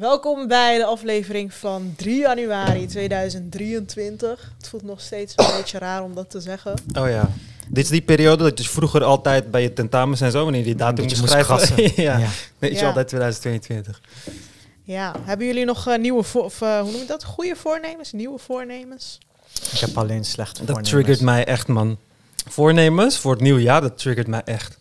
Welkom bij de aflevering van 3 januari 2023. Het voelt nog steeds een beetje raar om dat te zeggen. Oh ja. Dit is die periode dat je vroeger altijd bij je tentamens en zo, wanneer je die datum Dat moest schrijven. ja. Ja. Weet je Ja. altijd 2022. Ja, hebben jullie nog eh, nieuwe, voor, of, eh, hoe noem je dat? Goede voornemens? Nieuwe voornemens? Ik heb alleen slechte Dat voornemens. triggert mij echt, man. Voornemens voor het nieuwe jaar, dat triggert mij echt.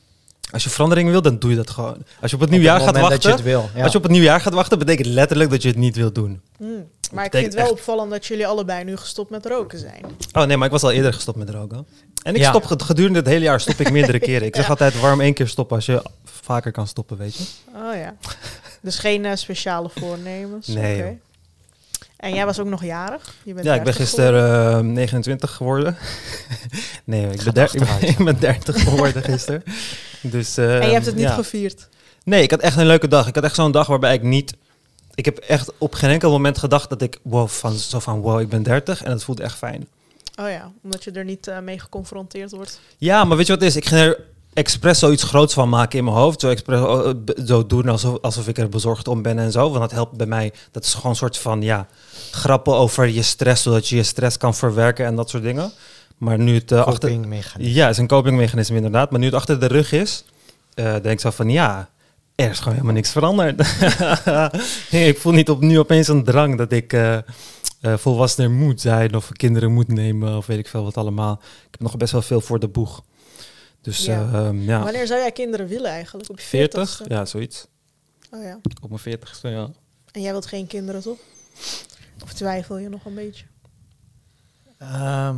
Als je verandering wil, dan doe je dat gewoon. Als je op het nieuwjaar het gaat wachten, dat je het wil. Ja. als je op het nieuwjaar gaat wachten, betekent letterlijk dat je het niet wilt doen. Hmm. Maar ik vind het wel echt- opvallend dat jullie allebei nu gestopt met roken zijn. Oh nee, maar ik was al eerder gestopt met roken. En ik Ja. stop ged- gedurende het hele jaar stop ik meerdere keren. Ik zeg Ja. altijd waarom één keer stoppen als je vaker kan stoppen, weet je? Oh ja. Dus geen eh, speciale voornemens? Nee. En jij was ook nog jarig? Je bent Ja, ik ben 30 gisteren eh, 29 geworden. nee, ik ben, Gaat der- ik, ben, achteruit. ik ben 30 geworden gisteren. Dus, eh, En je hebt het niet ja. gevierd? Nee, ik had echt een leuke dag. Ik had echt zo'n dag waarbij ik niet... Ik heb echt op geen enkel moment gedacht dat ik... Wow, van, zo van wow, ik ben 30 en dat voelt echt fijn. Oh ja, omdat je er niet eh, mee geconfronteerd wordt. Ja, maar weet je wat het is? Ik ging er expres zoiets groots van maken in mijn hoofd. Zo, expres, oh, b- zo doen alsof, alsof ik er bezorgd om ben en zo. Want dat helpt bij mij. Dat is gewoon een soort van, ja, grappen over je stress. Zodat je je stress kan verwerken en dat soort dingen. Maar nu het uh, achter... Ja, is een copingmechanisme inderdaad. Maar nu het achter de rug is, eh, denk ik zo van, ja, er is gewoon helemaal niks veranderd. Nee, ik voel niet op, nu opeens een drang dat ik... eh eh volwassener moet zijn of kinderen moet nemen of weet ik veel wat allemaal. Ik heb nog best wel veel voor de boeg. Dus Ja. ja, ja. Wanneer zou jij kinderen willen eigenlijk? Op je 40? 40? Ja, zoiets. Oh ja. Op mijn 40ste, ja. En jij wilt geen kinderen, toch? Of twijfel je nog een beetje? Ehm,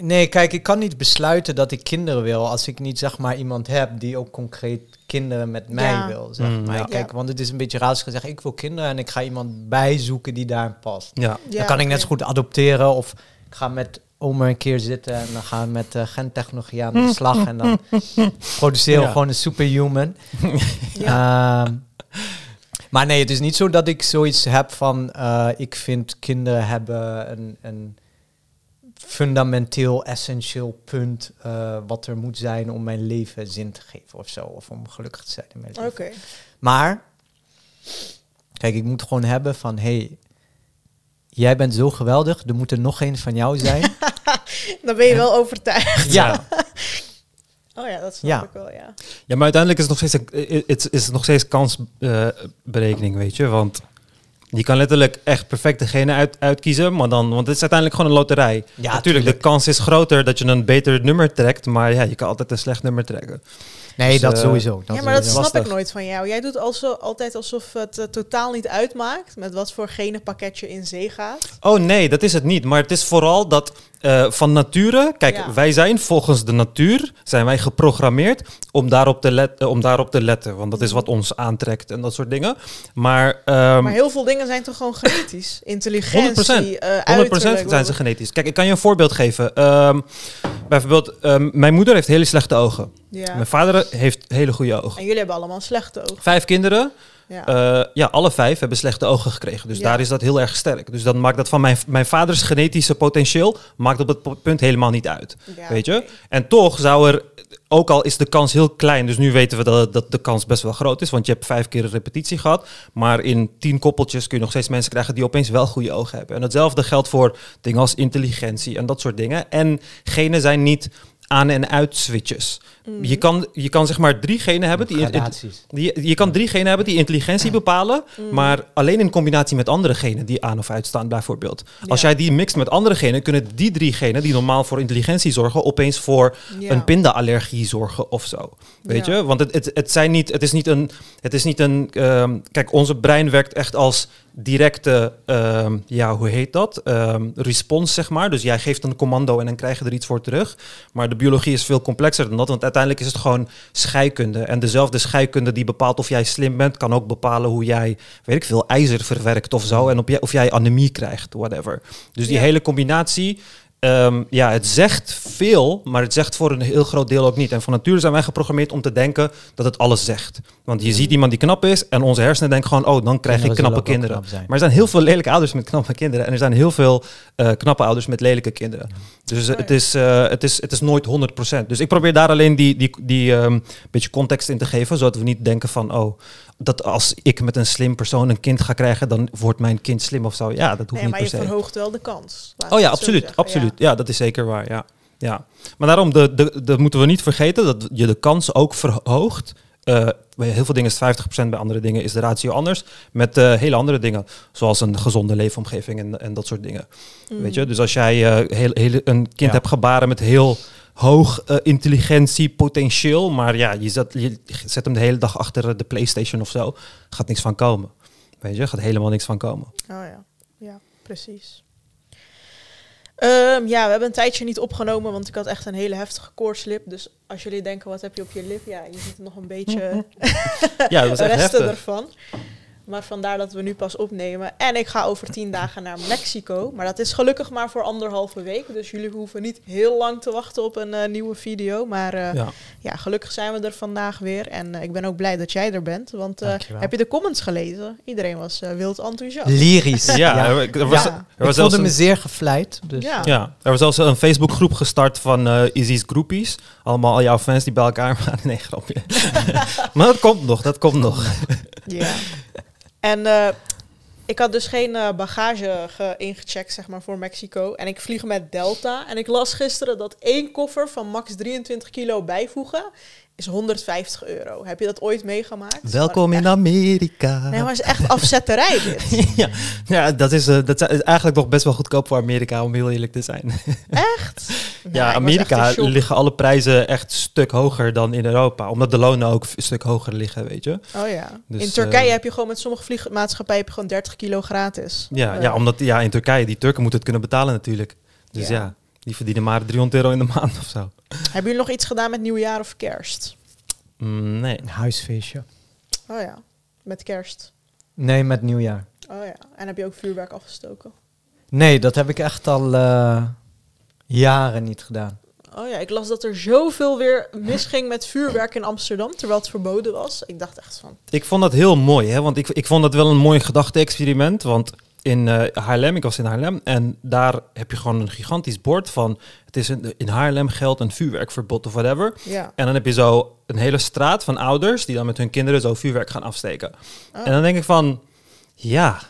nee, kijk, ik kan niet besluiten dat ik kinderen wil als ik niet zeg maar iemand heb die ook concreet kinderen met mij Ja. wil. Zeg Mm, maar. ja. Kijk, want het is een beetje raar als ik zeg ik wil kinderen en ik ga iemand bijzoeken die daarin past. Ja, Ja, dan kan ik net zo goed adopteren of ik ga met oma een keer zitten en dan gaan we met eh, gentechnologie aan de slag en dan produceren we Ja. gewoon een superhuman. Ja. Ehm, maar nee, het is niet zo dat ik zoiets heb van... eh, ik vind kinderen hebben een, een fundamenteel, essentieel punt... eh, wat er moet zijn om mijn leven zin te geven of zo. Of om gelukkig te zijn in mijn leven. Oké. Maar, kijk, ik moet gewoon hebben van... hey, jij bent zo geweldig, er moet er nog één van jou zijn. Dan ben je wel overtuigd. ja, Oh ja, dat snap Ja. ik wel, ja. ja, maar uiteindelijk is het nog steeds, een, eh, het is nog steeds kansberekening, weet je. Want je kan letterlijk echt perfect degene uit, uitkiezen, maar dan, want het is uiteindelijk gewoon een loterij. Ja, Natuurlijk, tuurlijk. de kans is groter dat je een beter nummer trekt, maar ja, je kan altijd een slecht nummer trekken. nee, Dus, dat eh, sowieso. Dat ja, maar dat snap lastig. ik nooit van jou. Jij doet also, altijd alsof het eh, totaal niet uitmaakt met wat voor genenpakketje in zee gaat. Oh nee, dat is het niet. Maar het is vooral dat eh, van nature, kijk, Ja. wij zijn volgens de natuur, zijn wij geprogrammeerd om daarop te, let, eh, om daarop te letten. Want dat is wat ons aantrekt en dat soort dingen. Maar, ehm, Maar heel veel dingen zijn toch gewoon genetisch? Intelligentie, 100%. eh 100% uiterlijk, zijn ze genetisch. Kijk, ik kan je een voorbeeld geven. Ehm, bijvoorbeeld, ehm, mijn moeder heeft hele slechte ogen. Ja. Mijn vader heeft hele goede ogen. En jullie hebben allemaal slechte ogen. Vijf kinderen, Ja. eh, ja, alle vijf hebben slechte ogen gekregen. Dus Ja. daar is dat heel erg sterk. Dus dan maakt dat van mijn, mijn vaders genetische potentieel maakt op het punt helemaal niet uit. Ja, weet je? En toch zou er, ook al is de kans heel klein, dus nu weten we dat, dat de kans best wel groot is, want je hebt vijf keer een repetitie gehad, maar in tien koppeltjes kun je nog steeds mensen krijgen die opeens wel goede ogen hebben. En hetzelfde geldt voor dingen als intelligentie en dat soort dingen. En genen zijn niet aan- en uit switches. Mhm. Je, kan, je kan zeg maar drie genen hebben die, die, je kan drie genen hebben die intelligentie bepalen, Mhm. maar alleen in combinatie met andere genen die aan of uitstaan, bijvoorbeeld. Als jij die mixt met andere genen, kunnen die drie genen die normaal voor intelligentie zorgen, opeens voor Ja. een pindaallergie zorgen of zo. Weet Ja. je? Want het, het, het, zijn niet, het is niet een. Het is niet een ehm, kijk, onze brein werkt echt als directe. ehm, ja, hoe heet dat? Ehm respons, zeg maar. Dus jij geeft een commando en dan krijg je er iets voor terug. Maar de biologie is veel complexer dan dat. Want uiteindelijk is het gewoon scheikunde. En dezelfde scheikunde die bepaalt of jij slim bent, kan ook bepalen hoe jij, weet ik veel, ijzer verwerkt of zo. En op jij, of jij anemie krijgt, whatever. Dus die Ja. hele combinatie. Ehm, ja, het zegt veel, maar het zegt voor een heel groot deel ook niet. En van nature zijn wij geprogrammeerd om te denken dat het alles zegt. Want je ziet iemand die knap is en onze hersenen denken gewoon, oh, dan krijg ik knappe kinderen. knap. Maar er zijn heel veel lelijke ouders met knappe kinderen en er zijn heel veel eh, knappe ouders met lelijke kinderen. Dus eh, het, is, eh, het, is, het is nooit 100%. Dus ik probeer daar alleen die, die, die ehm, beetje context in te geven, zodat we niet denken van, oh, dat als ik met een slim persoon een kind ga krijgen, dan wordt mijn kind slim of zo. Ja, dat hoeft Nee, niet maar per je se. verhoogt wel de kans. Oh ja, absoluut. absoluut. Ja. dat is zeker waar. Ja. Ja. Maar daarom, de, de, dat moeten we niet vergeten, dat je de kans ook verhoogt. Eh, bij heel veel dingen is het 50%, bij andere dingen is de ratio anders. Met eh, hele andere dingen, zoals een gezonde leefomgeving en, en dat soort dingen. Ja. Weet je? Dus als jij eh, heel, heel, een kind Ja. hebt gebaren met heel hoog eh, intelligentiepotentieel, maar ja, je zet, je zet hem de hele dag achter de PlayStation of zo, gaat niks van komen. Weet je, gaat helemaal niks van komen. Oh ja, ja, precies. Ehm, ja, we hebben een tijdje niet opgenomen, want ik had echt een hele heftige koortslip. Dus als jullie denken, wat heb je op je lip? Ja, je ziet nog een beetje Ja, dat was echt resten heftig. ervan. Maar vandaar dat we nu pas opnemen. En ik ga over tien dagen naar Mexico. Maar dat is gelukkig maar voor anderhalve week. Dus jullie hoeven niet heel lang te wachten op een eh, nieuwe video. Maar eh, ja. Ja. gelukkig zijn we er vandaag weer. En eh, ik ben ook blij dat jij er bent. Want eh, heb je de comments gelezen? Iedereen was eh, wild enthousiast. Lyrisch. Ja, er, er was, Ja. er Ik was zelfs voelde me een, zeer gevleid. Dus. Ja. ja, er was zelfs een Facebookgroep gestart van eh Izzy's groepies. Allemaal al jouw fans die bij elkaar waren. Nee, grapje. maar dat komt nog, dat komt nog. Ja. En eh, ik had dus geen eh, bagage ge- ingecheckt, zeg maar, voor Mexico. En ik vlieg met Delta. En ik las gisteren dat één koffer van max 23 kilo bijvoegen is 150 euro. Heb je dat ooit meegemaakt? Welkom in echt- Amerika. Nee, maar het is echt afzetterij dit. ja, ja, dat is, eh, dat is eigenlijk nog best wel goedkoop voor Amerika, om heel eerlijk te zijn. Echt? Nou, ja, echt in Amerika liggen alle prijzen echt een stuk hoger dan in Europa. Omdat de lonen ook een stuk hoger liggen, weet je. Oh ja. Dus, in Turkije eh, heb je gewoon met sommige vliegmaatschappijen heb je gewoon 30 kilo gratis. Ja, Eh, ja, omdat ja, in Turkije, die Turken moeten het kunnen betalen natuurlijk. Dus Ja. ja, die verdienen maar 300 euro in de maand of zo. Hebben jullie nog iets gedaan met nieuwjaar of kerst? Mm, nee. Een huisfeestje. Oh ja, met kerst. Nee, met nieuwjaar. Oh ja. En heb je ook vuurwerk afgestoken? Nee, dat heb ik echt al eh, jaren niet gedaan. Oh ja, ik las dat er zoveel weer misging met vuurwerk in Amsterdam, terwijl het verboden was. Ik dacht echt van, Ik vond dat heel mooi, hè? want ik, ik vond dat wel een mooi gedachte-experiment. Want in Haarlem, ik was in Haarlem, en daar heb je gewoon een gigantisch bord van... het is in, in Haarlem geldt een vuurwerkverbod of whatever. ja. En dan heb je zo een hele straat van ouders die dan met hun kinderen zo vuurwerk gaan afsteken. Oh. En dan denk ik van, ja,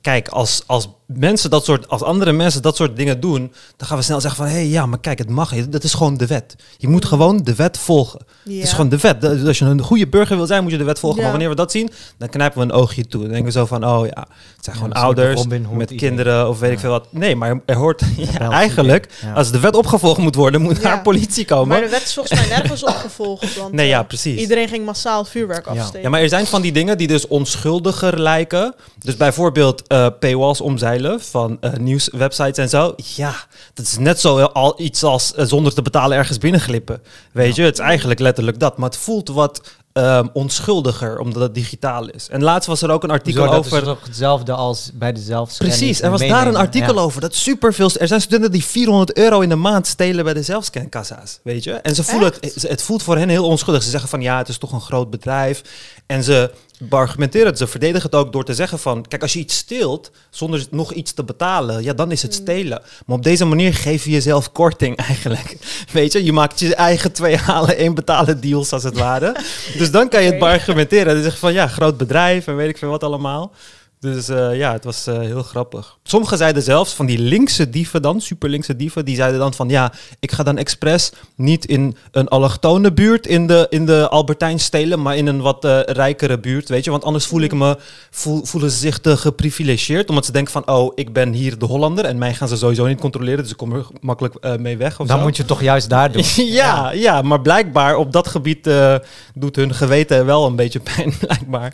kijk, als, als mensen dat soort, als andere mensen dat soort dingen doen, dan gaan we snel zeggen van, hé, hey, ja, maar kijk, het mag niet. Dat is gewoon de wet. Je moet gewoon de wet volgen. Ja. Het is gewoon de wet. Dus als je een goede burger wil zijn, moet je de wet volgen. Ja. Maar wanneer we dat zien, dan knijpen we een oogje toe. Dan denken we zo van, oh ja, het zijn Ja, gewoon ouders met kinderen of weet ik veel wat. Nee, maar er hoort eigenlijk, als de wet opgevolgd moet worden, moet Ja. daar politie komen. Maar de wet is volgens mij nergens opgevolgd, want Nee, ja, eh, precies. iedereen ging massaal vuurwerk Ja. afsteken. Ja, maar er zijn van die dingen die dus onschuldiger lijken. Dus bijvoorbeeld eh, paywalls omzeilen van eh, nieuwswebsites en zo. Ja, dat is net zo al iets als eh, zonder te betalen ergens binnenglippen. Weet je, het is eigenlijk letterlijk dat. Maar het voelt wat ehm, onschuldiger omdat het digitaal is. En laatst was er ook een artikel Zo, dat over... is hetzelfde als bij de zelfscanning. Precies, er was daar een artikel Ja. over. Dat superveel. Er zijn studenten die 400 euro in de maand stelen bij de zelfscankassa's. Weet je? En ze voelen het, het voelt voor hen heel onschuldig. Ze zeggen van ja, het is toch een groot bedrijf. En ze argumenteren het, ze verdedigen het ook door te zeggen van... Kijk, als je iets steelt zonder nog iets te betalen, ja, dan is het Mm. stelen. Maar op deze manier geef je jezelf korting eigenlijk. Weet je, je maakt je eigen twee halen, één betalen deals als het ware. dus dan kan je het Oké. argumenteren. Dan zeg je van ja, groot bedrijf en weet ik veel wat allemaal. Dus eh, ja, het was eh, heel grappig. Sommigen zeiden zelfs van die linkse dieven dan, super linkse dieven, die zeiden dan van ja, ik ga dan expres niet in een allochtone buurt in de, in de Albertijn stelen, maar in een wat eh, rijkere buurt, weet je. Want anders voel ik me, voel, voelen ze zich te geprivilegeerd, omdat ze denken van oh, ik ben hier de Hollander en mij gaan ze sowieso niet controleren, dus ik kom er makkelijk eh, mee weg of Dan zo. moet je toch juist daar doen. ja, ja, maar blijkbaar op dat gebied eh, doet hun geweten wel een beetje pijn, blijkbaar.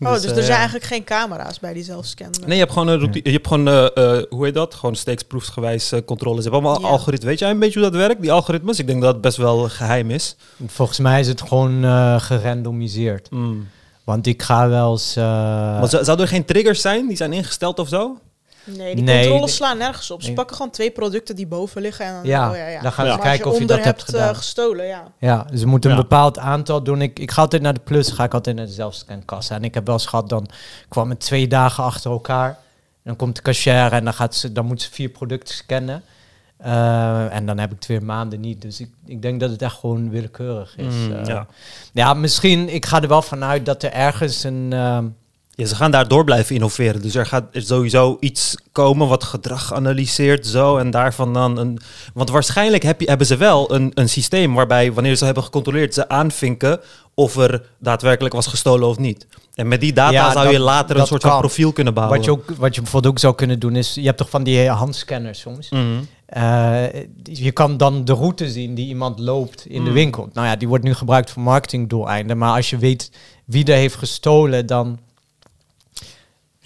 Oh, dus, eh, er zijn ja. eigenlijk geen camera's bij die zelfscan. Nee, je hebt gewoon een routine. Je hebt gewoon, eh, eh, hoe heet dat? Gewoon steeksproefsgewijs eh, controles. Je hebt allemaal algoritmes. Weet jij een beetje hoe dat werkt, die algoritmes? Ik denk dat het best wel geheim is. Volgens mij is het gewoon eh, gerandomiseerd. Mm. Want ik ga wel eens... eh, Maar zou, zou er geen triggers zijn die zijn ingesteld of zo? Nee, die Nee, controles slaan nergens op. Ze Nee. pakken gewoon twee producten die boven liggen. En dan, Ja, oh, ja, ja. dan gaan ze kijken of je dat hebt eh, gedaan. gestolen, ja. Ja, ze moeten een bepaald aantal doen. Ik, ik ga altijd naar de plus, ga ik altijd naar de zelfscankassa. En ik heb wel eens gehad, dan kwam het twee dagen achter elkaar. Dan komt de cashier en dan, gaat ze, dan moet ze vier producten scannen. Eh, en dan heb ik twee maanden niet. Dus ik, ik denk dat het echt gewoon willekeurig is. Mm, Eh, ja. ja, misschien, ik ga er wel vanuit dat er ergens een... Ja, ze gaan daar door blijven innoveren. Dus er gaat er sowieso iets komen wat gedrag analyseert zo en daarvan dan een... Want waarschijnlijk heb je, hebben ze wel een, een systeem waarbij wanneer ze hebben gecontroleerd ze aanvinken of er daadwerkelijk was gestolen of niet. En met die data Ja, zou dat- je later een soort kan. van profiel kunnen bouwen. wat, je ook, wat je bijvoorbeeld ook zou kunnen doen is... Je hebt toch van die handscanners soms? Mhm. Eh, je kan dan de route zien die iemand loopt in de Mm. winkel. Nou ja, die wordt nu gebruikt voor marketingdoeleinden. Maar als je weet wie er heeft gestolen, dan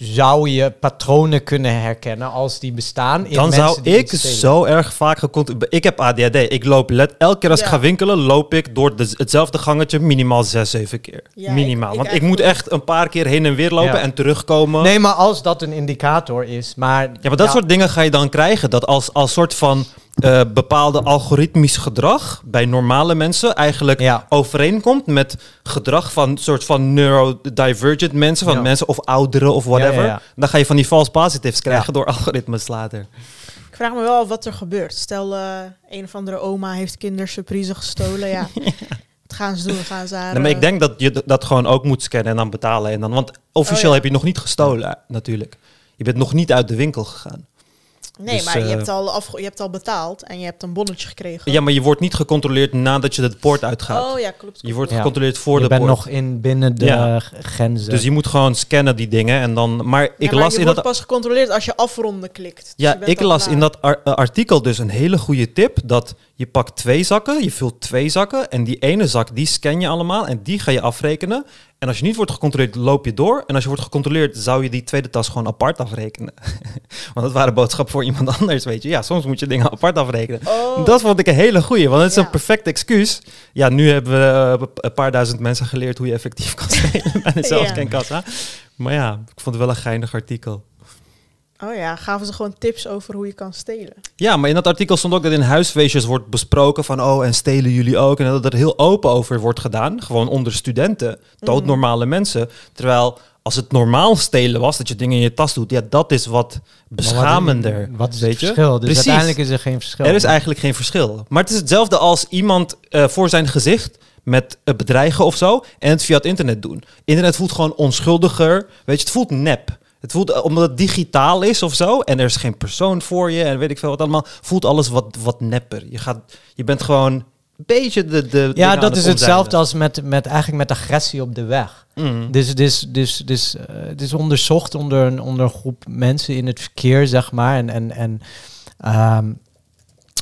zou je patronen kunnen herkennen als die bestaan. In Dan mensen zou die ik zo erg vaak gecontroleerd... Ik heb ADHD. Ik loop let, elke keer als ik ga winkelen, loop ik door de, hetzelfde gangetje minimaal zes, zeven keer. Ja, minimaal. ik- ik Want ik moet echt een paar keer heen en weer lopen Ja. en terugkomen. Nee, maar als dat een indicator is, maar... Ja, maar dat soort dingen ga je dan krijgen. Dat als, als soort van eh, bepaalde algoritmisch gedrag bij normale mensen eigenlijk Ja. overeenkomt met gedrag van soort van neurodivergent mensen, van Ja. mensen of ouderen of whatever. Ja, ja, ja. Dan ga je van die false positives krijgen Ja. door algoritmes later. Ik vraag me wel af wat er gebeurt. Stel, eh, een of andere oma heeft kindersurprise gestolen. Ja. Wat gaan ze doen? Gaan ze haar... Nee, maar ik eh, denk dat je dat gewoon ook moet scannen en dan betalen. En dan, want officieel Oh, ja. heb je nog niet gestolen, natuurlijk. Je bent nog niet uit de winkel gegaan. Nee, dus, maar je eh, hebt, al afge- je hebt al betaald en je hebt een bonnetje gekregen. Ja, maar je wordt niet gecontroleerd nadat je de poort uitgaat. Oh ja, klopt. je wordt Ja. gecontroleerd voor je de bent poort. nog in binnen de Ja. grenzen. Dus je moet gewoon scannen die dingen en dan. Maar ik Ja, maar las je in wordt dat. pas gecontroleerd als je afronden klikt. Dus je Ja, bent ik las klaar. in dat ar- eh, artikel dus een hele goede tip dat je pakt twee zakken, je vult twee zakken en die ene zak die scan je allemaal en die ga je afrekenen. En als je niet wordt gecontroleerd, loop je door. En als je wordt gecontroleerd, zou je die tweede tas gewoon apart afrekenen. want dat waren boodschappen voor iemand anders, weet je. Ja, soms moet je dingen apart afrekenen. Oh, Dat vond ik een hele goeie, want het is Ja. een perfect excuus. Ja, nu hebben we eh, een paar duizend mensen geleerd hoe je effectief kan spelen bij de zelfscankassa. Maar ja, ik vond het wel een geinig artikel. Oh ja, gaven ze gewoon tips over hoe je kan stelen. Ja, maar in dat artikel stond ook dat in huisfeestjes wordt besproken van... oh, en stelen jullie ook? En dat er heel open over wordt gedaan. Gewoon onder studenten, doodnormale mensen. Terwijl als het normaal stelen was, dat je dingen in je tas doet... ja, dat is wat beschamender. Maar Wat, wat is weet het je? verschil? Dus Precies. uiteindelijk is er geen verschil. Er is eigenlijk geen verschil. Maar het is hetzelfde als iemand eh, voor zijn gezicht met eh, bedreigen of zo en het via het internet doen. Internet voelt gewoon onschuldiger. Weet je, het voelt nep. Het voelt, eh, omdat het digitaal is of zo en er is geen persoon voor je en weet ik veel wat allemaal, voelt alles wat, wat nepper. Je, gaat, je bent gewoon een beetje de. de Ja, dat het is hetzelfde als met, met, eigenlijk met agressie op de weg. Mm. Dus, dus, dus, dus eh, het is onderzocht onder een, onder een groep mensen in het verkeer, zeg maar. En, en, en ehm,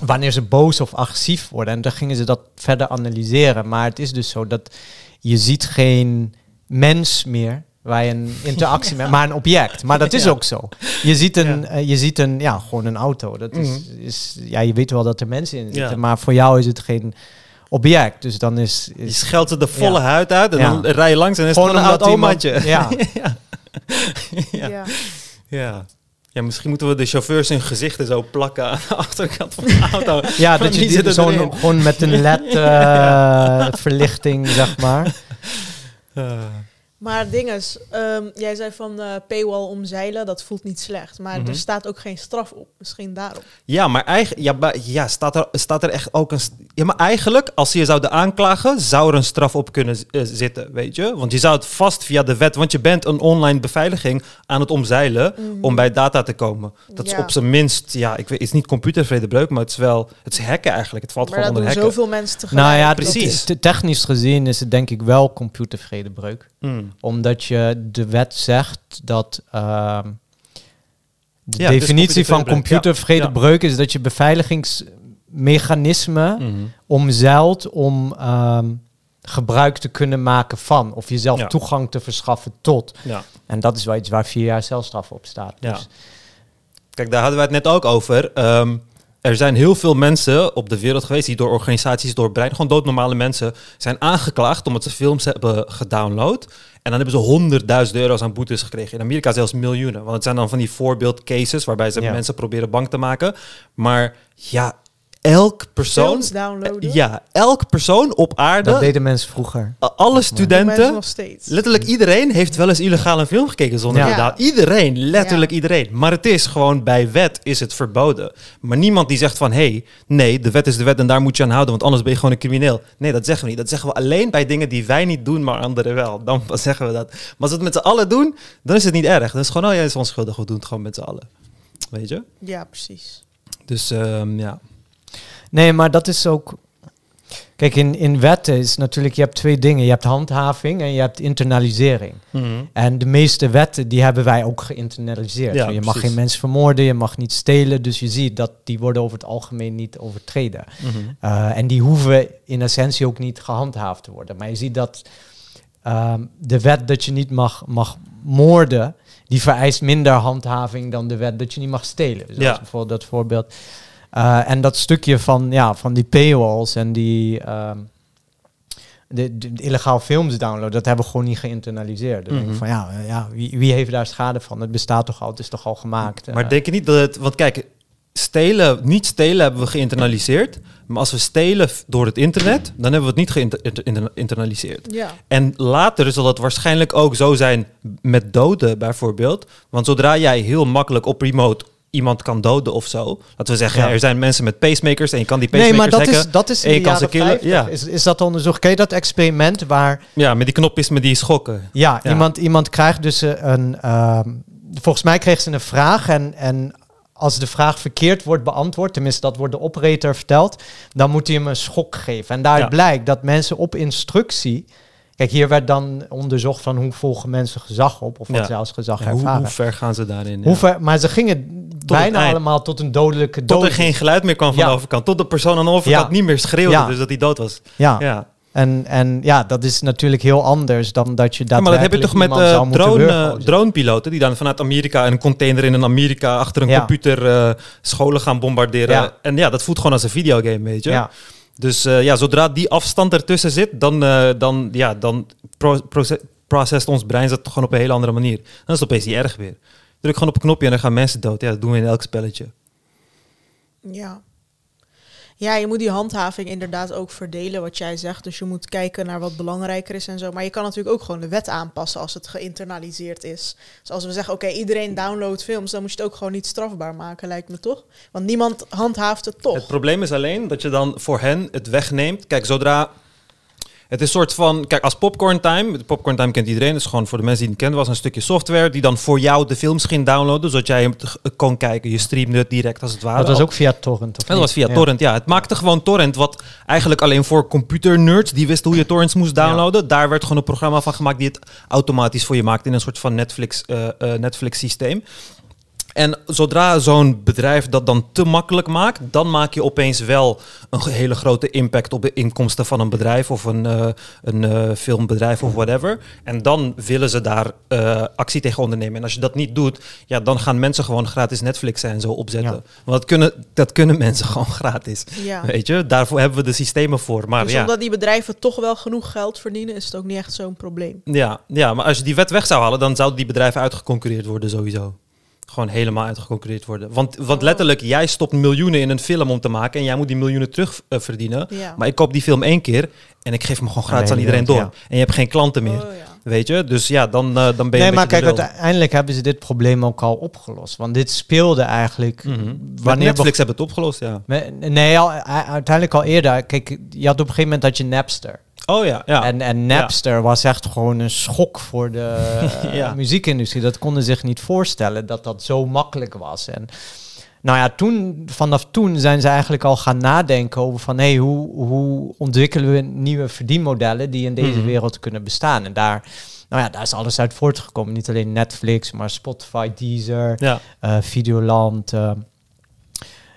wanneer ze boos of agressief worden. En dan gingen ze dat verder analyseren. Maar het is dus zo dat je ziet geen mens meer waar je een interactie met, maar een object. Maar dat is Ja. ook zo. Je ziet een, Ja. eh, je ziet een, ja, gewoon een auto. Dat is, Mhm. is, ja, je weet wel dat er mensen in zitten, Ja. maar voor jou is het geen object. Dus dan is, Je is scheldt er de volle Ja. huid uit en Ja. dan rij je langs en is het gewoon gewoon een oud omaatje. ja, Ja. Ja. Ja. Ja, misschien moeten we de chauffeurs hun gezichten zo plakken aan de achterkant van de auto. Ja, dat je zo'n erin. gewoon met een led eh, verlichting, zeg maar. Eh, Maar het ding is, ehm, jij zei van eh, paywall omzeilen, dat voelt niet slecht. Maar Mhm. er staat ook geen straf op. Misschien daarom. Ja, maar eigenlijk, ja, maar- ja, staat, er, staat er echt ook een. Ja, maar eigenlijk, als ze je zouden aanklagen, zou er een straf op kunnen eh, zitten, weet je? Want je zou het vast via de wet, want je bent een online beveiliging aan het omzeilen om bij data te komen. Dat is op zijn minst, ja, ik weet, het is niet computervredebreuk, maar het is wel, het is hacken eigenlijk. Het valt Maar gewoon onder hacken. zoveel mensen tegelijk. Nou ja, precies. te- technisch gezien is het denk ik wel computervredebreuk. Mm. Omdat je de wet zegt dat... ehm, de Ja, is definitie van computervredebreuk, is dat je beveiligingsmechanismen Mhm. omzeilt om ehm, gebruik te kunnen maken van. Of jezelf Ja. toegang te verschaffen tot. En dat is wel iets waar vier jaar celstraf op staat. Dus, Kijk, daar hadden we het net ook over. Ehm, er zijn heel veel mensen op de wereld geweest die door organisaties, door brein, gewoon doodnormale mensen, zijn aangeklaagd omdat ze films hebben gedownload. En dan hebben ze honderdduizend euro's aan boetes gekregen. In Amerika zelfs miljoenen. Want het zijn dan van die voorbeeldcases waarbij ze Ja. mensen proberen bang te maken. Maar ja, elk persoon. Films downloaden. Ja, elk persoon op aarde, Dat deden mensen vroeger. alle studenten, nog steeds. letterlijk iedereen heeft wel eens illegaal een film gekeken zonder Ja. inderdaad. Iedereen, letterlijk Ja. iedereen. Maar het is gewoon bij wet is het verboden. Maar niemand die zegt van, hé, hey, nee, de wet is de wet en daar moet je aan houden, want anders ben je gewoon een crimineel. Nee, dat zeggen we niet. Dat zeggen we alleen bij dingen die wij niet doen, maar anderen wel. Dan zeggen we dat. Maar als we het met z'n allen doen, dan is het niet erg. Dan is het gewoon, oh ja, het is onschuldig, we doen het gewoon met z'n allen. Weet je? Ja, precies. Dus ehm, ja. Nee, maar dat is ook. Kijk, in, in wetten is natuurlijk, je hebt twee dingen. Je hebt handhaving en je hebt internalisering. En de meeste wetten, die hebben wij ook geïnternaliseerd. Ja, je mag geen mensen vermoorden, je mag niet stelen. Dus je ziet dat die worden over het algemeen niet overtreden. Mhm. Uh, en die hoeven in essentie ook niet gehandhaafd te worden. Maar je ziet dat ehm, de wet dat je niet mag, mag moorden, die vereist minder handhaving dan de wet dat je niet mag stelen. Dus Ja. bijvoorbeeld dat voorbeeld. Uh, en dat stukje van, ja, van die paywalls en die ehm, de, illegaal films downloaden, dat hebben we gewoon niet geïnternaliseerd. Dan denk ik Mhm. van ja, eh, ja wie, wie heeft daar schade van? Het bestaat toch al, het is toch al gemaakt. Maar Eh, denk je niet dat het... Want kijk, stelen, niet stelen hebben we geïnternaliseerd. Maar als we stelen door het internet, dan hebben we het niet geïnternaliseerd. Ja. En later zal dat waarschijnlijk ook zo zijn met doden bijvoorbeeld. Want zodra jij heel makkelijk op remote iemand kan doden of zo. Laten we zeggen, Ja. er zijn mensen met pacemakers en je kan die Nee, pacemakers maar dat hacken. is, dat is in je de kan ze jaren killen. 50. Ja. Is, is dat onderzocht? Ken je dat experiment waar ja, met die knopjes met die schokken. ja, Ja. Iemand, iemand krijgt dus eh, een... ehm, volgens mij kreeg ze een vraag en, en als de vraag verkeerd wordt beantwoord, tenminste dat wordt de operator verteld, dan moet hij hem een schok geven. En daaruit Ja. blijkt dat mensen op instructie... Kijk, hier werd dan onderzocht van hoe volgen mensen gezag op, of wat Ja. ze als gezag Ja, hoe, ervaren. hoe ver gaan ze daarin? Hoe ver- maar ze gingen bijna allemaal tot een dodelijke dood. Tot er geen geluid meer kwam van de overkant. Tot de persoon aan de overkant niet meer schreeuwde, dus dat hij dood was. Ja. Ja. En, en ja, dat is natuurlijk heel anders dan dat je Ja, maar dat heb je toch met moeten drone, wurgen. eh, dronepiloten die dan vanuit Amerika een container in een Amerika achter een computer eh, scholen gaan bombarderen. Ja. En ja, dat voelt gewoon als een videogame, weet je. Ja. Dus eh, ja, zodra die afstand ertussen zit, dan, eh, dan, ja, dan pro ons brein dat gewoon op een hele andere manier. Dan is het opeens niet erg weer. Druk gewoon op een knopje en dan gaan mensen dood. Ja, dat doen we in elk spelletje. Ja. Ja, je moet die handhaving inderdaad ook verdelen, wat jij zegt. Dus je moet kijken naar wat belangrijker is en zo. Maar je kan natuurlijk ook gewoon de wet aanpassen als het geïnternaliseerd is. Dus als we zeggen, oké, iedereen downloadt films, dan moet je het ook gewoon niet strafbaar maken, lijkt me toch? Want niemand handhaaft het toch. Het probleem is alleen dat je dan voor hen het wegneemt. Kijk, zodra... Het is een soort van... Kijk, als Popcorn Time... Popcorn Time kent iedereen. Dat is gewoon voor de mensen die het kennen... was een stukje software die dan voor jou de films ging downloaden... zodat jij hem t- kon kijken. Je streamde het direct als het ware. Dat was ook via torrent, of Dat was via Ja. torrent, ja. Het maakte gewoon torrent, wat eigenlijk alleen voor computernerds die wisten hoe je torrents moest downloaden. Daar werd gewoon een programma van gemaakt die het automatisch voor je maakte in een soort van Netflix, eh, eh, Netflix systeem. En zodra zo'n bedrijf dat dan te makkelijk maakt, dan maak je opeens wel een hele grote impact op de inkomsten van een bedrijf of een, eh, een eh, filmbedrijf of whatever. En dan willen ze daar eh, actie tegen ondernemen. En als je dat niet doet, ja, dan gaan mensen gewoon gratis Netflix en zo opzetten. Ja. Want dat kunnen, dat kunnen mensen gewoon gratis. Ja. Weet je, daarvoor hebben we de systemen voor. Maar dus ja, omdat die bedrijven toch wel genoeg geld verdienen, is het ook niet echt zo'n probleem. ja, ja, maar als je die wet weg zou halen, dan zouden die bedrijven uitgeconcurreerd worden sowieso. Gewoon helemaal uitgeconcurreerd worden. Want, want Oh. letterlijk, jij stopt miljoenen in een film om te maken en jij moet die miljoenen terug eh, verdienen. Ja. Maar ik koop die film één keer en ik geef hem gewoon gratis Aan aan de iedereen door. En je hebt geen klanten meer. Oh, ja. Weet je? Dus ja, dan, eh, dan ben je Nee, maar kijk, uiteindelijk hebben ze dit probleem ook al opgelost. Want dit speelde eigenlijk... Mhm. Wanneer Netflix hebben het opgelost, ja. Nee, al, uiteindelijk al eerder. Kijk, je had op een gegeven moment dat je Napster. Oh ja, ja. En, en Napster was echt gewoon een schok voor de eh, Ja. muziekindustrie. Dat konden zich niet voorstellen dat dat zo makkelijk was. En nou ja, toen, vanaf toen zijn ze eigenlijk al gaan nadenken over van... hé, hey, hoe, hoe ontwikkelen we nieuwe verdienmodellen die in deze Mhm. wereld kunnen bestaan? En daar, nou ja, daar is alles uit voortgekomen. Niet alleen Netflix, maar Spotify, Deezer, ja. eh, Videoland. eh,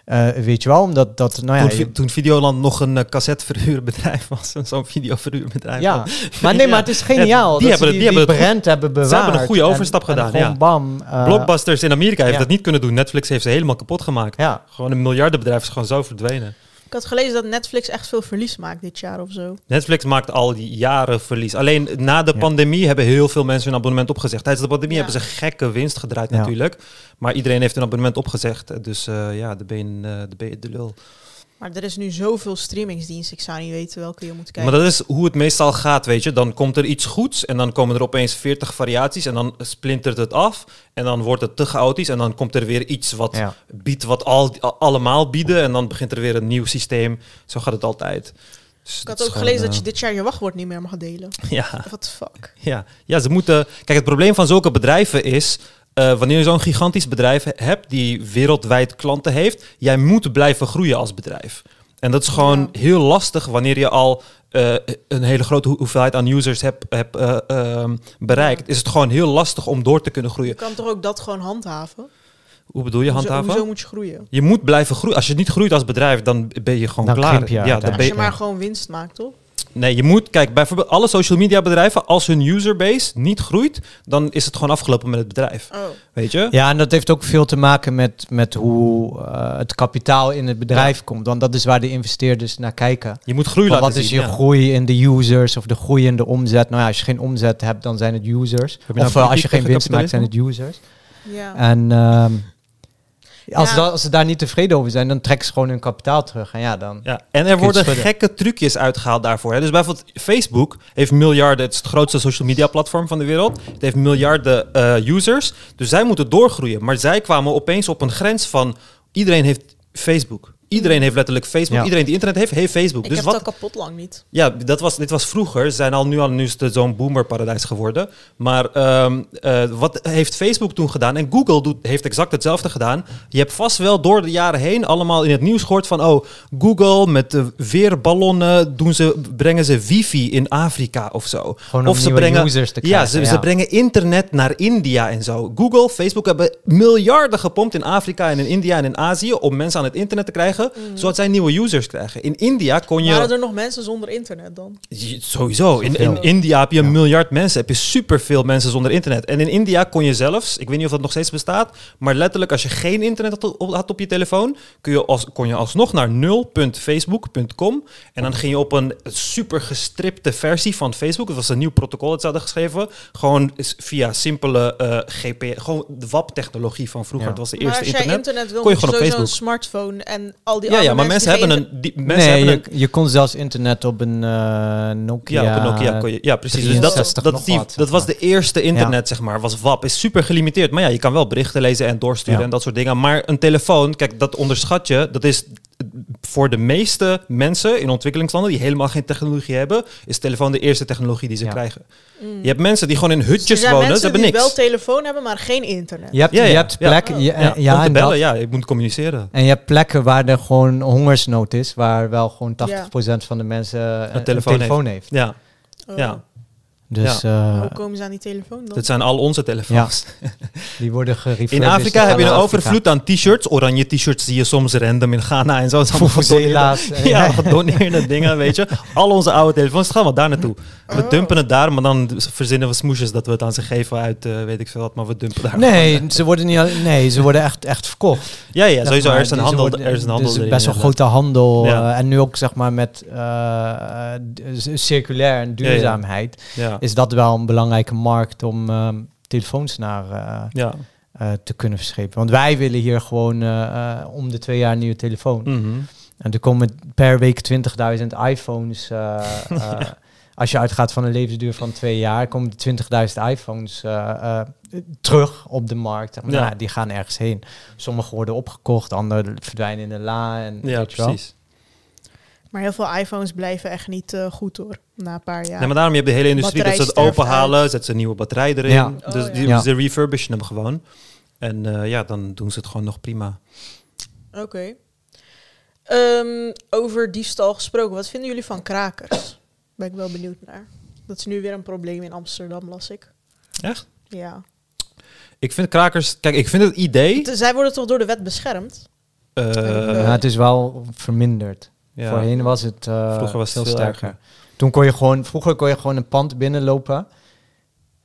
Eh, weet je wel, omdat dat, nou ja... toen, je- toen Videoland nog een uh, cassetteverhuurbedrijf was. Zo'n videoverhuurbedrijf. ja, maar nee, maar het is geniaal. die dat ze hebben het- die brand hebben bewaard. hebben een goede overstap en gedaan, ja. bam. eh, Blockbusters in Amerika heeft dat niet kunnen doen. Netflix heeft ze helemaal kapot gemaakt. Ja, Gewoon een miljardenbedrijf is gewoon zo verdwenen. Ik had gelezen dat Netflix echt veel verlies maakt dit jaar of zo. Netflix maakt al die jaren verlies. Alleen na de Ja. pandemie hebben heel veel mensen hun abonnement opgezegd. Tijdens de pandemie Ja. hebben ze gekke winst gedraaid Ja. natuurlijk. Maar iedereen heeft een abonnement opgezegd. Dus eh, ja, eh, dan ben je de lul. Maar er is nu zoveel streamingsdiensten. Ik zou niet weten welke je moet kijken. Maar dat is hoe het meestal gaat, weet je. Dan komt er iets goeds en dan komen er opeens 40 variaties en dan splintert het af. En dan wordt het te chaotisch en dan komt er weer iets wat ja. biedt wat al, allemaal bieden. En dan begint er weer een nieuw systeem. Zo gaat het altijd. Dus ik had ook gewoon, gelezen dat je eh, dit jaar je wachtwoord niet meer mag delen. Ja, What the fuck? ja, ja, ze moeten... Kijk, het probleem van zulke bedrijven is... eh, wanneer je zo'n gigantisch bedrijf he- hebt die wereldwijd klanten heeft, jij moet blijven groeien als bedrijf. En dat is gewoon Ja. heel lastig wanneer je al eh, een hele grote hoe- hoeveelheid aan users hebt hebt, eh, ehm, bereikt. Ja. Is het gewoon heel lastig om door te kunnen Je groeien. kan toch ook dat gewoon handhaven? Hoe bedoel je handhaven? Hoezo moet je groeien? Je moet blijven groeien. Als je niet groeit als bedrijf, dan ben je gewoon Dan klaar. krimp je ja, dan ben Als je, je maar gewoon winst maakt, toch? Nee, je moet, kijk, bijvoorbeeld alle social media bedrijven, als hun userbase niet groeit, dan is het gewoon afgelopen met het bedrijf. Oh. Weet je? Ja, en dat heeft ook veel te maken met, met hoe eh, het kapitaal in het bedrijf komt. Want dat is waar de investeerders naar kijken. Je moet groei Van laten wat is zien. je ja. groei in de users of de groei in de omzet? Nou ja, als je geen omzet hebt, dan zijn het users. Nou Of eh, als je geen winst maakt, zijn het users. Ja. En ehm, als, Ja. dat- als ze daar niet tevreden over zijn, dan trekken ze gewoon hun kapitaal terug. En ja, dan... Ja, en er worden schudden. gekke trucjes uitgehaald daarvoor. Hè. Dus bijvoorbeeld Facebook heeft miljarden, het is het grootste social media platform van de wereld. Het heeft miljarden eh, users. Dus zij moeten doorgroeien. Maar zij kwamen opeens op een grens van iedereen heeft Facebook. Iedereen heeft letterlijk Facebook. Ja. Iedereen die internet heeft, heeft Facebook. Ik dus heb wat, het al kapot lang niet. Ja, dat was, dit was vroeger. Ze zijn al nu al nu is het zo'n boomerparadijs geworden. Maar ehm, eh, wat heeft Facebook toen gedaan? En Google doet, heeft exact hetzelfde gedaan. Je hebt vast wel door de jaren heen allemaal in het nieuws gehoord van... oh, Google met de weerballonnen doen ze, brengen ze wifi in Afrika of zo. Gewoon of ze brengen, users te ja, ze, ze brengen internet naar India en zo. Google, Facebook hebben miljarden gepompt in Afrika en in India en in Azië... om mensen aan het internet te krijgen, zodat zij nieuwe users krijgen. In India kon je... Waren er nog mensen zonder internet dan? Sowieso. In, in. India heb je een Ja. miljard mensen. Heb je superveel mensen zonder internet. En in India kon je zelfs, ik weet niet of dat nog steeds bestaat, maar letterlijk als je geen internet had op, had op je telefoon, kun je als, kon je alsnog naar 0.facebook.com. En dan ging je op een super gestripte versie van Facebook. Het was een nieuw protocol dat ze hadden geschreven. Gewoon via simpele eh GP, gewoon de WAP-technologie van vroeger. Ja. Dat was de Maar eerste als jij internet. internet, wil, kon je gewoon op sowieso een Facebook. smartphone en al die Ja, ja, maar mensen hebben een... Die, mensen nee, hebben een je, je kon zelfs internet op een eh, Nokia. Ja, op een Nokia kon je. Ja, precies. Dus dat, 63 dat, die, wat, dat was de eerste internet, zeg maar. Was WAP. Is super gelimiteerd. Maar ja, je kan wel berichten lezen en doorsturen Ja. en dat soort dingen. Maar een telefoon, kijk, dat onderschat je. Dat is voor de meeste mensen in ontwikkelingslanden die helemaal geen technologie hebben, is telefoon de eerste technologie die ze Ja. krijgen. Mm. Je hebt mensen die gewoon in Dus er hutjes zijn wonen, ze mensen hebben die niks. wel telefoon hebben, maar geen internet. Je hebt, Ja, je ja, hebt ja. plekken, ja, ja, ja, om te en bellen, dat- ja, je moet communiceren. En je hebt plekken waar er gewoon hongersnood is, waar wel gewoon 80% van de mensen eh, een telefoon telefoon, heeft. Ja, Oh. ja. Dus eh, Hoe komen ze aan die telefoon dan? dat zijn al onze telefoons. die worden gerefurbished. In Afrika heb je een overvloed aan t-shirts. Oranje t-shirts zie je soms random in Ghana en zo. Het is allemaal gedoneerde- Vuvuzela's. Ja, gedoneerde dingen, weet je. Al onze oude telefoons gaan we daar naartoe. We Oh. dumpen het daar, maar dan verzinnen we smoesjes dat we het aan ze geven uit eh, weet ik veel wat, maar we dumpen daar. Nee, ze worden niet al- nee, ze worden echt, echt verkocht. Ja, ja, sowieso. maar, Er is een die- handel, worden- er is een handel dus erin, best wel grote handel. Ja. eh, en nu ook zeg maar met eh, circulair en duurzaamheid Ja, is dat wel een belangrijke markt om ehm, telefoons naar eh, ja. eh, te kunnen verschepen. Want wij willen hier gewoon eh, om de twee jaar een nieuwe telefoon. Mhm. En er komen per week 20.000 iPhones. Als je uitgaat van een levensduur van twee jaar, komen er 20.000 iPhones terug op de markt. Maar Ja. ja, die gaan ergens heen. Sommige worden opgekocht, andere verdwijnen in de la. En, Ja, wel. Maar heel veel iPhones blijven echt niet eh, goed hoor. Na een paar jaar. Nee, maar daarom je hebt de hele industrie dat ze het openhalen, zetten ze een nieuwe batterij erin. Ja. Dus Oh, die, ja. ze refurbishen hem gewoon. En eh, ja, dan doen ze het gewoon nog prima. Oké. Ehm, over diefstal gesproken. Wat vinden jullie van krakers? Ben ik wel benieuwd naar. Dat is nu weer een probleem in Amsterdam, las ik. Echt? Ja. Ik vind krakers... Kijk, ik vind het idee... Zij worden toch door de wet beschermd? Eh, Ja, het is wel verminderd. Ja. Voorheen was het eh, Vroeger was het veel veel sterker. erger. Toen kon je gewoon, vroeger kon je gewoon een pand binnenlopen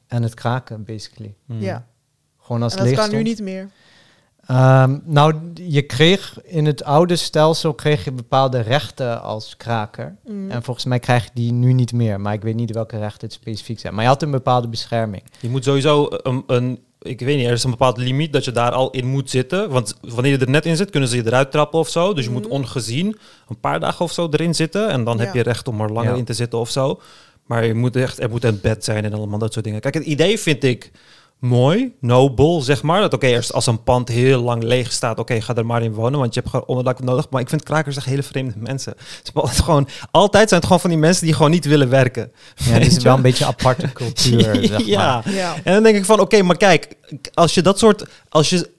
en het kraken, basically. Hmm. Ja, Gewoon als en dat leeg kan nu niet meer. Ehm, nou, je kreeg in het oude stelsel kreeg je bepaalde rechten als kraker. Mm. En volgens mij krijg je die nu niet meer. Maar ik weet niet welke rechten het specifiek zijn. Maar je had een bepaalde bescherming. Je moet sowieso een, een, ik weet niet, er is een bepaald limiet dat je daar al in moet zitten. Want wanneer je er net in zit, kunnen ze je eruit trappen of zo. Dus je moet Mhm. ongezien een paar dagen of zo erin zitten. En dan Ja. heb je recht om er langer Ja. in te zitten of zo. Maar je moet echt, er moet een bed zijn en allemaal dat soort dingen. Kijk, het idee vind ik mooi, nobel, zeg maar. Dat oké, eerst als een pand heel lang leeg staat, oké, ga er maar in wonen, want je hebt gewoon onderdak nodig. Maar ik vind krakers echt hele vreemde mensen. Ze hebben altijd, gewoon, altijd zijn het gewoon van die mensen die gewoon niet willen werken. Ja, Weet is wel een beetje aparte cultuur. zeg maar. ja. Ja. En dan denk ik van, oké, maar kijk, als je dat soort, als je,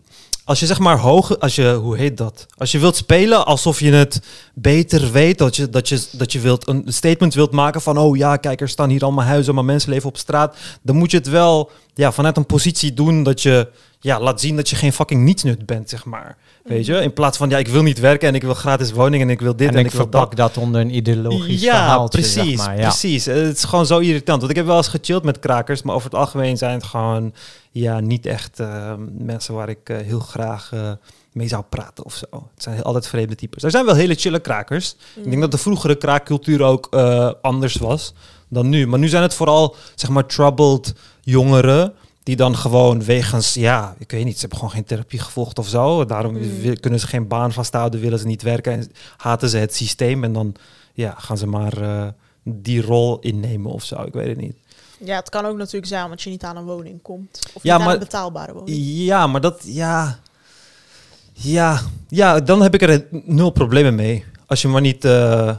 als je zeg maar hoge, als je, hoe heet dat? Als je wilt spelen alsof je het beter weet, dat je, dat je, dat je wilt een statement wilt maken van, oh ja, kijk, er staan hier allemaal huizen, maar mensen leven op straat, dan moet je het wel, ja, vanuit een positie doen dat je, ja, laat zien dat je geen fucking nietsnut bent, zeg maar. Weet je, in plaats van, ja, ik wil niet werken en ik wil gratis woning en ik wil dit en, en, ik ik wil dat. verpak dat onder een ideologisch Ja, verhaaltje, precies, zeg maar. Ja. precies. Eh, Het is gewoon zo irritant. Want ik heb wel eens gechilled met krakers, maar over het algemeen zijn het gewoon ja, niet echt eh, mensen waar ik eh, heel graag mee zou praten of zo. Het zijn heel- altijd vreemde types. Er zijn wel hele chille krakers. Ik denk dat de vroegere kraakcultuur ook eh, anders was dan nu. Maar nu zijn het vooral, zeg maar, troubled jongeren die dan gewoon wegens, ja, ik weet niet, ze hebben gewoon geen therapie gevolgd of zo. Daarom Mm. kunnen ze geen baan vasthouden, willen ze niet werken en haten ze het systeem. En dan ja, gaan ze maar eh, die rol innemen of zo. Ik weet het niet. Ja, het kan ook natuurlijk zijn omdat je niet aan een woning komt. Of Ja, niet aan maar- een betaalbare woning. Ja, maar dat, ja, ja, ja, dan heb ik er nul problemen mee. Als je maar niet, eh,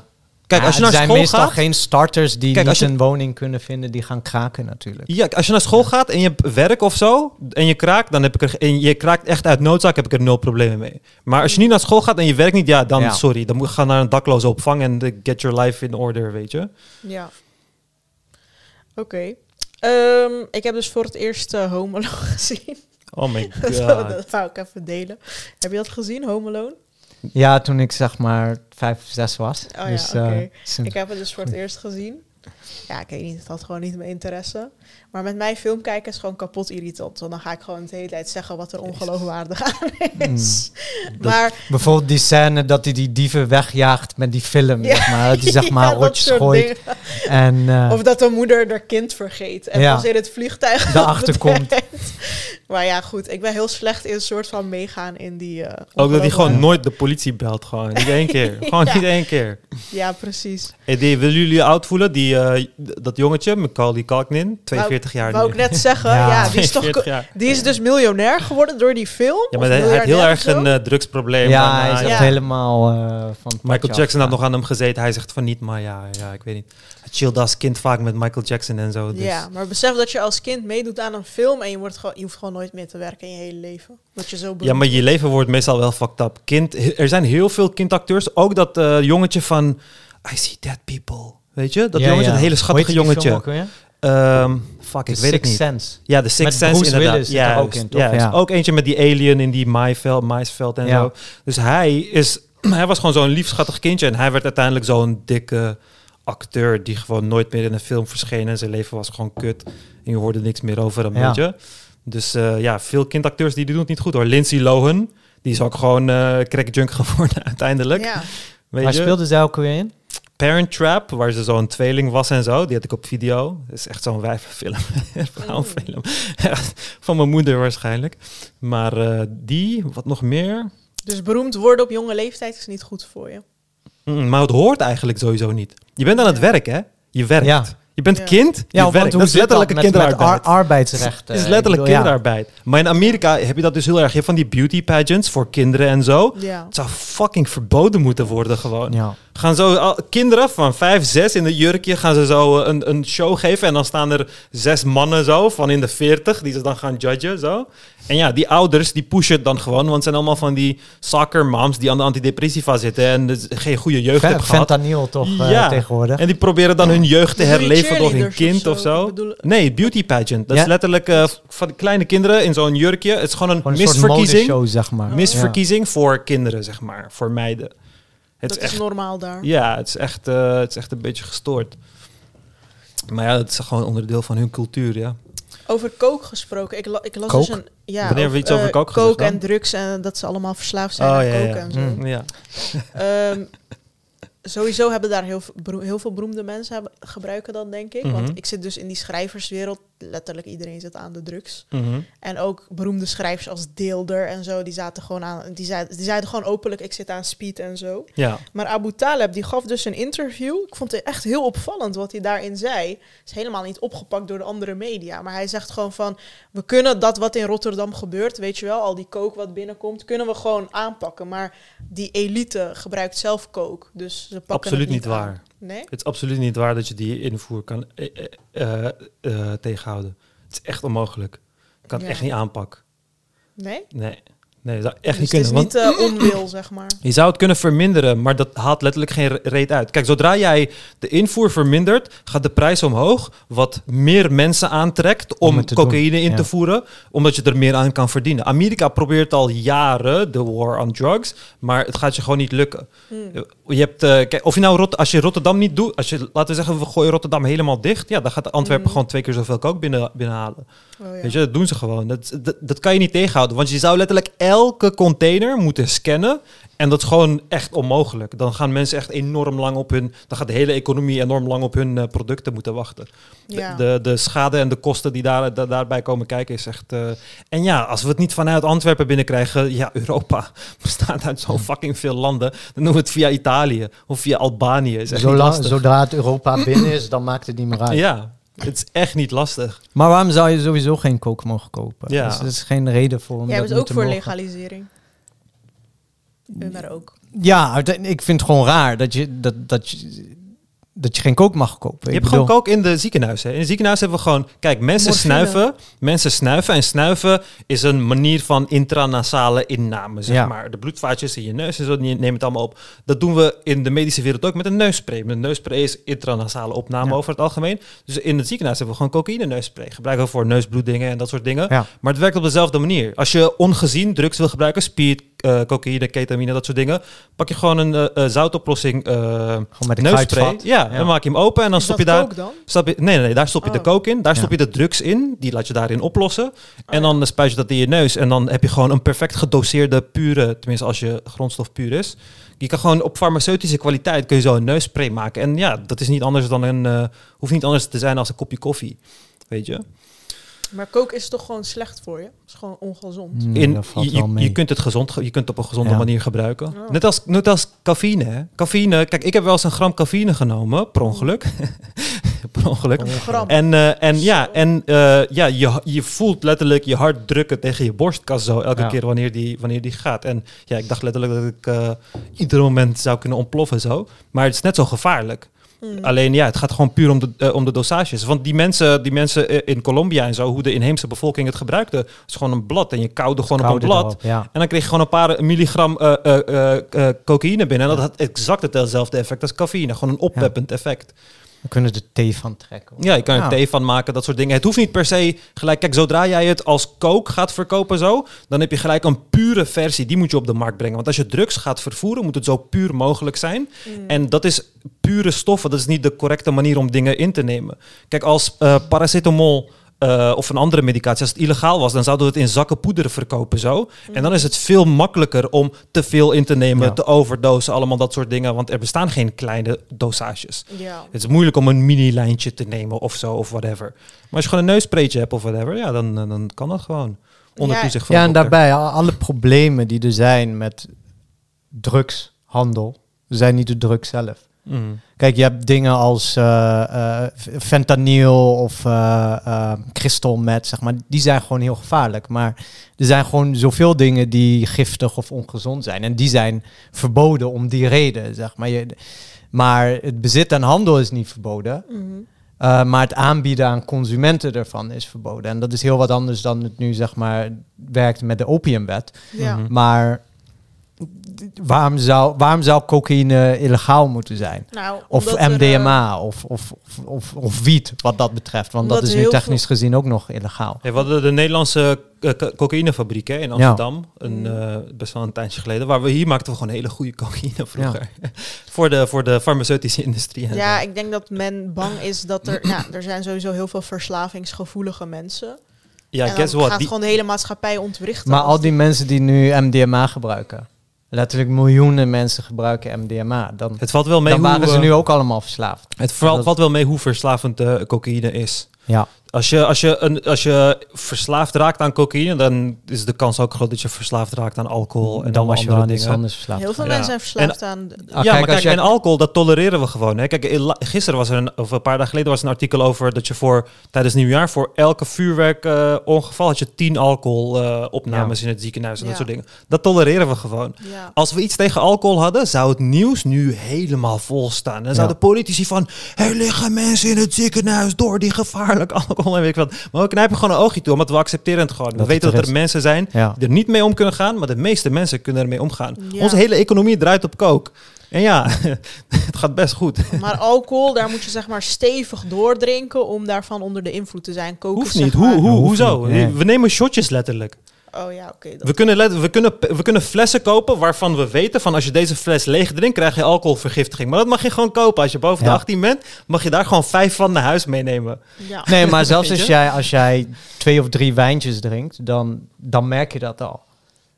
kijk, Ja, als je naar zijn school meestal gaat, geen starters die Kijk, niet als je- een woning kunnen vinden, die gaan kraken natuurlijk. ja, als je naar school gaat en je hebt werk of zo en je kraakt, dan heb ik er, en je kraakt echt uit noodzaak, heb ik er nul problemen mee. Maar als je niet naar school gaat en je werkt niet, ja, dan Ja. sorry, dan moet je gaan naar een dakloze opvang en de get your life in order, weet je. Ja. Oké. Ehm, ik heb dus voor het eerst eh, Home Alone gezien. Oh my dat, god. dat wou ik even delen. Heb je dat gezien, Home Alone? Ja, toen ik zeg maar vijf, zes was. Oh dus, oké. eh, Ik heb het dus voor het eerst gezien. Ja, ik weet niet, het had gewoon niet mijn interesse. Maar met mij film kijken is gewoon kapot irritant. Want dan ga ik gewoon de hele tijd zeggen wat er ongeloofwaardig aan is. Dat- maar Bijvoorbeeld die scène dat hij die dieven wegjaagt met die film, Ja. zeg maar. Dat hij zeg Ja, maar rotjes soort gooit. En eh, Of dat de moeder haar kind vergeet. En Ja. pas in het vliegtuig Daarachter ontdekt. komt. Maar ja, goed. Ik ben heel slecht in een soort van meegaan in die... eh, Ook dat hij gewoon nooit de politie belt, gewoon. Niet één keer. Gewoon Ja. niet één keer. Ja, precies. Hey, die, willen jullie je oud voelen? Die, eh, d- dat jongetje, Macaulay Culkin, 42 jaar Wou nu. ik net zeggen. Ja. Ja, die, is toch, 42 jaar. die is dus miljonair geworden door die film. Ja, maar hij heeft heel erg een eh, drugsprobleem. ja, hij is eh, echt Ja. helemaal eh, van Michael Jackson had nog aan hem gezeten. Hij zegt van niet, maar ja, ja, ik weet niet. Hij chillde als kind vaak met Michael Jackson en zo. Dus. Ja, maar besef dat je als kind meedoet aan een film en je, wordt gewoon, je hoeft gewoon nooit meer te werken in je hele leven. Dat je zo Ja, maar je leven wordt meestal wel fucked up. Kind, er zijn heel veel kindacteurs. Ook dat eh, jongetje van I See Dead People. Weet je? Dat Ja, jongetje, ja. dat hele Hoe schattige heet die film jongetje. ook weer? Ehm, fuck, ik weet het niet. Sense. Ja, de Sixth Met Sense Bruce inderdaad. Willis er Juist, ook in, toch? juist. Ja. Ook eentje met die alien in die maaiveld, maisveld en Ja. zo. Dus hij is, hij was gewoon zo'n lief schattig kindje en hij werd uiteindelijk zo'n dikke acteur die gewoon nooit meer in een film verscheen en zijn leven was gewoon kut en je hoorde niks meer over hem, Ja. weet je. Dus eh, ja, veel kindacteurs die doen het niet goed hoor. Lindsay Lohan, die is ook gewoon eh crack junk geworden uiteindelijk. Ja. Weet Waar je? speelde zij ook weer in? Parent Trap, waar ze zo'n tweeling was en zo. Die had ik op video. Dat is echt zo'n wijvenfilm. Vrouwenfilm. Van mijn moeder waarschijnlijk. Maar eh, die, wat nog meer? Dus beroemd worden op jonge leeftijd is niet goed voor je. Mm, maar het hoort eigenlijk sowieso niet. Je bent aan het werk, hè? Je werkt. Ja. Je bent Ja. kind, je Ja, werkt. want hoe dat is zit dat letterlijke met, met kinderarbeid. ar- arbeidsrechten? Het is letterlijk bedoel, ja. kinderarbeid. Maar in Amerika heb je dat dus heel erg. Je hebt van die beauty pageants voor kinderen en zo. Ja. Het zou fucking verboden moeten worden gewoon. Ja. Gaan zo al- kinderen van vijf, zes in een jurkje gaan ze zo eh, een, een show geven. En dan staan er zes mannen zo van in de veertig die ze dan gaan judgen. Zo. En ja, die ouders die pushen het dan gewoon. Want het zijn allemaal van die soccer moms die aan de antidepressiva zitten. En dus geen goede jeugd hebben gehad. Fentanyl toch eh, Ja. tegenwoordig. En die proberen dan hun jeugd te herleven door hun kind of of zo? Nee, beauty pageant. Dat Ja. is letterlijk eh, van kleine kinderen in zo'n jurkje. Het is gewoon een Gewoon een soort misverkiezing. modeshow, zeg maar. Misverkiezing voor kinderen, zeg maar. Voor meiden. Het dat is is, echt, normaal daar. ja, het is, echt, eh, het is echt een beetje gestoord. Maar ja, het is gewoon onderdeel van hun cultuur, ja. Over coke gesproken. Ik, la- ik las dus een... Ja, Wanneer hebben we iets over eh, gezegd dan? en drugs en dat ze allemaal verslaafd zijn Oh, aan ja, ja. en zo. Mm. ja. Ehm, sowieso hebben daar heel, heel veel beroemde mensen hebben, gebruiken dat, denk ik. Mhm. Want ik zit dus in die schrijverswereld. Letterlijk iedereen zit aan de drugs. Mhm. En ook beroemde schrijvers als Deelder en zo, die zaten gewoon aan... Die zeiden, die zeiden gewoon openlijk, ik zit aan speed en zo. ja. Maar Abu Taleb, die gaf dus een interview. Ik vond het echt heel opvallend wat hij daarin zei. Is helemaal niet opgepakt door de andere media. Maar hij zegt gewoon van... We kunnen dat wat in Rotterdam gebeurt, weet je wel... al die kook wat binnenkomt, kunnen we gewoon aanpakken. Maar die elite gebruikt zelf kook. Dus ze pakken Absoluut het niet waar. Nee? Het is absoluut niet waar dat je die invoer kan eh, eh, eh, tegenhouden. Het is echt onmogelijk. Ik kan het echt niet aanpakken. Nee? Nee, nee dat zou echt dus niet het kunnen. is want- niet eh, onwil, zeg maar. Je zou het kunnen verminderen, maar dat haalt letterlijk geen re- reet uit. Kijk, zodra jij de invoer vermindert, gaat de prijs omhoog, wat meer mensen aantrekt Om het cocaïne doen, in ja. te voeren, omdat je er meer aan kan verdienen. Amerika probeert al jaren de war on drugs, maar het gaat je gewoon niet lukken. Hmm. Je hebt, eh, kijk, of je nou Rot als je Rotterdam niet doet, als je laten we zeggen we gooien Rotterdam helemaal dicht, ja, dan gaat Antwerpen Mm. gewoon twee keer zoveel coke binnen, binnenhalen. Oh, ja. Weet je, dat doen ze gewoon. Dat, dat, dat kan je niet tegenhouden. Want je zou letterlijk elke container moeten scannen. En dat is gewoon echt onmogelijk. Dan gaan mensen echt enorm lang op hun... Dan gaat de hele economie enorm lang op hun eh, producten moeten wachten. De, Ja. de, de schade en de kosten die daar, da- daarbij komen kijken is echt... eh, En ja, als we het niet vanuit Antwerpen binnenkrijgen... Ja, Europa bestaat uit zo fucking veel landen. Dan doen we het via Italië of via Albanië. Is echt lastig. zodra het Europa binnen is, dan maakt het niet meer uit. Ja, het is echt niet lastig. Maar waarom zou je sowieso geen coke mogen kopen? Ja. Dus er is geen reden voor om Jij bent nu ook voor mogen. legalisering. En daar ook. Ja, ik vind het gewoon raar dat je, dat, dat je, dat je geen coke mag kopen. Je hebt bedoel- gewoon kook in de ziekenhuizen. In het ziekenhuis hebben we gewoon... Kijk, mensen Morfine. snuiven. Mensen snuiven. En snuiven is een manier van intranasale inname, zeg Ja. maar. De bloedvaatjes in je neus en zo, die nemen het allemaal op. Dat doen we in de medische wereld ook met een neusspray. Met een neusspray is intranasale opname Ja. over het algemeen. Dus in het ziekenhuis hebben we gewoon cocaïne neusspray. Gebruiken we voor neusbloedingen en dat soort dingen. Ja. Maar het werkt op dezelfde manier. Als je ongezien drugs wil gebruiken, speed, eh, cocaïne, ketamine, dat soort dingen, pak je gewoon een eh, eh, zoutoplossing eh Gewoon met een neusspray. kruidvat. Ja, Ja. dan maak je hem open en dan Is stop je daar. dan? Stop je, nee, nee, nee, daar stop je de Oh. coke in. Daar Ja. stop je de drugs in. Die laat je daarin oplossen. en ja. dan spuit je dat in je neus. En dan heb je gewoon een perfect gedoseerde, pure, tenminste als je grondstof puur is. Je kan gewoon op farmaceutische kwaliteit kun je zo een neusspray maken. En ja, dat is niet anders dan een, eh, hoeft niet anders te zijn als een kopje koffie. Weet je? Maar coke is toch gewoon slecht voor je? Het is gewoon ongezond. Nee, In, je, kunt het gezond, ge- je kunt het op een gezonde Ja. manier gebruiken. Oh. Net, als, net als cafeïne. Hè? Cafeïne, kijk, ik heb wel eens een gram cafeïne genomen, per ongeluk. per ongeluk. Een gram. En, eh, en ja, en, eh, ja je, je voelt letterlijk je hart drukken tegen je borstkas zo elke Ja. keer wanneer die, wanneer die gaat. En ja, ik dacht letterlijk dat ik eh, ieder moment zou kunnen ontploffen zo. Maar het is net zo gevaarlijk. Mm. Alleen ja, het gaat gewoon puur om de, eh, om de dosages. Want die mensen, die mensen eh, in Colombia en zo, hoe de inheemse bevolking het gebruikte, is gewoon een blad. En je koude gewoon op een blad. erop, Ja. En dan kreeg je gewoon een paar milligram eh, eh, eh, eh, cocaïne binnen. En dat had exact hetzelfde effect als cafeïne. Gewoon een opweppend effect. We kunnen er thee van trekken. Ja, je kan er Ja. thee van maken, dat soort dingen. Het hoeft niet per se gelijk... Kijk, zodra jij het als coke gaat verkopen zo... dan heb je gelijk een pure versie. Die moet je op de markt brengen. Want als je drugs gaat vervoeren... moet het zo puur mogelijk zijn. Mm. En dat is pure stoffen. Dat is niet de correcte manier om dingen in te nemen. Kijk, als eh, paracetamol... eh, of een andere medicatie, als het illegaal was, dan zouden we het in zakken poeder verkopen zo. En dan is het veel makkelijker om te veel in te nemen, Ja. te overdosen, allemaal dat soort dingen. Want er bestaan geen kleine dosages. Ja. Het is moeilijk om een mini-lijntje te nemen of zo, of whatever. Maar als je gewoon een neuspreetje hebt of whatever, ja, dan, dan dan kan dat gewoon. Onder Ja, toezicht van Ja, en daarbij, al- alle problemen die er zijn met drugshandel, zijn niet de drugs zelf. Mm. Kijk, je hebt dingen als eh, eh, fentanyl of eh eh, crystal meth, zeg maar. Die zijn gewoon heel gevaarlijk. Maar er zijn gewoon zoveel dingen die giftig of ongezond zijn. En die zijn verboden om die reden, zeg maar. Je, maar het bezit en handel is niet verboden. Mhm. Eh, maar het aanbieden aan consumenten ervan is verboden. En dat is heel wat anders dan het nu, zeg maar, werkt met de opiumwet. Ja. Mhm. Maar waarom zou, waarom zou cocaïne illegaal moeten zijn? Nou, Of er, eh, MDMA of, of, of, of, of wiet, wat dat betreft. Want dat is nu technisch gezien ook nog illegaal. Ja, we hadden de Nederlandse eh, co- cocaïnefabriek hè, in Amsterdam, een, Mm. eh, best wel een tijdje geleden, waar we hier maakten we gewoon hele goede cocaïne vroeger. voor, de, voor de farmaceutische industrie. en Ja, zo. ik denk dat men bang is dat er... ja, er zijn sowieso heel veel verslavingsgevoelige mensen. ja en guess what? gaat Die, gewoon de hele maatschappij ontwrichten. Maar al die mensen die nu MDMA gebruiken, letterlijk miljoenen mensen gebruiken MDMA, dan, het valt wel mee dan hoe, waren ze eh, nu ook allemaal verslaafd. het valt, dat- valt wel mee hoe verslavend cocaïne is. Ja, Als je, als, je een, als je verslaafd raakt aan cocaïne, dan is de kans ook groot dat je verslaafd raakt aan alcohol en dan dan was je aan dingen. anders verslaafd. Heel veel Ja. mensen zijn verslaafd aan... Ah, ja, kijk, maar kijk, jij- en alcohol, dat tolereren we gewoon. Hè. Kijk, la- gisteren was er een, of een paar dagen geleden was er een artikel over dat je voor tijdens nieuwjaar voor elke vuurwerkongeval had je tien alcoholopnames in het ziekenhuis en dat soort dingen. Dat tolereren we gewoon. Ja. Als we iets tegen alcohol hadden, zou het nieuws nu helemaal vol staan. En zouden politici van, er liggen mensen in het ziekenhuis door die alcohol en weet ik wat. Maar we knijpen gewoon een oogje toe, omdat we accepteren het gewoon. We weten dat er is. mensen zijn Ja. die er niet mee om kunnen gaan, maar de meeste mensen kunnen ermee omgaan. Ja. Onze hele economie draait op kook. En ja, het gaat best goed. Maar alcohol, daar moet je zeg maar stevig doordrinken om daarvan onder de invloed te zijn. Koken Hoeft zeg niet. maar- Hoe, hoe, hoezo? nee. We nemen shotjes letterlijk. Oh ja, oké. dat- We kunnen, let- we, kunnen, we kunnen flessen kopen waarvan we weten van als je deze fles leeg drinkt, krijg je alcoholvergiftiging. Maar dat mag je gewoon kopen. Als je boven de Ja. 18 bent, mag je daar gewoon vijf van naar huis meenemen. ja. Nee, maar zelfs als jij, als jij twee of drie wijntjes drinkt, dan, dan merk je dat al.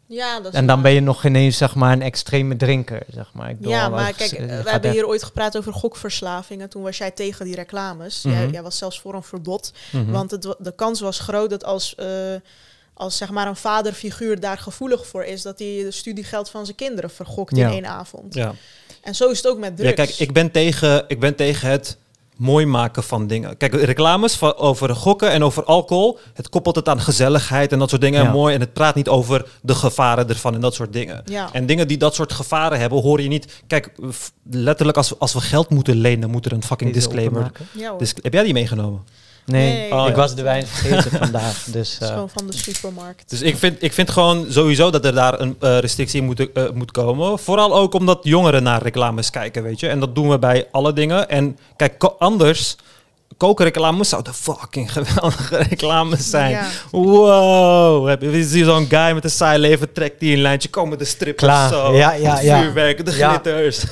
ja, dat is En dan waar. ben je nog ineens zeg maar een extreme drinker, zeg maar. Ik bedoel, Ja, maar kijk, eh, we gaat hebben echt- hier ooit gepraat over gokverslavingen. Toen was jij tegen die reclames. jij, Mhm. jij was zelfs voor een verbod. Mhm. Want het, de kans was groot dat als, eh, als zeg maar een vaderfiguur daar gevoelig voor is... dat hij de studiegeld van zijn kinderen vergokt Ja. in één avond. ja. En zo is het ook met drugs. ja, kijk, ik ben, tegen, ik ben tegen het mooi maken van dingen. Kijk, reclames van, over gokken en over alcohol, het koppelt het aan gezelligheid en dat soort dingen. Ja. En mooi, en het praat niet over de gevaren ervan en dat soort dingen. Ja. En dingen die dat soort gevaren hebben, hoor je niet. Kijk, letterlijk als we, als we geld moeten lenen, moet er een fucking Deze disclaimer. Ja, heb jij die meegenomen? Nee, Nee. Oh, ik ja. was de wijn vergeten vandaag. Dus, Het is eh, gewoon van de supermarkt. Dus ik vind, ik vind gewoon sowieso dat er daar een eh, restrictie in moet, eh, moet komen. Vooral ook omdat jongeren naar reclames kijken, weet je. En dat doen we bij alle dingen. En kijk, anders, kookreclames zouden fucking geweldige reclames zijn. Ja. Wow, heb je zie je zo'n guy met een saai leven, trekt die een lijntje, komen de strippers Klaar. zo. Ja, ja, ja. vuurwerk, de Ja. glitters.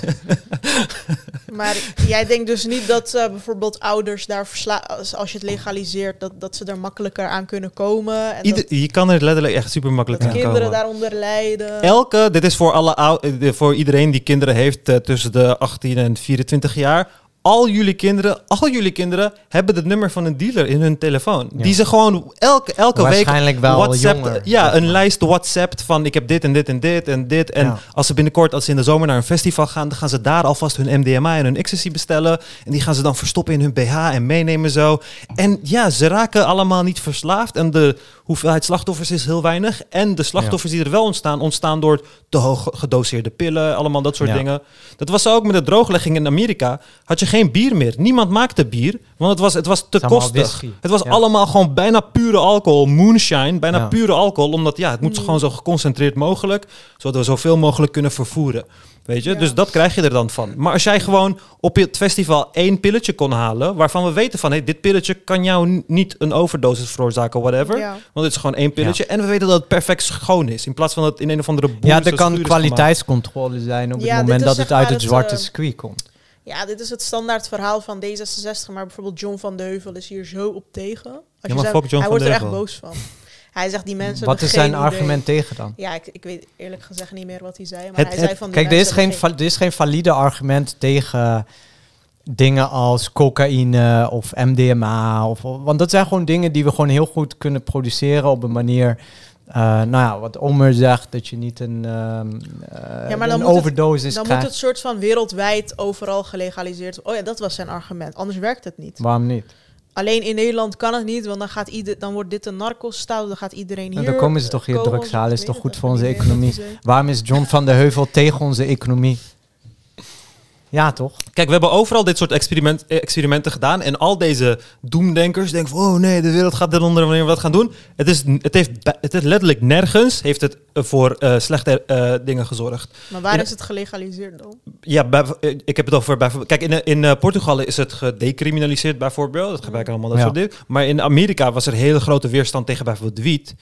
Maar jij denkt dus niet dat eh, bijvoorbeeld ouders daar versla als, als je het legaliseert, dat, dat ze er makkelijker aan kunnen komen. En Ieder, je kan er letterlijk echt super makkelijk dat aan kinderen komen. daaronder lijden. Elke, dit is voor, alle ou- eh, voor iedereen die kinderen heeft eh, tussen de 18 en 24 jaar. Al jullie kinderen, al jullie kinderen hebben het nummer van een dealer in hun telefoon. Ja. Die ze gewoon elke, elke week Waarschijnlijk wel WhatsApp, jonger, ja, een maar. lijst WhatsApp van ik heb dit en dit en dit en dit. En Ja. als ze binnenkort, als ze in de zomer naar een festival gaan, dan gaan ze daar alvast hun MDMA en hun ecstasy bestellen. En die gaan ze dan verstoppen in hun BH en meenemen zo. En ja, ze raken allemaal niet verslaafd. En de hoeveelheid slachtoffers is heel weinig. En de slachtoffers die er wel ontstaan, ontstaan door te hoog gedoseerde pillen, allemaal dat soort dingen. Dat was ook met de drooglegging in Amerika. Had je geen bier meer. Niemand maakte bier, want het was, het was te kostig. Het was Ja. allemaal gewoon bijna pure alcohol. Moonshine, bijna Ja. pure alcohol. Omdat ja, het moet Mm. gewoon zo geconcentreerd mogelijk. Zodat we zoveel mogelijk kunnen vervoeren. Weet je? Ja. Dus dat krijg je er dan van. Maar als jij gewoon op het festival één pilletje kon halen... waarvan we weten van... Hey, dit pilletje kan jou niet een overdosis veroorzaken, whatever. Ja. Want het is gewoon één pilletje. En we weten dat het perfect schoon is. In plaats van dat het in een of andere boel ja, er dat kan kwaliteitscontrole zijn op Ja, het moment dat het uit het, zwarte eh, circuit komt. Ja, dit is het standaard verhaal van D66, maar bijvoorbeeld John van de Heuvel is hier zo op tegen. Als Ja, je zegt- John hij van wordt er echt boos van. Hij zegt die mensen Wat is zijn geen idee. argument tegen dan? Ja, ik, ik weet eerlijk gezegd niet meer wat hij zei, maar Het- hij het- zei van Kijk, er is, geen, er is geen valide argument tegen dingen als cocaïne of MDMA. Of, want dat zijn gewoon dingen die we gewoon heel goed kunnen produceren op een manier eh, nou ja, wat Omer zegt, dat je niet een, eh, Ja, maar dan een moet het- overdosis Dan moet het soort van wereldwijd overal gelegaliseerd worden. Oh ja, dat was zijn argument. Anders werkt het niet. Waarom niet? Alleen in Nederland kan het niet, want dan, gaat ieder, dan wordt dit een narcosstaat. Dan gaat iedereen Nou, hier... dan komen ze toch hier komen drugs halen, is toch goed voor onze economie? Waarom is John van der Heuvel tegen onze economie? Ja, toch? Kijk, we hebben overal dit soort experiment, eh, experimenten gedaan. En al deze doemdenkers denken van... Oh nee, de wereld gaat eronder wanneer we dat gaan doen. Het, is, het, heeft, het heeft letterlijk nergens heeft het eh, voor eh, slechte eh, dingen gezorgd. Maar waar is het gelegaliseerd dan? Ja, bij- ik heb het over... bijvoorbeeld- Kijk, in, in Portugal is het gedecriminaliseerd bijvoorbeeld. Het gebruiken allemaal dat Ja. soort dingen. Maar in Amerika was er hele grote weerstand tegen bijvoorbeeld wiet.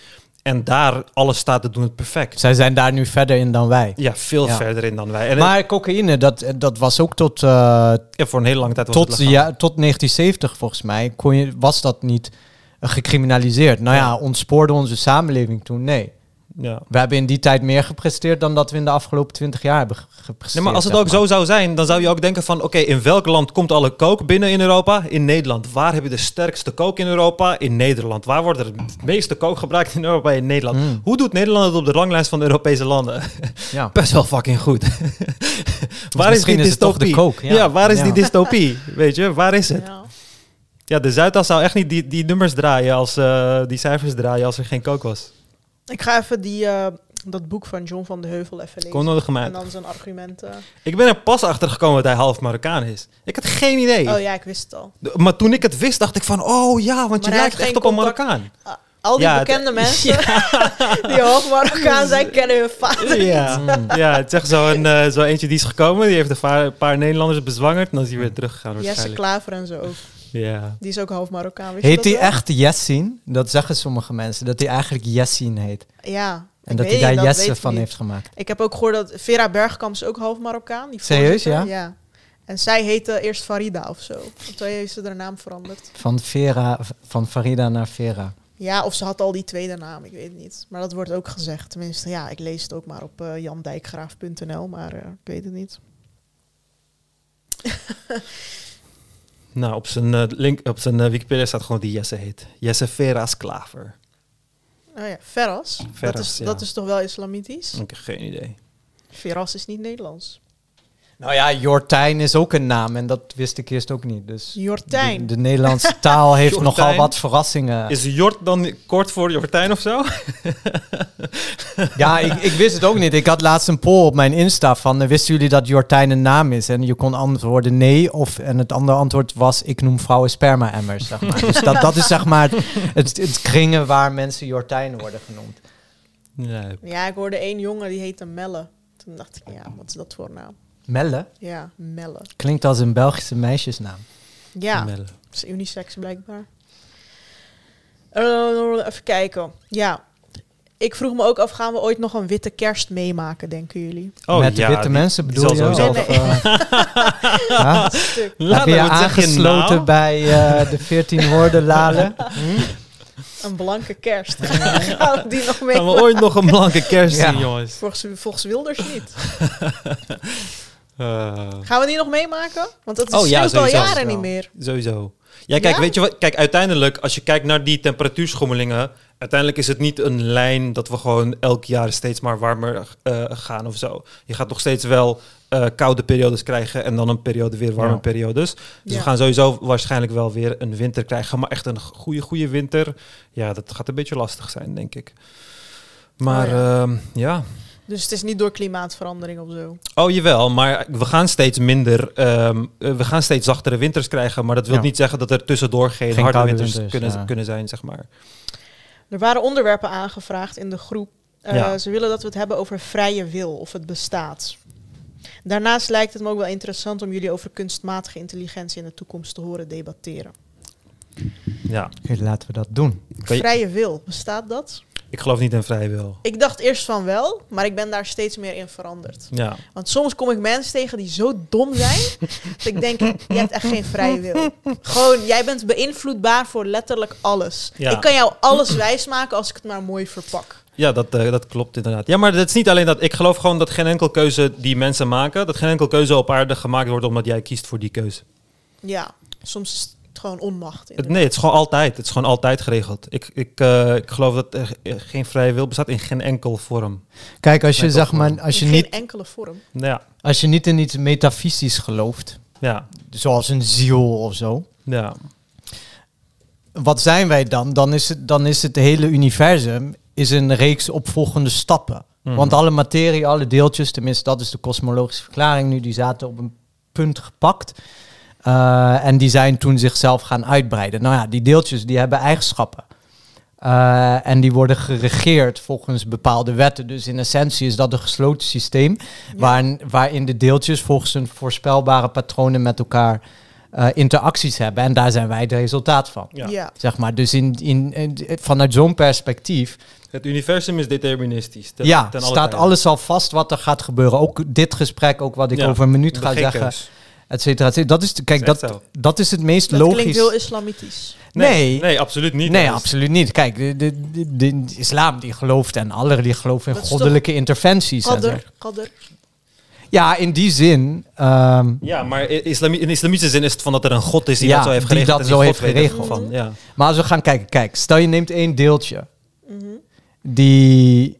En daar, alle staten doen het perfect. Zij zijn daar nu verder in dan wij. Ja, veel Ja. verder in dan wij. En Maar cocaïne, dat, dat was ook tot, ja, voor een hele lange tijd was tot, het ja, tot 1970 volgens mij kon je, was dat niet gecriminaliseerd. Nou ja, Ja. ontspoorde onze samenleving toen? Nee. Ja. We hebben in die tijd meer gepresteerd dan dat we in de afgelopen 20 jaar hebben ge- gepresteerd. Nee, maar als het ook zo zou zijn, dan zou je ook denken van... oké, in welk land komt alle coke binnen in Europa? In Nederland. Waar heb je de sterkste coke in Europa? In Nederland. Waar wordt er het meeste coke gebruikt in Europa? In Nederland. Mm. Hoe doet Nederland het op de ranglijst van de Europese landen? Ja. Best wel fucking goed. waar is die is het toch de dystopie? ja. ja. waar is Ja. die dystopie? Weet je, waar is het? Ja. Ja, de Zuidas zou echt niet die, die nummers draaien... als eh, die cijfers draaien als er geen coke was. Ik ga even die, eh, dat boek van John van de Heuvel even lezen. En dan zijn argumenten. Ik ben er pas achter gekomen dat hij half Marokkaan is. Ik had geen idee. Oh ja, ik wist het al. De- Maar toen ik het wist, dacht ik van, oh ja, want Maar je lijkt echt op een Marokkaan. Ah, Al die Ja, bekende mensen die half Marokkaan zijn, kennen hun vader. Ja, ja het is echt zo, een, eh, zo eentje die is gekomen, die heeft een paar, Nederlanders bezwangerd en dan is hij weer teruggegaan Jesse. Klaver en zo ook. Ja. Die is ook half Marokkaan. Heet hij echt Jessin? Dat zeggen sommige mensen, dat hij eigenlijk Jessin heet. Ja. En ik dat hij daar dat Jesse van niet. heeft gemaakt. Ik heb ook gehoord dat Vera Bergkamp is ook half Marokkaan. Die Serieus, ja? Ja. En zij heette eerst Farida of zo. Of toen heeft ze haar naam veranderd. Van, Vera, van Farida naar Vera. Ja, of ze had al die tweede naam, ik weet het niet. Maar dat wordt ook gezegd. Tenminste, ja, ik lees het ook maar op eh jandijkgraaf.nl, maar eh, ik weet het niet. Nou, op zijn, eh, link, op zijn eh, Wikipedia staat gewoon die Jesse heet. Jesse Veras Klaver. Oh ja, Ferras. dat, is, ja. dat is toch wel islamitisch? Ik heb geen idee. Ferras is niet Nederlands. Nou ja, Jortijn is ook een naam en dat wist ik eerst ook niet. Dus Jortijn. De, de Nederlandse taal heeft Jortijn? nogal wat verrassingen. Is Jort dan kort voor Jortijn of zo? Ja, ik, ik wist het ook niet. Ik had laatst een poll op mijn Insta van... eh, wisten jullie dat Jortijn een naam is? En je kon antwoorden nee. Of, en het andere antwoord was... ik noem vrouwen sperma-emmers, zeg maar. Dus dat, dat is zeg maar het, het, kringen waar mensen Jortijn worden genoemd. Ja, ik hoorde één jongen die heette Melle. Toen dacht ik, ja, wat is dat voor naam? Melle Ja, Melle. klinkt als een Belgische meisjesnaam. Ja, Melle. is unisex blijkbaar. Eh, even kijken. Ja, ik vroeg me ook af, gaan we ooit nog een witte kerst meemaken, denken jullie? Oh, Met de ja, witte mensen bedoel je? sowieso- Nee, Of, eh, Heb je aangesloten nou? bij eh, de 14 woorden Lalen? Een blanke kerst. gaan we die nog mee? Gaan we ooit nog een blanke kerst Ja. zien, jongens? Volgens, volgens Wilders niet. Eh, Gaan we die nog meemaken? Want dat is Oh ja, al jaren niet meer. Sowieso. Ja, kijk, Ja? weet je wat? Kijk, uiteindelijk, als je kijkt naar die temperatuurschommelingen, uiteindelijk is het niet een lijn dat we gewoon elk jaar steeds maar warmer eh, gaan of zo. Je gaat nog steeds wel eh, koude periodes krijgen en dan een periode weer warme Ja. periodes. Dus Ja. we gaan sowieso waarschijnlijk wel weer een winter krijgen, maar echt een goede, goede winter. Ja, dat gaat een beetje lastig zijn, denk ik. Maar Oh ja. ja. Dus het is niet door klimaatverandering of zo. Oh jawel, maar we gaan steeds minder, ehm, eh, we gaan steeds zachtere winters krijgen, maar dat wil Ja. niet zeggen dat er tussendoor geen, Geen harde winters, winters, kunnen, ja. kunnen zijn, zeg maar. Er waren onderwerpen aangevraagd in de groep. Eh, Ja. Ze willen dat we het hebben over vrije wil, of het bestaat. Daarnaast lijkt het me ook wel interessant om jullie over kunstmatige intelligentie in de toekomst te horen debatteren. Ja, Oké, laten we dat doen. Vrije wil, bestaat dat? Ik geloof niet in vrije wil. Ik dacht eerst van wel, maar ik ben daar steeds meer in veranderd. Ja, Want soms kom ik mensen tegen die zo dom zijn, dat ik denk, je hebt echt geen vrije wil. Gewoon, jij bent beïnvloedbaar voor letterlijk alles. Ja. Ik kan jou alles wijsmaken als ik het maar mooi verpak. ja dat, eh, dat klopt inderdaad. Ja, maar het is niet alleen dat. Ik geloof gewoon dat geen enkel keuze die mensen maken, dat geen enkel keuze op aarde gemaakt wordt omdat jij kiest voor die keuze. Ja, soms is het gewoon onmacht. Inderdaad. nee, het is gewoon altijd. Het is gewoon altijd geregeld. Ik, ik, eh, ik geloof dat er geen vrije wil bestaat in geen enkel vorm. Kijk, als je, Nee, zeg maar, als je, In niet, geen enkele vorm. Ja, als je niet in iets metafysisch gelooft, ja, zoals een ziel of zo, ja. wat zijn wij dan? Dan is het, dan is het hele universum is een reeks opvolgende stappen. Mhm. Want alle materie, alle deeltjes, tenminste dat is de kosmologische verklaring nu, die zaten op een punt gepakt. Eh, en die zijn toen zichzelf gaan uitbreiden. Nou ja, die deeltjes die hebben eigenschappen. Eh, en die worden geregeerd volgens bepaalde wetten. Dus in essentie is dat een gesloten systeem. Waarin, waarin de deeltjes volgens een voorspelbare patronen met elkaar eh, interacties hebben. En daar zijn wij het resultaat van. Ja. Ja. Zeg maar. Dus in, in, in- vanuit zo'n perspectief Het universum is deterministisch. ten- ja, ten alle staat tijden. alles al vast wat er gaat gebeuren. Ook dit gesprek, ook wat ik Ja, over een minuut ga zeggen. Et cetera. et cetera. Dat is, de- kijk, dat, dat is het meest Dat logisch. klinkt heel islamitisch. Nee. nee, absoluut niet. Nee, Dat absoluut niet. Kijk, de, de, de, de islam die gelooft en alle die geloven in Dat goddelijke interventies. en zo. Qadr, qadr. Ja, in die zin. ehm, Ja, maar islami- in islamitische zin is het van dat er een god is die Ja, dat zo heeft die geregeld. dat en zo God heeft er geregeld. Van. Ja. maar als we gaan kijken, kijk, stel je neemt één deeltje. Mhm. Die,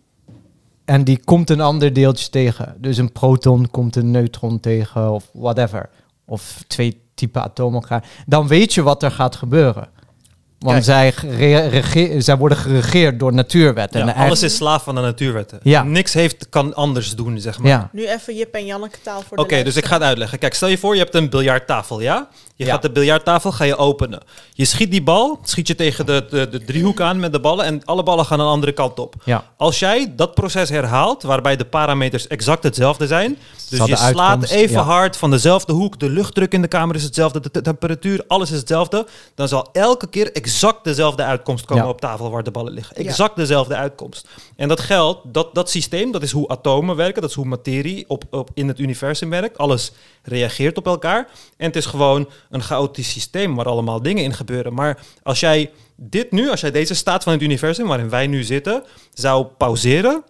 en die komt een ander deeltje tegen. Dus een proton komt een neutron tegen of whatever. Of twee typen atomen elkaar. Dan weet je wat er gaat gebeuren. Want zij, zij worden geregeerd door natuurwetten. Ja, En alles is slaaf van de natuurwetten. Ja. Niks heeft, kan anders doen, zeg maar. Ja, Nu even Jip en Janneke taal voor de Oké, dus ik ga het uitleggen. Kijk, stel je voor, je hebt een biljarttafel, ja? Je Ja. gaat de biljarttafel ga je openen. Je schiet die bal, schiet je tegen de, de, de driehoek aan met de ballen en alle ballen gaan een andere kant op. ja. Als jij dat proces herhaalt, waarbij de parameters exact hetzelfde zijn, dus Zal je slaat uitkomst- even ja. hard van dezelfde hoek, de luchtdruk in de kamer is hetzelfde, de te- temperatuur, alles is hetzelfde, dan zal elke keer exact dezelfde uitkomst komen Ja. op tafel waar de ballen liggen. Ja. Exact dezelfde uitkomst. En dat geldt, dat, dat systeem, dat is hoe atomen werken, dat is hoe materie op, op, in het universum werkt. Alles reageert op elkaar. En het is gewoon een chaotisch systeem waar allemaal dingen in gebeuren. Maar als jij dit nu, als jij deze staat van het universum waarin wij nu zitten, zou pauzeren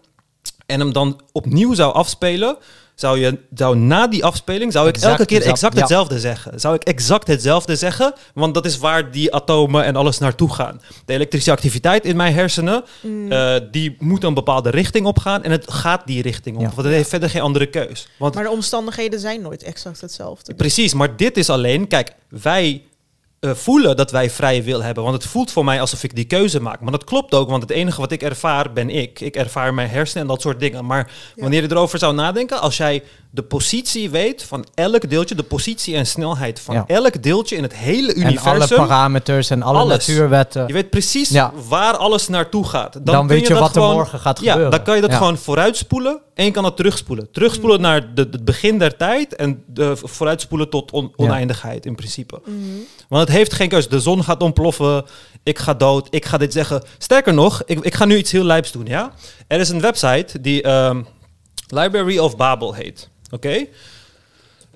en hem dan opnieuw zou afspelen, zou je zou na die afspeling zou ik Exact elke keer exact ja. hetzelfde zeggen. Zou ik exact hetzelfde zeggen, want dat is waar die atomen en alles naartoe gaan. De elektrische activiteit in mijn hersenen, Mm. eh, die moet een bepaalde richting opgaan en het gaat die richting op. Ja. Want het heeft verder geen andere keus. Want Maar de omstandigheden zijn nooit exact hetzelfde. Precies, maar dit is alleen, kijk, wij eh, voelen dat wij vrije wil hebben. Want het voelt voor mij alsof ik die keuze maak. Maar dat klopt ook, want het enige wat ik ervaar ben ik. Ik ervaar mijn hersenen en dat soort dingen. Maar Ja. wanneer je erover zou nadenken, als jij de positie weet van elk deeltje, de positie en snelheid van Ja. elk deeltje in het hele En alle universum. parameters en alle Alles. natuurwetten. Je weet precies Ja. waar alles naartoe gaat. Dan, Dan weet je wat er morgen gaat ja, gebeuren. Dan kan je dat Ja. gewoon vooruitspoelen en je kan dat terugspoelen. Terugspoelen naar de, het begin der tijd en de, vooruitspoelen tot on- Ja. oneindigheid in principe. Mhm. Want het heeft geen keus. De zon gaat ontploffen, ik ga dood, ik ga dit zeggen. Sterker nog, ik, ik ga nu iets heel lijps doen, ja? Er is een website die ehm, Library of Babel heet. Oké?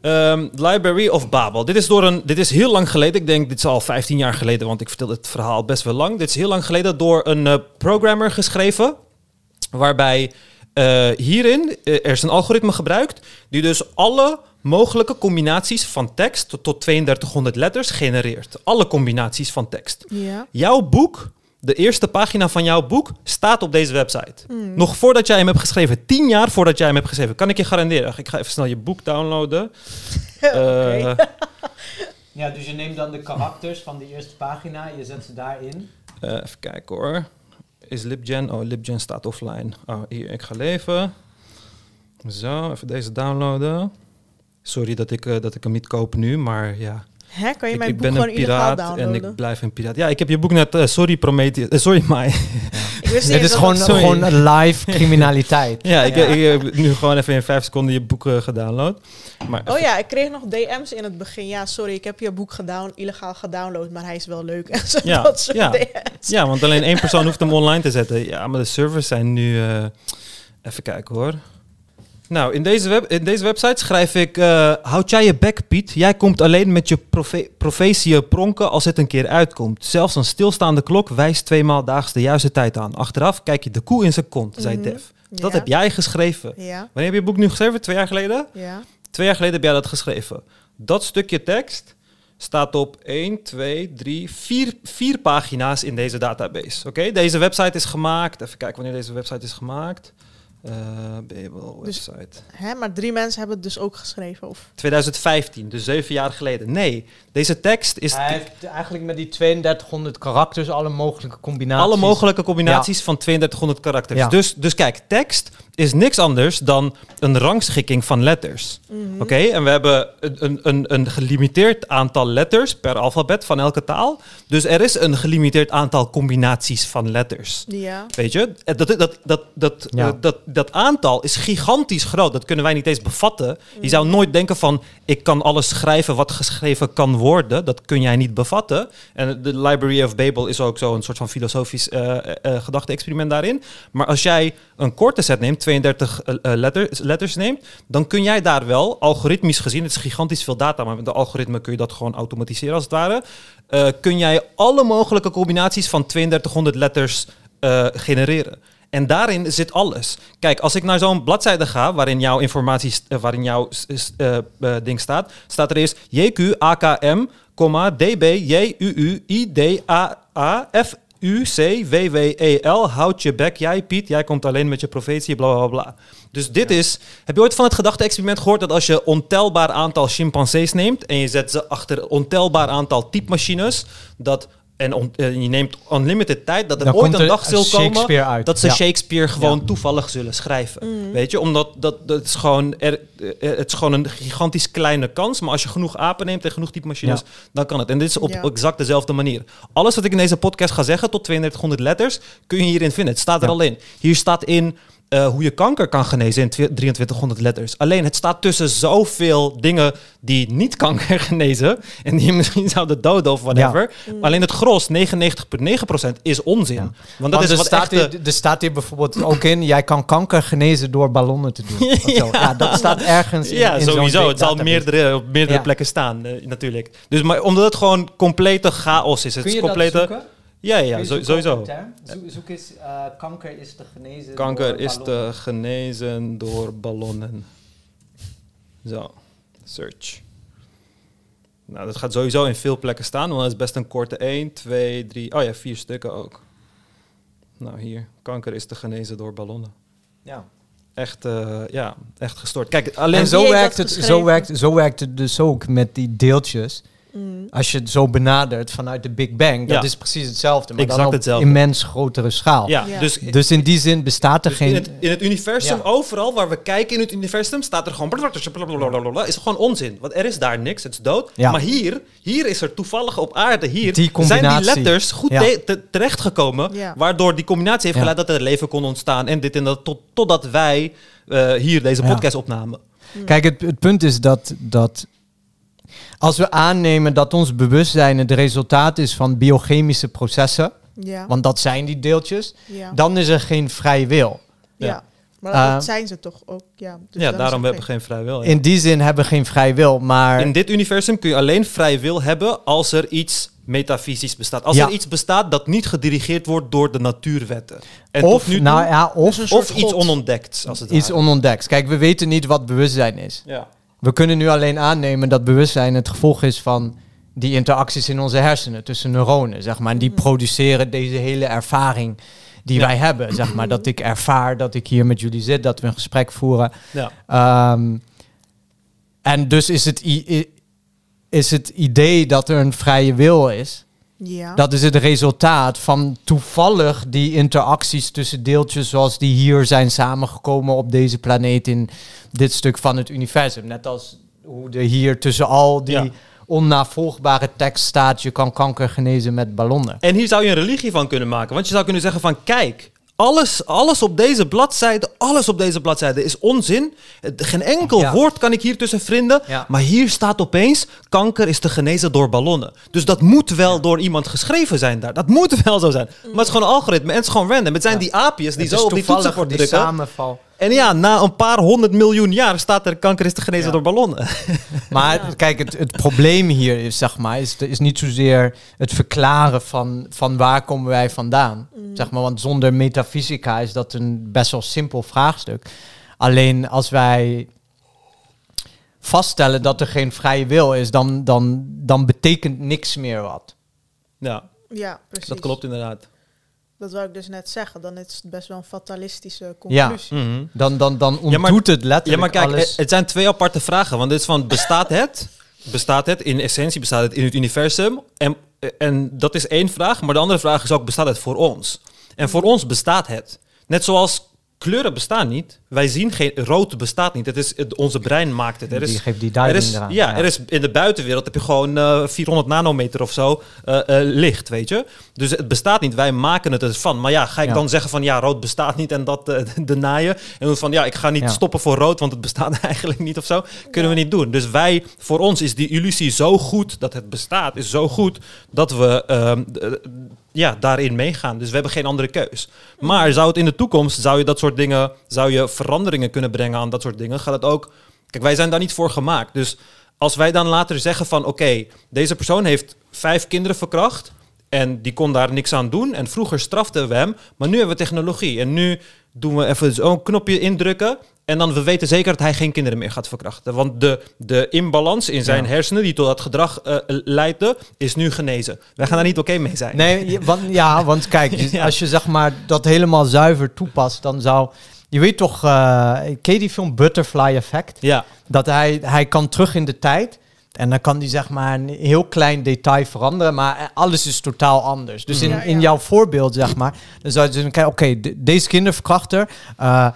Ehm, Library of Babel. Dit is, door een, dit is heel lang geleden. Ik denk, dit is al 15 jaar geleden, want ik vertel het verhaal best wel lang. Dit is heel lang geleden door een eh, programmer geschreven. Waarbij eh, hierin eh, er is een algoritme gebruikt. Die dus alle mogelijke combinaties van tekst tot, tot 3200 letters genereert. Alle combinaties van tekst. Ja. Jouw boek, de eerste pagina van jouw boek, staat op deze website. Mm. Nog voordat jij hem hebt geschreven, tien jaar voordat jij hem hebt geschreven, kan ik je garanderen. Ik ga even snel je boek downloaden. Oké. Eh, Ja, dus je neemt dan de karakters van de eerste pagina, je zet ze daarin. eh, even kijken hoor. Is LibGen? Oh, LibGen staat offline. Oh, hier, ik ga leven. Zo, even deze downloaden. Sorry dat ik, eh, dat ik hem niet koop nu, maar ja. Hè, kan je Ik, mijn ik boek ben gewoon een piraat en ik blijf een piraat. Ja, ik heb je boek net... eh, sorry Prometheus. eh, sorry Mai. Dit eens is dat gewoon, Sorry. gewoon live criminaliteit. ja, ik, ik heb nu gewoon even in vijf seconden je boek gedownload. Maar Oh ja, ik kreeg nog DM's in het begin. Ja, sorry, ik heb je boek gedown, illegaal gedownload, maar hij is wel leuk. En zo, Ja, dat soort ja. DM's. Ja, want alleen één persoon hoeft hem online te zetten. Ja, maar de servers zijn nu... eh, even kijken hoor. Nou, in deze, web, in deze website schrijf ik... eh, houd jij je bek, Piet. Jij komt alleen met je profe profetie pronken als het een keer uitkomt. Zelfs een stilstaande klok wijst tweemaal daags de juiste tijd aan. Achteraf kijk je de koe in zijn kont, zei Mhm. Def. Dat Ja. heb jij geschreven. Ja, Wanneer heb je je boek nu geschreven? Twee jaar geleden? ja. Twee jaar geleden heb jij dat geschreven. Dat stukje tekst staat op 1, 2, 3, 4, 4 pagina's in deze database. Oké, deze website is gemaakt. Even kijken wanneer deze website is gemaakt. Uh, Babel Dus- website. Hè, maar drie mensen hebben het dus ook geschreven. Of... 2015, dus zeven jaar geleden. Nee, deze tekst is Hij heeft eigenlijk met die 3200 karakters alle mogelijke combinaties. alle mogelijke combinaties van 3200 karakters. Ja. Dus, dus kijk, tekst is niks anders dan een rangschikking van letters. Mhm. Oké, en we hebben een, een, een, een gelimiteerd aantal letters per alfabet van elke taal. Dus er is een gelimiteerd aantal combinaties van letters. Ja. Weet je, Eh, dat, dat, dat, dat, Ja. eh, dat, dat aantal is gigantisch groot. Dat kunnen wij niet eens bevatten. Je zou nooit denken van, ik kan alles schrijven wat geschreven kan worden. Dat kun jij niet bevatten. En de Library of Babel is ook zo'n soort van filosofisch eh, eh, eh, gedachte-experiment daarin. Maar als jij een korte set neemt, 32 eh, eh, letters, letters neemt, dan kun jij daar wel, algoritmisch gezien, het is gigantisch veel data, maar met de algoritme kun je dat gewoon automatiseren als het ware. eh, kun jij alle mogelijke combinaties van 3200 letters genereren. En daarin zit alles. Kijk, als ik naar zo'n bladzijde ga waarin jouw informatie, waarin jouw ding staat, staat er eerst JQ, AKM, DB, JUU, AA, F, U, C, W, W, E, L. Houd je bek, jij Piet, jij komt alleen met je profetie, bla bla bla. Dus dit is. Heb je ooit van het gedachte-experiment gehoord dat als je ontelbaar aantal chimpansees neemt en je zet ze achter ontelbaar aantal typemachines, dat. En on- eh, je neemt unlimited tijd, dat er Dan ooit een dag zal komen uit. dat ze Ja. Shakespeare gewoon Ja. toevallig zullen schrijven. Mhm. Weet je, omdat dat, dat is gewoon er, eh, het is gewoon een gigantisch kleine kans. Maar als je genoeg apen neemt en genoeg typemachines, Ja. dan kan het. En dit is op Ja. exact dezelfde manier. Alles wat ik in deze podcast ga zeggen, tot 3200 letters, kun je hierin vinden. Het staat er Ja. al in. Hier staat in eh, hoe je kanker kan genezen in twe- 2300 letters. Alleen het staat tussen zoveel dingen die niet kanker genezen. En die je misschien zouden doden of whatever. Alleen het gros, 99,9% is onzin. Ja. Want dat Want is er, wat staat echte... hier, er staat hier bijvoorbeeld ook in, jij kan kanker genezen door ballonnen te doen. of zo. ja. dat staat ergens in, Ja, in sowieso. Het zal meerdere, op meerdere Ja. plekken staan, eh, natuurlijk. Dus maar omdat het gewoon complete chaos is. Het Kun is complete, dat? Ja, ja, zo- sowieso. Zo- zoek eens, eh, kanker is te genezen Kanker door is ballonnen. te genezen door ballonnen. Zo, search. Nou, dat gaat sowieso in veel plekken staan, want het is best een korte 1, 2, 3, oh ja, vier stukken ook. Nou, hier. Kanker is te genezen door ballonnen. Ja. Echt, eh, ja, echt gestoord. Kijk, alleen... En zo werkt, dat het, zo, werkt, zo werkt het dus ook met die deeltjes. Mm. Als je het zo benadert vanuit de Big Bang, dat Ja. is precies hetzelfde. Maar Exact dan op hetzelfde. immens grotere schaal. ja, Ja. dus Dus in die zin bestaat er Dus geen... in, het, in het universum, Ja. overal waar we kijken in het universum, staat er gewoon... Is gewoon onzin. Want er is daar niks, het is dood. Ja. Maar hier, hier is er toevallig op aarde, hier Die zijn die letters goed Ja. te- te- terechtgekomen. Ja. Waardoor die combinatie heeft Ja. geleid dat er leven kon ontstaan. En dit en dat, tot, totdat wij eh, hier deze Ja. podcast opnamen. Kijk, het, het punt is dat, dat als we aannemen dat ons bewustzijn het resultaat is van biochemische processen, Ja. want dat zijn die deeltjes, ja. dan is er geen vrij wil. ja. Ja. Maar Eh, dat zijn ze toch ook. Ja, dus ja, daarom hebben we geen vrij wil. ja. In die zin hebben we geen vrij wil, maar In dit universum kun je alleen vrij wil hebben als er iets metafysisch bestaat. Als Ja. er iets bestaat dat niet gedirigeerd wordt door de natuurwetten. En of, nu nou ja, of Dus iets onontdekt, als het iets onontdekt. Kijk, we weten niet wat bewustzijn is. Ja. We kunnen nu alleen aannemen dat bewustzijn het gevolg is van die interacties in onze hersenen tussen neuronen, zeg maar. En die produceren deze hele ervaring die Ja. wij hebben, zeg maar. Dat ik ervaar dat ik hier met jullie zit, dat we een gesprek voeren. Ja. Ehm, en dus is het, is het idee dat er een vrije wil is, Ja. dat is het resultaat van toevallig die interacties tussen deeltjes zoals die hier zijn samengekomen op deze planeet in dit stuk van het universum. Net als hoe er hier tussen al die Ja. onnavolgbare tekst staat, je kan kanker genezen met ballonnen. En hier zou je een religie van kunnen maken. Want je zou kunnen zeggen van kijk, alles, alles op deze bladzijde, alles op deze bladzijde is onzin. Geen enkel Ja. woord kan ik hier tussen vinden. Ja. Maar hier staat opeens, kanker is te genezen door ballonnen. Dus dat moet wel door iemand geschreven zijn daar. Dat moet wel zo zijn. Maar het is gewoon een algoritme en het is gewoon random. Het zijn die aapjes die zo op die drukken. samenval. En ja, na een paar honderd miljoen jaar staat er kanker is te genezen Ja. door ballonnen. Maar Ja. kijk, het, het probleem hier is, zeg maar, is, is niet zozeer het verklaren van, van waar komen wij vandaan. Zeg maar, want zonder metafysica is dat een best wel simpel vraagstuk. Alleen als wij vaststellen dat er geen vrije wil is, dan, dan, dan betekent niks meer wat. Ja, Ja, precies. dat klopt inderdaad. Dat wou ik dus net zeggen. Dan is het best wel een fatalistische Ja. conclusie. Mhm. Dan, dan, dan ontdoet Ja, maar- het Ja, letterlijk maar kijk, alles. het zijn twee aparte vragen. Want dit is van, bestaat het? Bestaat het? In essentie bestaat het in het universum. En, en dat is één vraag. Maar de andere vraag is ook, bestaat het voor ons? En voor ons bestaat het. Net zoals kleuren bestaan niet. Wij zien geen... Rood bestaat niet. Het is, het- onze brein maakt het. Er die is, geeft die er is, eraan. ja, er is in de buitenwereld heb je gewoon eh, 400 nanometer of zo eh, eh, licht, weet je. Dus het bestaat niet, wij maken het ervan. Maar ja, ga ik Ja. dan zeggen van ja, rood bestaat niet en dat eh, de naaien. En dan van ja, ik ga niet Ja. stoppen voor rood, want het bestaat eigenlijk niet of zo. Kunnen we niet doen. Dus wij, voor ons is die illusie zo goed dat het bestaat, is zo goed dat we ehm, eh, ja, daarin meegaan. Dus we hebben geen andere keus. Maar zou het in de toekomst, zou je dat soort dingen, zou je veranderingen kunnen brengen aan dat soort dingen, gaat het ook. Kijk, wij zijn daar niet voor gemaakt. Dus als wij dan later zeggen van oké, deze persoon heeft vijf kinderen verkracht en die kon daar niks aan doen. En vroeger straften we hem, maar nu hebben we technologie. En nu doen we even zo'n knopje indrukken. En dan we weten zeker dat hij geen kinderen meer gaat verkrachten. Want de, de imbalans in zijn Ja. hersenen die tot dat gedrag eh, leidde, is nu genezen. Wij gaan daar niet oké mee zijn. Nee, want, ja, want kijk, Ja. als je zeg maar dat helemaal zuiver toepast, dan zou... Je weet toch, eh ken je die film Butterfly Effect? Ja, Dat hij, hij kan terug in de tijd. En dan kan hij zeg maar een heel klein detail veranderen, maar alles is totaal anders. Dus in, Ja, in ja. jouw voorbeeld, zeg maar, dan zou je dus kijken, oké, de- deze kinderverkrachter, eh,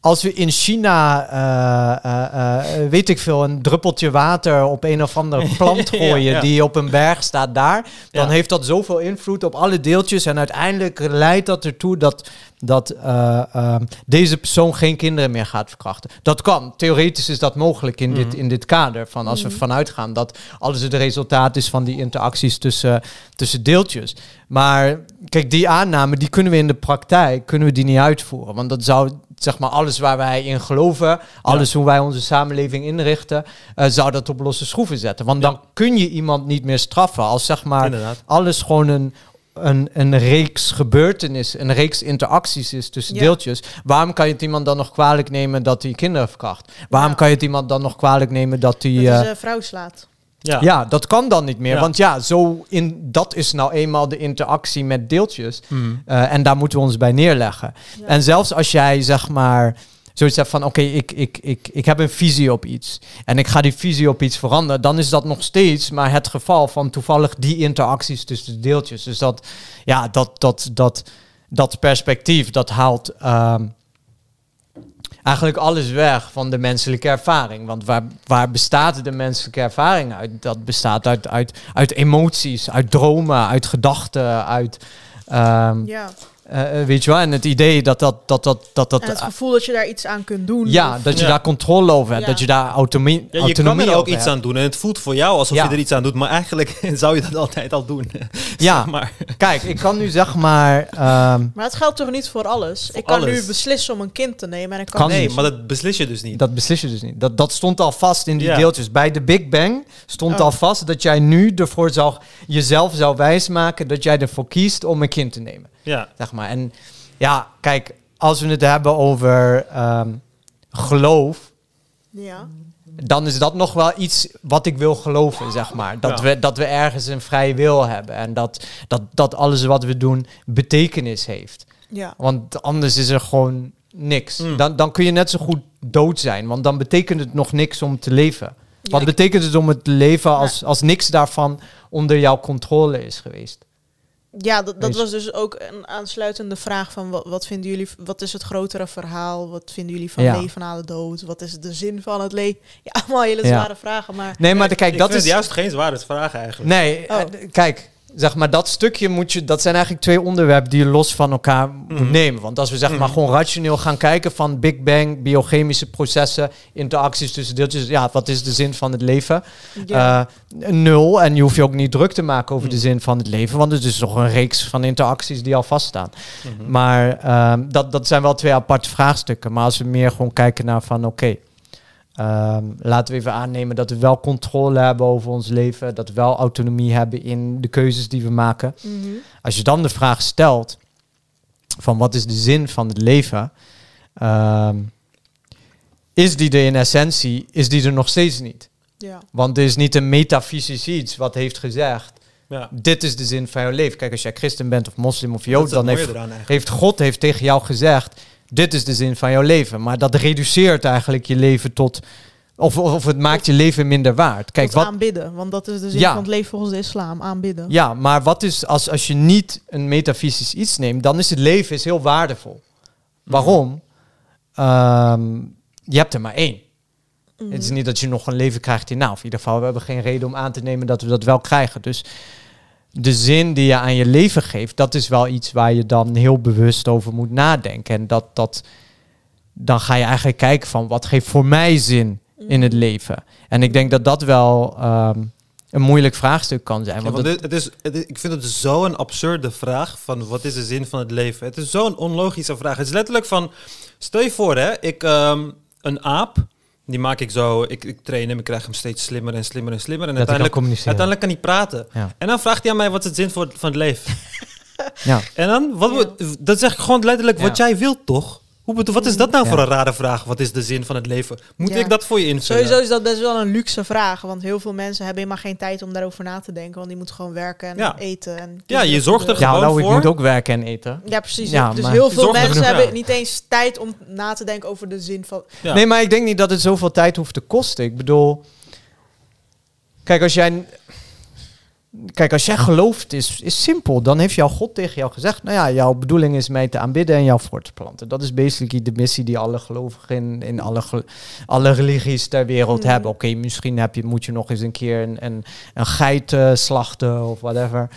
als we in China, eh, eh, eh, weet ik veel, een druppeltje water op een of andere plant Ja, gooien ja. die op een berg staat daar, dan Ja. heeft dat zoveel invloed op alle deeltjes en uiteindelijk leidt dat ertoe dat, dat eh, ehm, deze persoon geen kinderen meer gaat verkrachten. Dat kan. Theoretisch is dat mogelijk in, dit, Mhm. in dit kader. Van als we vanuit gaan dat alles het resultaat is van die interacties tussen, tussen deeltjes. Maar kijk, die aanname die kunnen we in de praktijk kunnen we die niet uitvoeren. Want dat zou zeg maar alles waar wij in geloven, alles hoe wij onze samenleving inrichten, eh, zou dat op losse schroeven zetten. Want dan kun je iemand niet meer straffen als zeg maar inderdaad. alles gewoon een, een, een reeks gebeurtenissen, een reeks interacties is tussen Ja. deeltjes. Waarom kan je het iemand dan nog kwalijk nemen dat hij kinderen verkracht? Waarom Ja. kan je het iemand dan nog kwalijk nemen dat hij... Dat eh, een vrouw slaat. Ja. ja, dat kan dan niet meer. Ja. Want ja, zo in, dat is nou eenmaal de interactie met deeltjes. Mhm. Eh, en daar moeten we ons bij neerleggen. Ja. En zelfs als jij zeg maar zoiets hebt van oké, ik, ik, ik, ik heb een visie op iets. En ik ga die visie op iets veranderen. Dan is dat nog steeds maar het geval van toevallig die interacties tussen de deeltjes. Dus dat, ja, dat, dat, dat, dat perspectief, dat haalt ehm, eigenlijk alles weg van de menselijke ervaring. Want waar, waar bestaat de menselijke ervaring uit? Dat bestaat uit, uit, uit emoties, uit dromen, uit gedachten, uit... ehm, Ja. Eh, eh, weet je wel, en het idee dat dat... dat, dat, dat, dat En het gevoel dat je daar iets aan kunt doen. ja, of- dat je Ja. daar controle over hebt, Ja. dat je daar autonomie, Ja, je kan er ook iets hebt. aan doen en het voelt voor jou alsof Ja. je er iets aan doet, maar eigenlijk zou je dat altijd al doen. Ja, maar kijk, ik kan nu zeg maar... ehm, Maar het geldt toch niet voor alles? ik kan alles. nu beslissen om een kind te nemen en ik kan, Kan nee, niet. maar dat beslis je dus niet. dat beslis je dus niet. Dat, dat stond al vast in die Ja. deeltjes. Bij de Big Bang stond Oh. al vast dat jij nu ervoor zou, jezelf zou wijsmaken dat jij ervoor kiest om een kind te nemen. Ja. Zeg maar. En ja, kijk, als we het hebben over ehm, geloof, Ja. dan is dat nog wel iets wat ik wil geloven, zeg maar. Dat, Ja. we, dat we ergens een vrije wil hebben. En dat, dat, dat alles wat we doen betekenis heeft. Ja. Want anders is er gewoon niks. Mm. Dan, dan kun je net zo goed dood zijn. Want dan betekent het nog niks om te leven. Ja. Wat betekent het om het te leven als, als niks daarvan onder jouw controle is geweest? Ja, dat, was dus ook een aansluitende vraag van wat, wat vinden jullie, wat is het grotere verhaal? Wat vinden jullie van Ja. leven na de dood? Wat is de zin van het leven? Ja, allemaal hele Ja. zware vragen, maar Nee, maar de, kijk, ik dat vind is... het juist geen zware vraag eigenlijk. Nee, Oh. eh, kijk, zeg maar, dat stukje moet je, dat zijn eigenlijk twee onderwerpen die je los van elkaar moet Mhm. nemen. Want als we zeg maar Mhm. gewoon rationeel gaan kijken van Big Bang, biochemische processen, interacties tussen deeltjes, ja, wat is de zin van het leven? Eh, nul. En je hoeft je ook niet druk te maken over de Mhm. zin van het leven, want het is toch een reeks van interacties die al vaststaan. Maar ehm, dat, dat zijn wel twee aparte vraagstukken. Maar als we meer gewoon kijken naar van oké, ehm, laten we even aannemen dat we wel controle hebben over ons leven, dat we wel autonomie hebben in de keuzes die we maken. Mhm. Als je dan de vraag stelt van wat is de zin van het leven, ehm, is die er in essentie, is die er nog steeds niet. Ja. Want er is niet een metafysisch iets wat heeft gezegd, Ja. dit is de zin van jouw leven. Kijk, als jij christen bent of moslim of jood, dan heeft, heeft God heeft tegen jou gezegd, dit is de zin van jouw leven. Maar dat reduceert eigenlijk je leven tot, of, of, het maakt je leven minder waard. Kijk, wat, aanbidden, want dat is de zin Ja. van het leven volgens de islam, aanbidden. Ja, maar wat is als, als je niet een metafysisch iets neemt, dan is het leven is heel waardevol. Waarom? Ehm, je hebt er maar één. Mhm. Het is niet dat je nog een leven krijgt hierna. Of in ieder geval, we hebben geen reden om aan te nemen dat we dat wel krijgen. Dus de zin die je aan je leven geeft, dat is wel iets waar je dan heel bewust over moet nadenken. En dat, dat dan ga je eigenlijk kijken van wat geeft voor mij zin in het leven. En ik denk dat dat wel ehm, een moeilijk vraagstuk kan zijn. Ja, Want want het- is, het is- ik vind het zo'n absurde vraag van wat is de zin van het leven? Het is zo'n onlogische vraag. Het is letterlijk van, stel je voor hè, ik, ehm, een aap, die maak ik zo, ik, ik train hem, ik krijg hem steeds slimmer en slimmer en slimmer. En dat hij kan uiteindelijk, kan hij praten. Ja. En dan vraagt hij aan mij, wat is het zin voor, van het leven? Ja. En dan, wat, dat zeg ik gewoon letterlijk wat jij wilt, toch? Hoe, bedoel- wat is dat nou Ja. voor een rare vraag? Wat is de zin van het leven? Moet Ja. ik dat voor je invullen? Sowieso is dat best wel een luxe vraag, want heel veel mensen hebben helemaal geen tijd om daarover na te denken, want die moeten gewoon werken en Ja. eten. En Ja, je zorgt er. Ja, gewoon nou, ik voor. moet ook werken en eten. Ja, precies. Ja, dus heel veel mensen hebben ja. niet eens tijd om na te denken over de zin van... Ja. Nee, maar ik denk niet dat het zoveel tijd hoeft te kosten. Ik bedoel, kijk, als jij, kijk, als jij gelooft, is, is simpel. Dan heeft jouw God tegen jou gezegd, nou ja, jouw bedoeling is mij te aanbidden en jou voor te planten. Dat is basically de missie die alle gelovigen in, in alle, alle religies ter wereld Mhm. hebben. Oké, misschien heb je, moet je nog eens een keer een, een, een geit eh, slachten of whatever.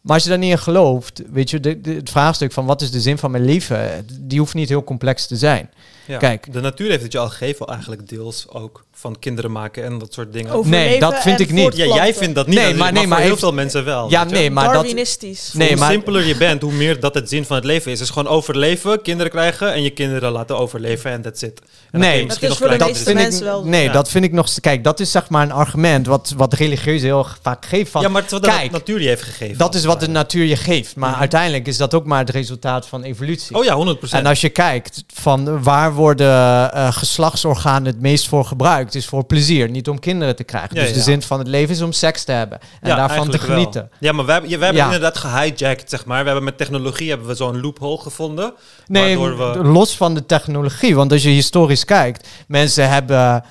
Maar als je daar niet in gelooft, weet je, de, de- het vraagstuk van wat is de zin van mijn leven, die hoeft niet heel complex te zijn. Ja. Kijk. De natuur heeft het je al gegeven, eigenlijk deels ook van kinderen maken en dat soort dingen. Overleven Nee, dat vind en ik niet. Ja, voortplanten. jij vindt dat niet, Nee, maar- maar, nee, maar voor heel heeft- veel mensen wel. Ja, nee, maar dat, Darwinistisch. Nee, hoe maar- simpeler je bent, hoe meer dat het zin van het leven is. is gewoon overleven, kinderen krijgen en je kinderen laten overleven en that's it. En Nee, dat is voor de meeste mensen wel- Nee, Ja. dat vind ik nog... Kijk, dat is zeg maar een argument wat, wat religieus heel vaak geeft van... Ja, maar het is wat kijk, de natuur je heeft gegeven. dat is wat de natuur je geeft. Maar uiteindelijk is dat ook maar het resultaat van evolutie. Oh ja, 100% En als je kijkt van waar worden eh, geslachtsorganen het meest voor gebruikt, is voor plezier, niet om kinderen te krijgen. Ja, dus de zin van het leven is om seks te hebben en daarvan te wel. genieten. Ja, maar wij, hebben- wij hebben inderdaad gehijacked, zeg maar. We hebben met technologie hebben we zo'n loophole gevonden. Nee, waardoor we... los van de technologie. Want als je historisch kijkt, mensen hebben,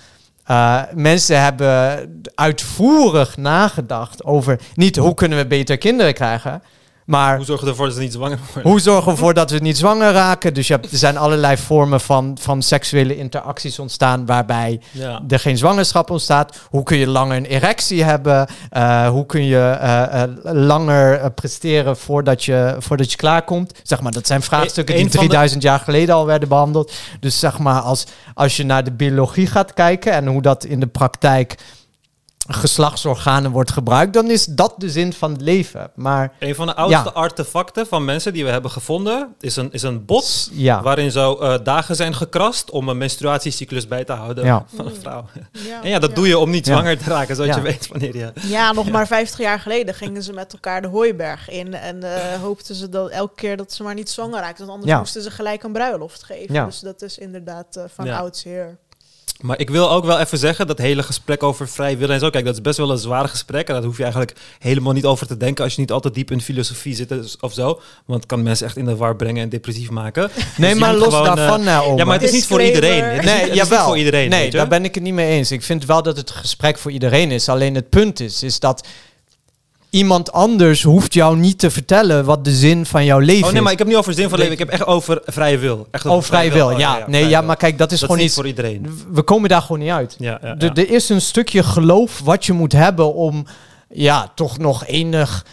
eh, mensen hebben uitvoerig nagedacht over niet hoe kunnen we beter kinderen krijgen, maar Hoe zorgen we ervoor dat ze niet zwanger worden? hoe zorgen we ervoor dat we niet zwanger raken. Dus je hebt, er zijn allerlei vormen van, van seksuele interacties ontstaan waarbij Ja. er geen zwangerschap ontstaat. Hoe kun je langer een erectie hebben? Eh, hoe kun je eh, eh, langer presteren voordat je, voordat je klaarkomt? Zeg maar, dat zijn vraagstukken E- een die van de- 3000 jaar geleden al werden behandeld. Dus zeg maar, als, als je naar de biologie gaat kijken en hoe dat in de praktijk geslachtsorganen wordt gebruikt, dan is dat de zin van het leven. Maar Een van de oudste Ja. artefacten van mensen die we hebben gevonden is een, is een bot ja, waarin zo eh, dagen zijn gekrast om een menstruatiecyclus bij te houden Ja. van een vrouw. Ja, En ja, dat ja. doe je om niet Ja. zwanger te raken, zodat Ja. je weet wanneer je... Ja, nog maar 50 jaar geleden gingen ze met elkaar de hooiberg in. En eh, hoopten ze dat elke keer dat ze maar niet zwanger raakten. Want anders Ja. moesten ze gelijk een bruiloft geven. Ja. Dus dat is inderdaad eh, van Ja. oudsher. Maar ik wil ook wel even zeggen, dat hele gesprek over vrij willen en zo, kijk, dat is best wel een zwaar gesprek. En daar hoef je eigenlijk helemaal niet over te denken als je niet altijd diep in filosofie zit dus- of zo. Want het kan mensen echt in de war brengen en depressief maken. nee, je maar los gewoon, eh, daarvan naar om. ja, maar het is niet voor iedereen. Het is, Nee, niet, niet jawel. voor iedereen, Nee, daar ben ik het niet mee eens. Ik vind wel dat het gesprek voor iedereen is. Alleen het punt is, is dat iemand anders hoeft jou niet te vertellen wat de zin van jouw leven Oh nee, is. maar ik heb niet over zin van leven. Ik heb echt over vrije wil. Echt over Oh, vrij wil. Oh, Ja, nee, vrije ja, maar kijk, dat is dat gewoon is niet voor iedereen. We komen daar gewoon niet uit. Ja, ja. Er is een stukje geloof wat je moet hebben om ja, toch nog enig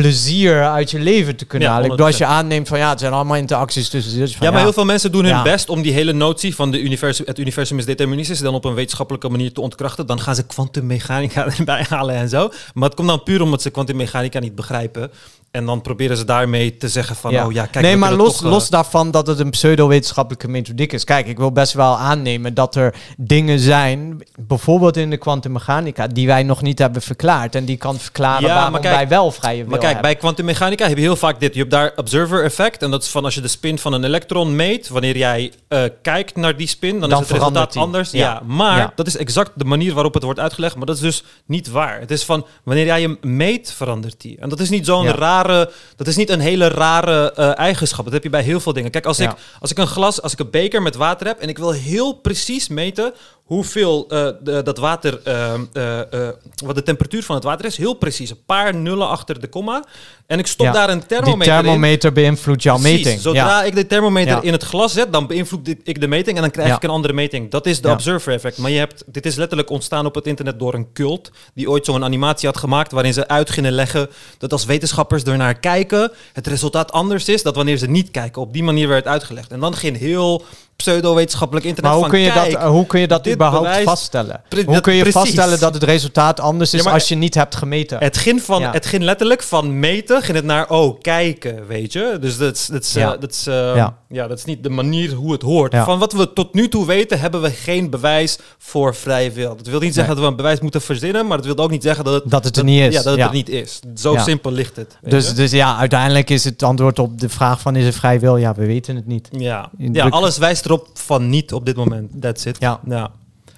plezier uit je leven te kunnen Ja, halen. Ik bedoel, als je 100%. aanneemt van ja, het zijn allemaal interacties tussen... Dus van, Ja, maar heel veel mensen doen hun Ja. best om die hele notie van de universum, het universum is deterministisch dan op een wetenschappelijke manier te ontkrachten. Dan gaan ze kwantummechanica erbij halen en zo. Maar het komt dan puur omdat ze kwantummechanica niet begrijpen. En dan proberen ze daarmee te zeggen van, Ja. oh ja, kijk... nee, maar los, toch, eh, los daarvan dat het een pseudo-wetenschappelijke methodiek is. Kijk, ik wil best wel aannemen dat er dingen zijn, bijvoorbeeld in de kwantummechanica, die wij nog niet hebben verklaard. En die kan verklaren Ja, waarom maar kijk- wij wel vrije wil Maar kijk, hebben. bij kwantummechanica heb je heel vaak dit. Je hebt daar observer effect. En dat is van als je de spin van een elektron meet. Wanneer jij eh, kijkt naar die spin, dan, Dan is het resultaat die. anders. Ja. Ja. maar dat is exact de manier waarop het wordt uitgelegd. Maar dat is dus niet waar. Het is van wanneer jij hem meet, verandert die. En dat is niet zo'n Ja. Rare. Dat is niet een hele rare eh, eigenschap. Dat heb je bij heel veel dingen. Kijk, als, Ja. ik, als ik een glas, als ik een beker met water heb. en ik wil heel precies meten hoeveel eh, de- dat water, eh, eh, wat de temperatuur van het water is, heel precies. Een paar nullen achter de komma. En ik stop Ja. daar een die thermometer in. thermometer beïnvloedt jouw Precies. meting. Zodra ja. ik de thermometer in het glas zet, dan beïnvloed ik- ik de meting en dan krijg ik een andere meting. Dat is de observer effect. Maar je hebt, dit is letterlijk ontstaan op het internet door een cult die ooit zo'n animatie had gemaakt waarin ze uit gingen leggen dat als wetenschappers ernaar kijken, het resultaat anders is dan wanneer ze niet kijken. Op die manier werd het uitgelegd. En dan ging heel pseudo-wetenschappelijk internet Maar hoe van kun, je dat, kijk, hoe kun je dat überhaupt bewijs- vaststellen? Pre- hoe dat- kun je precies. vaststellen dat het resultaat anders is Ja, als je niet hebt gemeten? Het ging, van, Ja. het ging letterlijk van meten, ging het naar, oh, kijken, weet je. Dus dat is, dat is, eh, Ja. dat is, eh, Ja. dat is niet de manier hoe het hoort. Ja. Van wat we tot nu toe weten, hebben we geen bewijs voor vrije wil. Dat wil niet zeggen Nee. dat we een bewijs moeten verzinnen, maar dat wil ook niet zeggen dat het, Dat het er niet is. Ja, dat het Ja. er niet is. Zo Ja. simpel ligt het. Dus, je. dus ja, uiteindelijk is het antwoord op de vraag van is er vrij wil? Ja, we weten het niet. ja. ja, alles wijst erop van niet op dit moment. That's it. Ja. ja.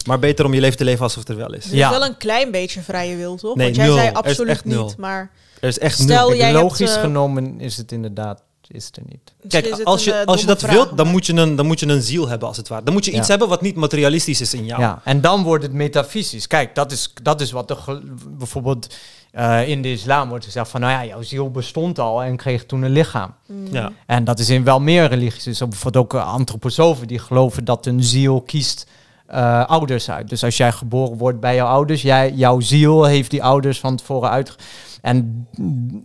Maar beter om je leven te leven alsof het er wel is. Er is Ja. wel een klein beetje vrije wil, toch? Nee, Want jij nul. zei Er is absoluut nul. niet, maar Er is echt Stel, nul. jij hebt, Logisch eh, genomen is het inderdaad is het er niet. Kijk, als je, eh, als je dat vraag, wilt, dan moet, je een, dan moet je een ziel hebben, als het ware. Dan moet je iets Ja. hebben wat niet materialistisch is in jou. Ja, en dan wordt het metafysisch. Kijk, dat is, dat is wat gel- bijvoorbeeld eh, in de islam wordt gezegd van, nou ja, jouw ziel bestond al en kreeg toen een lichaam. Mm. Ja. En dat is in wel meer religies. Dus bijvoorbeeld ook eh, antroposofen die geloven dat een ziel kiest eh, ouders uit. Dus als jij geboren wordt bij jouw ouders, jij, jouw ziel heeft die ouders van tevoren uit. En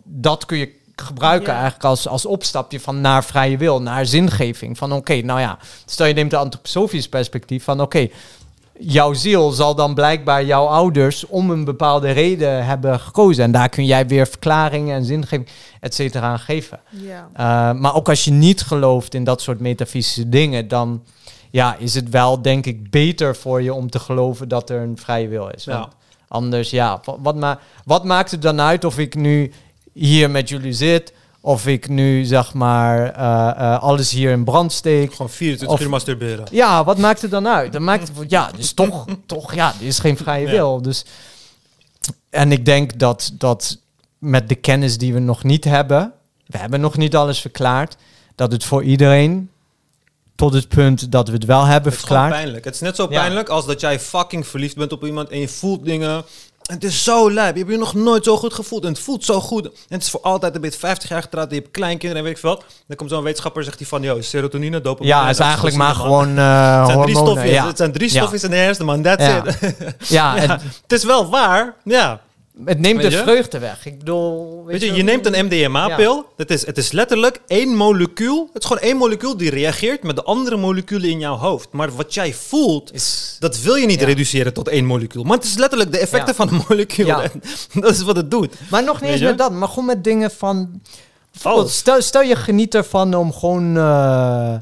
dat kun je gebruiken Ja. eigenlijk als, als opstapje van naar vrije wil, naar zingeving. Van oké, nou ja, stel je neemt de antroposofisch perspectief van oké, jouw ziel zal dan blijkbaar jouw ouders om een bepaalde reden hebben gekozen. En daar kun jij weer verklaringen en zingeving, et cetera, aan geven. Ja. Uh, maar ook als je niet gelooft in dat soort metafysische dingen, dan ja, is het wel, denk ik, beter voor je om te geloven dat er een vrije wil is. Ja. Want anders, ja, wa- wat, ma wat maakt het dan uit of ik nu hier met jullie zit, of ik nu zeg maar eh, eh, alles hier in brand steek? Gewoon 24 Of- uur masturberen. Ja, wat maakt het dan uit? Dan maakt het, ja, dus toch, toch, ja, er is geen vrije Ja. wil. Dus, en ik denk dat, dat met de kennis die we nog niet hebben, we hebben nog niet alles verklaard, dat het voor iedereen tot het punt dat we het wel hebben Het is verklaard. pijnlijk. Het is net zo Ja. pijnlijk als dat jij fucking verliefd bent op iemand en je voelt dingen. Het is zo lijp. Je hebt je nog nooit zo goed gevoeld. En het voelt zo goed. En het is voor altijd. Dan ben je 50 jaar getrouwd. Je hebt kleinkinderen en weet ik veel. Dan komt zo'n wetenschapper en zegt hij van... Yo, serotonine, dopamine... Ja, het is eigenlijk maar man. gewoon eh Het zijn drie stofjes. Ja. Het zijn drie stofjes in de hersenen, man. That's Ja. it. Ja, het is wel waar. Ja. Het neemt de vreugde weg. Ik bedoel, Weet je, je neemt een MDMA-pil. Het, is, het is letterlijk één molecuul. Het is gewoon één molecuul die reageert met de andere moleculen in jouw hoofd. Maar wat jij voelt, Is, dat wil je niet Ja. reduceren tot één molecuul. Maar het is letterlijk de effecten Ja. van een molecuul. Ja. Dat is wat het doet. maar nog niet eens met dat, maar gewoon met dingen van... Bijvoorbeeld, Oh. stel, stel je geniet ervan om gewoon... eh,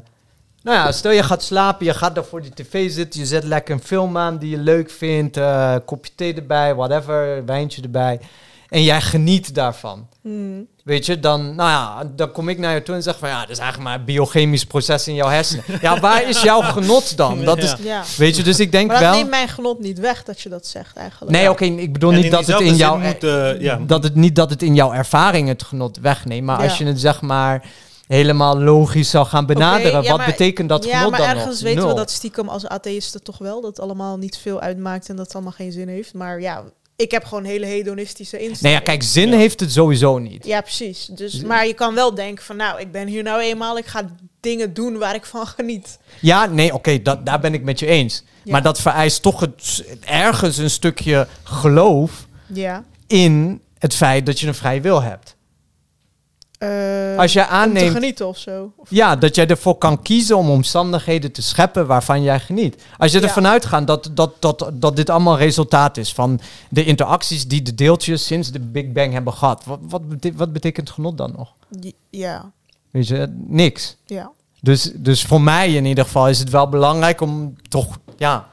nou ja, stel je gaat slapen, je gaat daar voor die tv zitten, je zet lekker een film aan die je leuk vindt, eh, kopje thee erbij, whatever, wijntje erbij. En jij geniet daarvan. Mm. Weet je, dan, nou ja, dan kom ik naar je toe en zeg van ja, dat is eigenlijk maar een biochemisch proces in jouw hersenen. Ja, waar is jouw genot dan? Dat is, Ja. Weet je, dus ik denk Maar dat wel. neemt mijn genot niet weg dat je dat zegt eigenlijk. Nee, oké, ik bedoel En niet dat het in jouw moet, eh, ja. dat het niet dat het in jouw ervaring het genot wegneemt, maar als je het zeg maar helemaal logisch zou gaan benaderen, ja, wat maar- betekent dat ja, maar dan ergens nog? weten we dat stiekem als atheïsten toch wel. Dat het allemaal niet veel uitmaakt en dat het allemaal geen zin heeft. Maar ja, ik heb gewoon hele hedonistische instellingen. Nee, ja, kijk, zin Ja. heeft het sowieso niet. Ja, precies. Dus, maar je kan wel denken van, nou, ik ben hier nou eenmaal. Ik ga dingen doen waar ik van geniet. Ja, nee, oké, dat daar ben ik met je eens. Ja. Maar dat vereist toch het, ergens een stukje geloof Ja. in het feit dat je een vrije wil hebt. Eh, Als om te aanneemt genieten of zo. Of- Ja, dat jij ervoor kan kiezen om omstandigheden te scheppen waarvan jij geniet. Als je Ja. ervan uitgaat dat, dat, dat, dat dit allemaal resultaat is van de interacties die de deeltjes sinds de Big Bang hebben gehad. Wat, wat, wat betekent genot dan nog? Ja, Weet je, niks. ja. Dus, dus voor mij in ieder geval is het wel belangrijk om toch ja,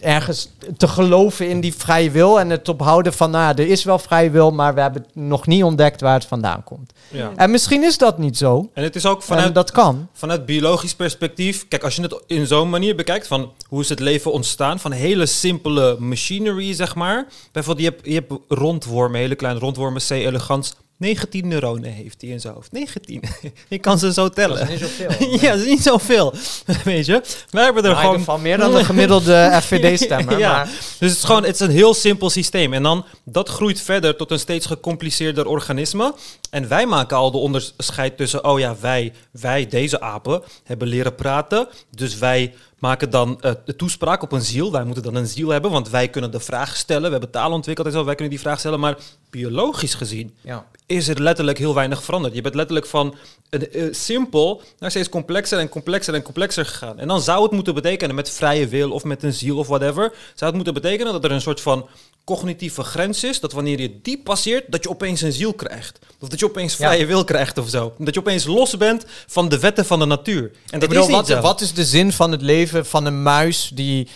ergens te geloven in die vrije wil. En het ophouden van, nou ja, er is wel vrije wil, maar we hebben nog niet ontdekt waar het vandaan komt. Ja. En misschien is dat niet zo. En het is ook En vanuit, dat kan. vanuit biologisch perspectief. Kijk, als je het in zo'n manier bekijkt van hoe is het leven ontstaan, van hele simpele machinery, zeg maar. Bijvoorbeeld, je hebt, je hebt rondwormen, hele kleine rondwormen, C. elegans. 19 neuronen heeft hij in zijn hoofd. 19. je kan ze zo tellen. niet zoveel. ja, dat is niet zoveel. Weet je? Wij hebben er Nou, gewoon van meer dan de gemiddelde FVD-stemmer. ja, maar dus het is gewoon het is een heel simpel systeem. En dan dat groeit verder tot een steeds gecompliceerder organisme. En wij maken al de onderscheid tussen, oh ja, wij, wij, deze apen, hebben leren praten. Dus wij maken dan eh, de toespraak op een ziel. Wij moeten dan een ziel hebben, want wij kunnen de vraag stellen. We hebben taal ontwikkeld en zo, wij kunnen die vraag stellen. Maar biologisch gezien ja. is er letterlijk heel weinig veranderd. Je bent letterlijk van een, eh, simpel naar steeds complexer en complexer en complexer gegaan. En dan zou het moeten betekenen met vrije wil of met een ziel of whatever, zou het moeten betekenen dat er een soort van cognitieve grens is, dat wanneer je die passeert, dat je opeens een ziel krijgt. Of dat je opeens Ja. vrije wil krijgt of zo. Dat je opeens los bent van de wetten van de natuur. En dat Ik bedoel, is wat, wat is de zin van het leven van een muis die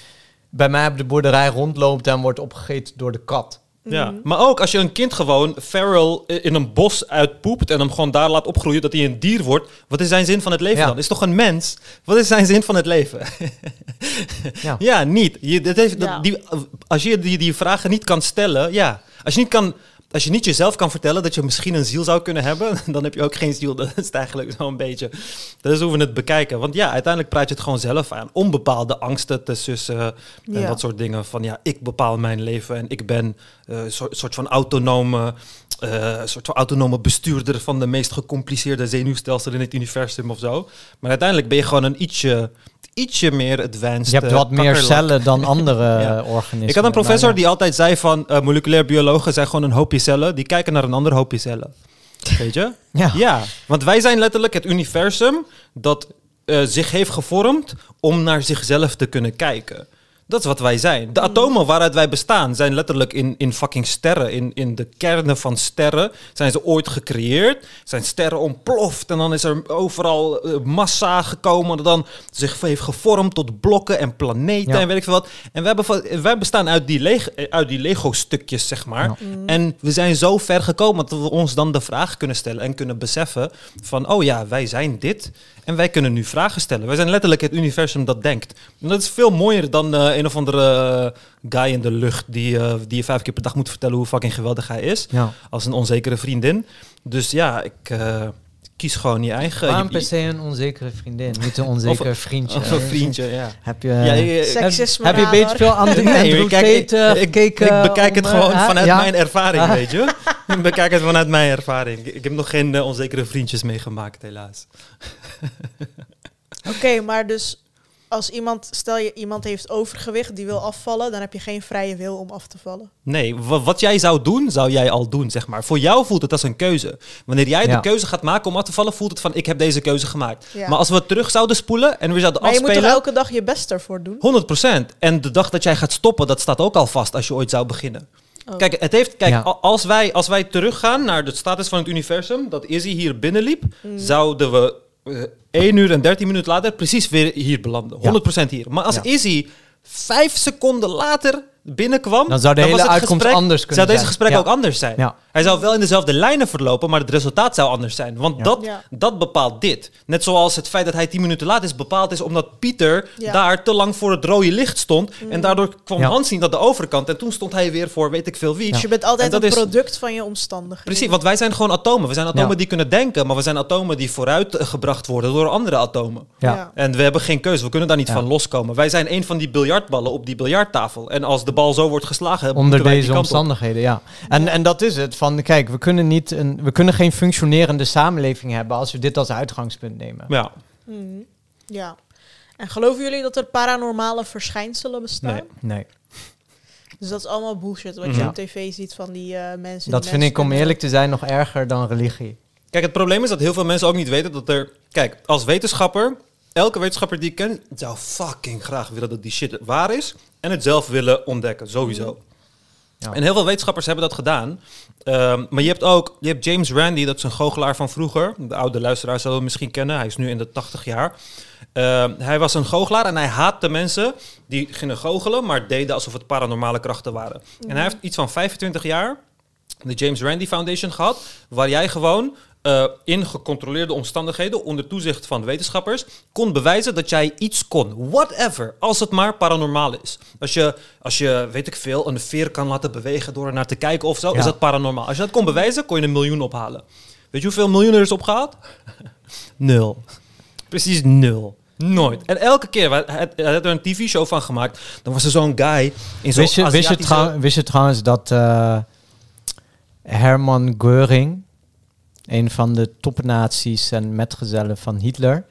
bij mij op de boerderij rondloopt en wordt opgegeten door de kat? Ja, maar ook als je een kind gewoon feral in een bos uitpoept en hem gewoon daar laat opgroeien dat hij een dier wordt, wat is zijn zin van het leven Ja. dan? Is toch een mens? Wat is zijn zin van het leven? Ja. ja, niet. Je, dat heeft, dat- Ja. die, als je die, die vragen niet kan stellen, ja. Als je niet kan. Als je niet jezelf kan vertellen dat je misschien een ziel zou kunnen hebben, dan heb je ook geen ziel. Dat is eigenlijk zo'n beetje. Dat is hoe we het bekijken. Want ja, uiteindelijk praat je het gewoon zelf aan. Onbepaalde angsten te sussen en Ja. dat soort dingen. Van ja, ik bepaal mijn leven en ik ben eh, een soort, soort van autonome, eh, soort van autonome bestuurder van de meest gecompliceerde zenuwstelsel in het universum of zo. Maar uiteindelijk ben je gewoon een ietsje, ietsje meer advanced. Je hebt eh, wat meer cellen dan andere Ja. eh, organismen. Ik had een professor ja. die altijd zei van eh, moleculair biologen zijn gewoon een hoopje cellen. Die kijken naar een ander hoopje cellen. Weet je? Ja. Ja, want wij zijn letterlijk het universum dat zich heeft gevormd om naar zichzelf te kunnen kijken. Dat is wat wij zijn. De atomen waaruit wij bestaan zijn letterlijk in, in fucking sterren. In, in de kernen van sterren zijn ze ooit gecreëerd. Zijn sterren ontploft en dan is er overal eh, massa gekomen. Dat dan zich heeft gevormd tot blokken en planeten Ja. en weet ik veel wat. En we hebben, van- wij bestaan uit die, leg, eh, uit die Lego-stukjes, zeg maar. Ja. En we zijn zo ver gekomen dat we ons dan de vraag kunnen stellen en kunnen beseffen van, oh ja, wij zijn dit en wij kunnen nu vragen stellen. Wij zijn letterlijk het universum dat denkt. En dat is veel mooier dan eh, een of andere eh, guy in de lucht die, eh, die je vijf keer per dag moet vertellen hoe fucking geweldig hij is. Ja. Als een onzekere vriendin. Dus ja, ik eh, kies gewoon je eigen... Waarom per se een onzekere vriendin? Niet een onzeker vriendje. Of een vriendje, ja. Heb je, ja, je- je- Seksisme heb je een beetje veel andere Nee, Andrew ik, bekijk het om, gewoon vanuit ja. mijn ervaring, Ah. weet je. Ik bekijk het vanuit mijn ervaring. Ik, heb nog geen onzekere vriendjes meegemaakt, helaas. Oké, maar dus als iemand, stel je iemand heeft overgewicht, die wil afvallen, dan heb je geen vrije wil om af te vallen. Nee, wa- wat jij zou doen, zou jij al doen, zeg maar. Voor jou voelt het als een keuze. Wanneer jij Ja. de keuze gaat maken om af te vallen, voelt het van, ik heb deze keuze gemaakt. Ja. Maar als we terug zouden spoelen en we zouden Maar je moet afspelen... toch elke dag je best ervoor doen? 100%. En de dag dat jij gaat stoppen, dat staat ook al vast als je ooit zou beginnen. Oh. Kijk, het heeft, kijk Ja. als, wij, als wij teruggaan naar de status van het universum, dat Izzy hier binnenliep, zouden we eh 1 uur en 13 minuten later precies weer hier belanden. 100% hier. Maar als. Izzy vijf seconden later binnenkwam, Dan zou de hele uitkomst gesprek- anders kunnen Zou deze zijn. gesprek Ja. ook anders zijn. Ja. Hij zou wel in dezelfde lijnen verlopen, maar het resultaat zou anders zijn. Want Ja. dat, Ja. dat bepaalt dit. Net zoals het feit dat hij 10 minuten laat is bepaald is omdat Pieter Ja. daar te lang voor het rode licht stond. En daardoor kwam Ja. Hans niet aan de overkant. En toen stond hij weer voor weet ik veel wie. Dus je bent altijd een is- product van je omstandigheden. Precies, want wij zijn gewoon atomen. We zijn atomen Ja. die kunnen denken, maar we zijn atomen die vooruit eh, gebracht worden door andere atomen. Ja. Ja. En we hebben geen keuze, we kunnen daar niet Ja. van loskomen. Wij zijn een van die biljartballen op die biljarttafel. En als de bal zo wordt geslagen, Onder deze op. omstandigheden, ja. En, en dat is het. Van, kijk, we kunnen, niet een, we kunnen geen functionerende samenleving hebben als we dit als uitgangspunt nemen. Ja, Mhm. Ja. En geloven jullie dat er paranormale verschijnselen bestaan? Nee. Nee. Dus dat is allemaal bullshit wat Mhm. je op tv ziet van die eh mensen. Dat die vind mensen ik, om eerlijk te zijn, nog erger dan religie. Kijk, het probleem is dat heel veel mensen ook niet weten dat er... Kijk, als wetenschapper, elke wetenschapper die ik ken... zou fucking graag willen dat die shit waar is... en het zelf willen ontdekken, sowieso. Ja. En heel veel wetenschappers hebben dat gedaan. Ehm, maar je hebt ook je hebt James Randi, dat is een goochelaar van vroeger. De oude luisteraar zullen hem misschien kennen. Hij is nu in de 80 jaar. Ehm, hij was een goochelaar en hij haatte mensen die gingen goochelen, maar deden alsof het paranormale krachten waren. En hij heeft iets van 25 jaar de James Randi Foundation gehad, waar jij gewoon eh, in gecontroleerde omstandigheden, onder toezicht van wetenschappers, kon bewijzen dat jij iets kon. Whatever, als het maar paranormaal is. Als je, als je weet ik veel, een veer kan laten bewegen door er naar te kijken of zo, Ja. is dat paranormaal. Als je dat kon bewijzen, kon je een miljoen ophalen. Weet je hoeveel miljoen er is opgehaald? nul. Precies nul. Nooit. En elke keer, hij had hij er een tv-show van gemaakt, dan was er zo'n guy in zo'n Wist je, wist, je Aziatische- trouw- wist je trouwens dat eh, Herman Göring, een van de topnazi's en metgezellen van Hitler,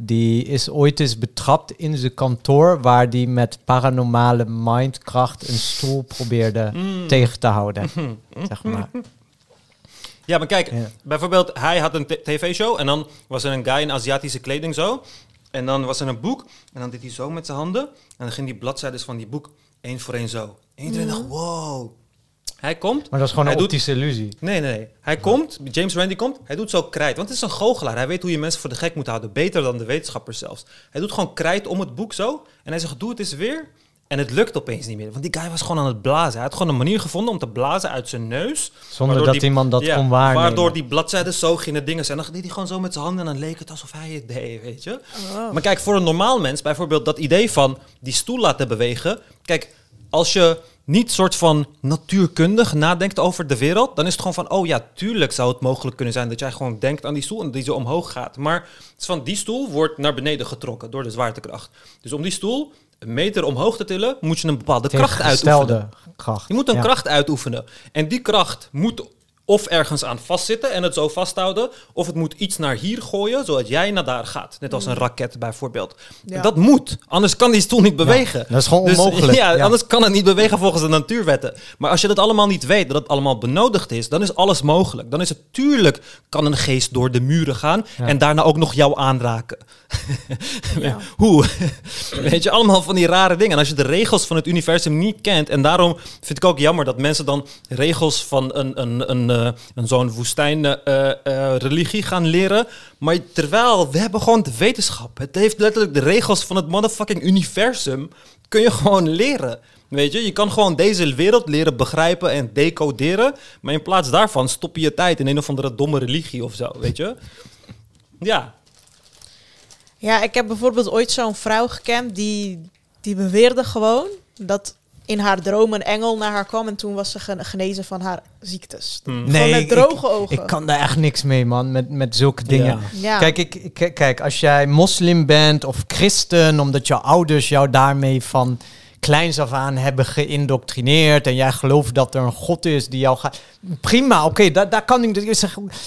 die is ooit eens betrapt in zijn kantoor waar die met paranormale mindkracht een stoel probeerde Mm. tegen te houden. zeg maar. Ja, maar kijk, Ja. bijvoorbeeld, hij had een tv-show en dan was er een guy in Aziatische kleding zo. En dan was er een boek en dan deed hij zo met zijn handen. En dan ging die bladzijden van die boek één voor één zo. En iedereen dacht, wow. Hij komt. Maar dat is gewoon een doet- optische illusie. Nee, nee, nee. Hij komt, James Randi komt, hij doet zo krijt. Want het is een goochelaar. Hij weet hoe je mensen voor de gek moet houden. Beter dan de wetenschappers zelfs. Hij doet gewoon krijt om het boek zo. En hij zegt, doe het eens weer. En het lukt opeens niet meer. Want die guy was gewoon aan het blazen. Hij had gewoon een manier gevonden om te blazen uit zijn neus. Zonder dat die- iemand dat ja, kon waarnemen. Waardoor die bladzijden zo gingen dingen zijn. Dan deed hij gewoon zo met zijn handen en dan leek het alsof hij het deed, weet je. Oh. Maar kijk, voor een normaal mens, bijvoorbeeld dat idee van die stoel laten bewegen. Kijk, als je niet soort van natuurkundig nadenkt over de wereld, dan is het gewoon van, oh ja, tuurlijk zou het mogelijk kunnen zijn dat jij gewoon denkt aan die stoel en die zo omhoog gaat. Maar het is van die stoel wordt naar beneden getrokken door de zwaartekracht. Dus om die stoel een meter omhoog te tillen, moet je een bepaalde kracht uitoefenen. Kracht. Je moet een Ja. kracht uitoefenen. En die kracht moet of ergens aan vastzitten en het zo vasthouden, of het moet iets naar hier gooien, zodat jij naar daar gaat. Net als een raket bijvoorbeeld. Ja. Dat moet, anders kan die stoel niet bewegen. dat is gewoon Dus, onmogelijk. ja, Ja. anders kan het niet bewegen volgens de natuurwetten. Maar als je dat allemaal niet weet, dat het allemaal benodigd is, dan is alles mogelijk. Dan is het tuurlijk, kan een geest door de muren gaan en daarna ook nog jou aanraken. Hoe? Weet je, allemaal van die rare dingen. En als je de regels van het universum niet kent, en daarom vind ik ook jammer dat mensen dan regels van een, een, een, een zo'n woestijn eh, eh, religie gaan leren. Maar terwijl we hebben gewoon de wetenschap. Het heeft letterlijk de regels van het motherfucking universum. Kun je gewoon leren. Weet je, je kan gewoon deze wereld leren begrijpen en decoderen. Maar in plaats daarvan stop je je tijd in een of andere domme religie of zo, weet je? Ja, Ja, ik heb bijvoorbeeld ooit zo'n vrouw gekend die, die beweerde gewoon dat in haar droom een engel naar haar kwam en toen was ze ge- genezen van haar ziektes. Hmm. Gewoon met ik- droge ogen. Ik kan daar echt niks mee, man, met, met zulke dingen. Ja. Ja. Kijk, ik, kijk, als jij moslim bent of christen, omdat jouw ouders jou daarmee van kleins af aan hebben geïndoctrineerd en jij gelooft dat er een God is die jou gaat... Prima, oké, daar, daar kan ik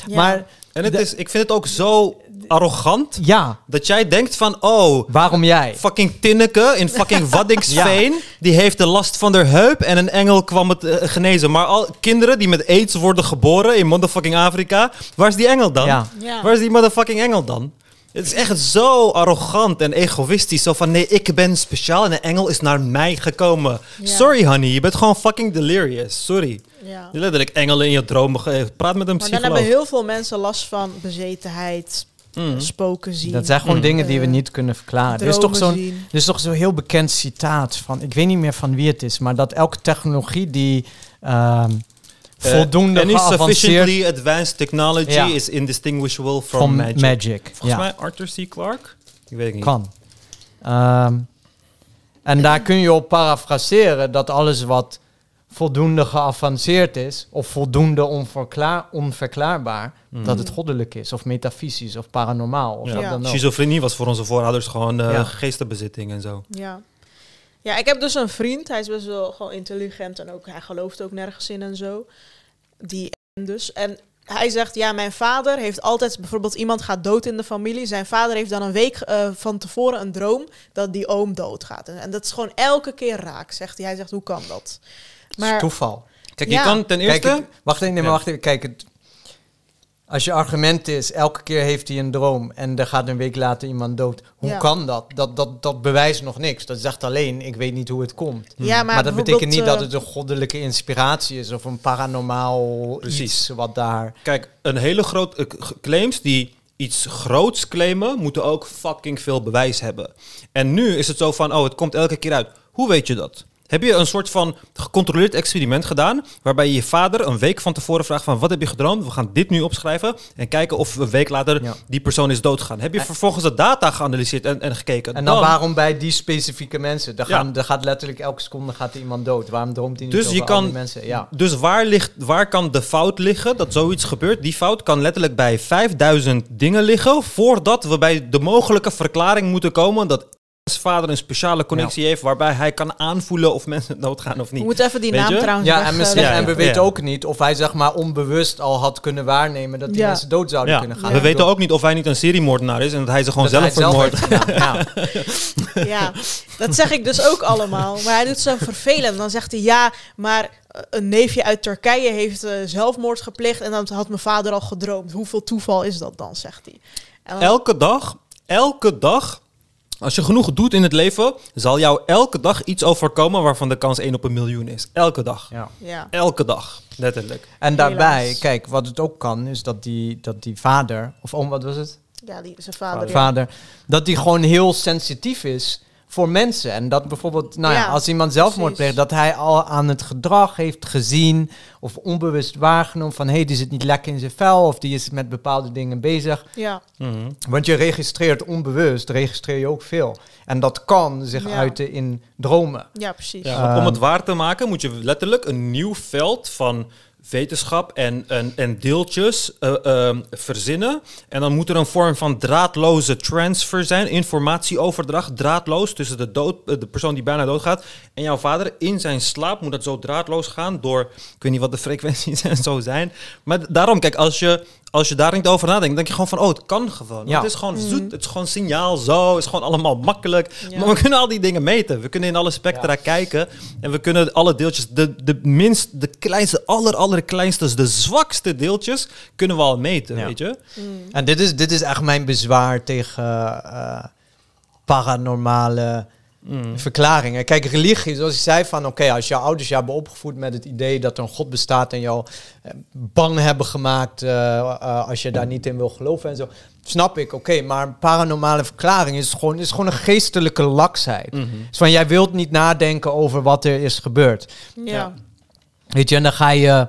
Ja. Maar En het is, ik vind het ook zo arrogant ja, dat jij denkt van, oh, waarom jij? fucking Tinneke in fucking Waddingsveen, die heeft de last van haar heup en een engel kwam het eh, genezen. Maar al kinderen die met aids worden geboren in motherfucking Afrika, waar is die engel dan? Ja. Ja. Waar is die motherfucking engel dan? Het is echt zo arrogant en egoïstisch. Zo van, nee, ik ben speciaal en de engel is naar mij gekomen. Ja. Sorry, honey, je bent gewoon fucking delirious. Sorry. Ja. Je letterlijk engelen in je dromen. Praat met een Maar dan psycholoog. hebben heel veel mensen last van bezetenheid, Mm. spoken zien. Dat zijn gewoon Mm. dingen die we Eh, niet kunnen verklaren. Er is toch zo'n. Er is toch zo'n heel bekend citaat van, ik weet niet meer van wie het is, maar dat elke technologie die ehm, Eh, voldoende any geavanceerd sufficiently advanced technology Ja. is indistinguishable from, magic. magic, Volgens ja, mij Arthur C. Clarke? Ik weet het niet. kan. Ehm, en daar kun je op parafraseren dat alles wat voldoende geavanceerd is, of voldoende onverklaar, onverklaarbaar, Mm. dat het goddelijk is, of metafysisch, of paranormaal, of Ja. dan ook. Schizofrenie was voor onze voorouders gewoon eh, Ja. geestenbezitting en zo. Ja. Ja, ik heb dus een vriend. Hij is best wel gewoon intelligent en ook hij gelooft ook nergens in en zo. Die dus. En hij zegt, ja, mijn vader heeft altijd, bijvoorbeeld iemand gaat dood in de familie. Zijn vader heeft dan een week eh, van tevoren een droom dat die oom doodgaat. En, en dat is gewoon elke keer raak, zegt hij. Hij zegt, hoe kan dat? Het is Maar toeval. Kijk, Ja. je kan ten Kijk, eerste... wacht even, nee, maar Ja. wacht even. Kijk, het, Als je argument is, elke keer heeft hij een droom en er gaat een week later iemand dood. Hoe Ja. kan dat? dat? Dat dat bewijst nog niks. Dat zegt alleen, ik weet niet hoe het komt. Ja, maar, Maar, dat betekent niet dat het een goddelijke inspiratie is of een paranormaal Precies. iets wat daar... Kijk, een hele grote eh, claims die iets groots claimen, moeten ook fucking veel bewijs hebben. En nu is het zo van, oh, het komt elke keer uit. Hoe weet je dat? Heb je een soort van gecontroleerd experiment gedaan, waarbij je je vader een week van tevoren vraagt van, wat heb je gedroomd? We gaan dit nu opschrijven en kijken of een week later Ja. die persoon is doodgegaan. Heb je En- vervolgens de data geanalyseerd en, en gekeken? En dan, waarom bij die specifieke mensen? Daar, Ja. gaan, daar gaat letterlijk elke seconde gaat iemand dood. Waarom droomt hij niet Dus over je kan- mensen? Ja. Dus waar, ligt, waar kan de fout liggen dat zoiets gebeurt? Die fout kan letterlijk bij 5000 dingen liggen voordat we bij de mogelijke verklaring moeten komen dat vader een speciale connectie heeft waarbij hij kan aanvoelen of mensen doodgaan of We niet. moeten even die Weet naam je? trouwens Ja, weg, en, eh, misschien, ja, en we ja. weten ook niet of hij zeg maar onbewust al had kunnen waarnemen dat die Ja. mensen dood zouden Ja. kunnen gaan. We weten ook niet of hij niet een seriemoordenaar is en dat hij ze gewoon Dat zelf vermoordt. Ja. Ja, dat zeg ik dus ook allemaal. Maar hij doet zo vervelend. Dan zegt hij ja, maar eh, een neefje uit Turkije heeft eh, zelfmoord gepleegd en dan had mijn vader al gedroomd. Hoeveel toeval is dat dan, zegt hij. Elke dag, elke dag, als je genoeg doet in het leven, zal jou elke dag iets overkomen waarvan de kans 1 op een miljoen is. Elke dag. Ja. ja. Elke dag, letterlijk. En daarbij, kijk, wat het ook kan, is dat die, dat die vader, of oom, wat was het? ja, die, zijn vader. ja. Vader, dat die gewoon heel sensitief is voor mensen. En dat bijvoorbeeld, nou ja, Ja, als iemand zelfmoord precies. pleegt, dat hij al aan het gedrag heeft gezien of onbewust waargenomen van hé, hey, die zit niet lekker in zijn vel of die is met bepaalde dingen bezig. Ja, Mhm. Want je registreert onbewust, registreer je ook veel. En dat kan zich Ja. uiten in dromen. ja, precies. Ja, om het waar te maken moet je letterlijk een nieuw veld van wetenschap en, en, en deeltjes eh, ehm, verzinnen. En dan moet er een vorm van draadloze transfer zijn, informatieoverdracht, draadloos tussen de, dood, eh, de persoon die bijna doodgaat en jouw vader. In zijn slaap moet dat zo draadloos gaan door, ik weet niet wat de frequenties en zo zijn. Maar daarom, kijk, als je, als je daar niet over nadenkt, denk je gewoon van, oh, het kan gewoon. Ja. Het is gewoon Mhm. zoet, het is gewoon signaal zo, het is gewoon allemaal makkelijk. Ja. Maar we kunnen al die dingen meten. We kunnen in alle spectra kijken. En we kunnen alle deeltjes, de, de minst, de kleinste, aller, allerkleinste, de zwakste deeltjes, kunnen we al meten, Ja. weet je? Mm. En dit is, dit is echt mijn bezwaar tegen eh, paranormale Mm. verklaringen. Kijk, religie, zoals ik zei van, oké, als jouw ouders jou hebben opgevoed met het idee dat er een God bestaat en jou eh, bang hebben gemaakt eh, eh, als je daar niet in wil geloven en zo, snap ik, oké, maar een paranormale verklaring is gewoon, is gewoon een geestelijke laksheid. Mhm. Dus van, jij wilt niet nadenken over wat er is gebeurd. Ja. Weet je, en dan ga je,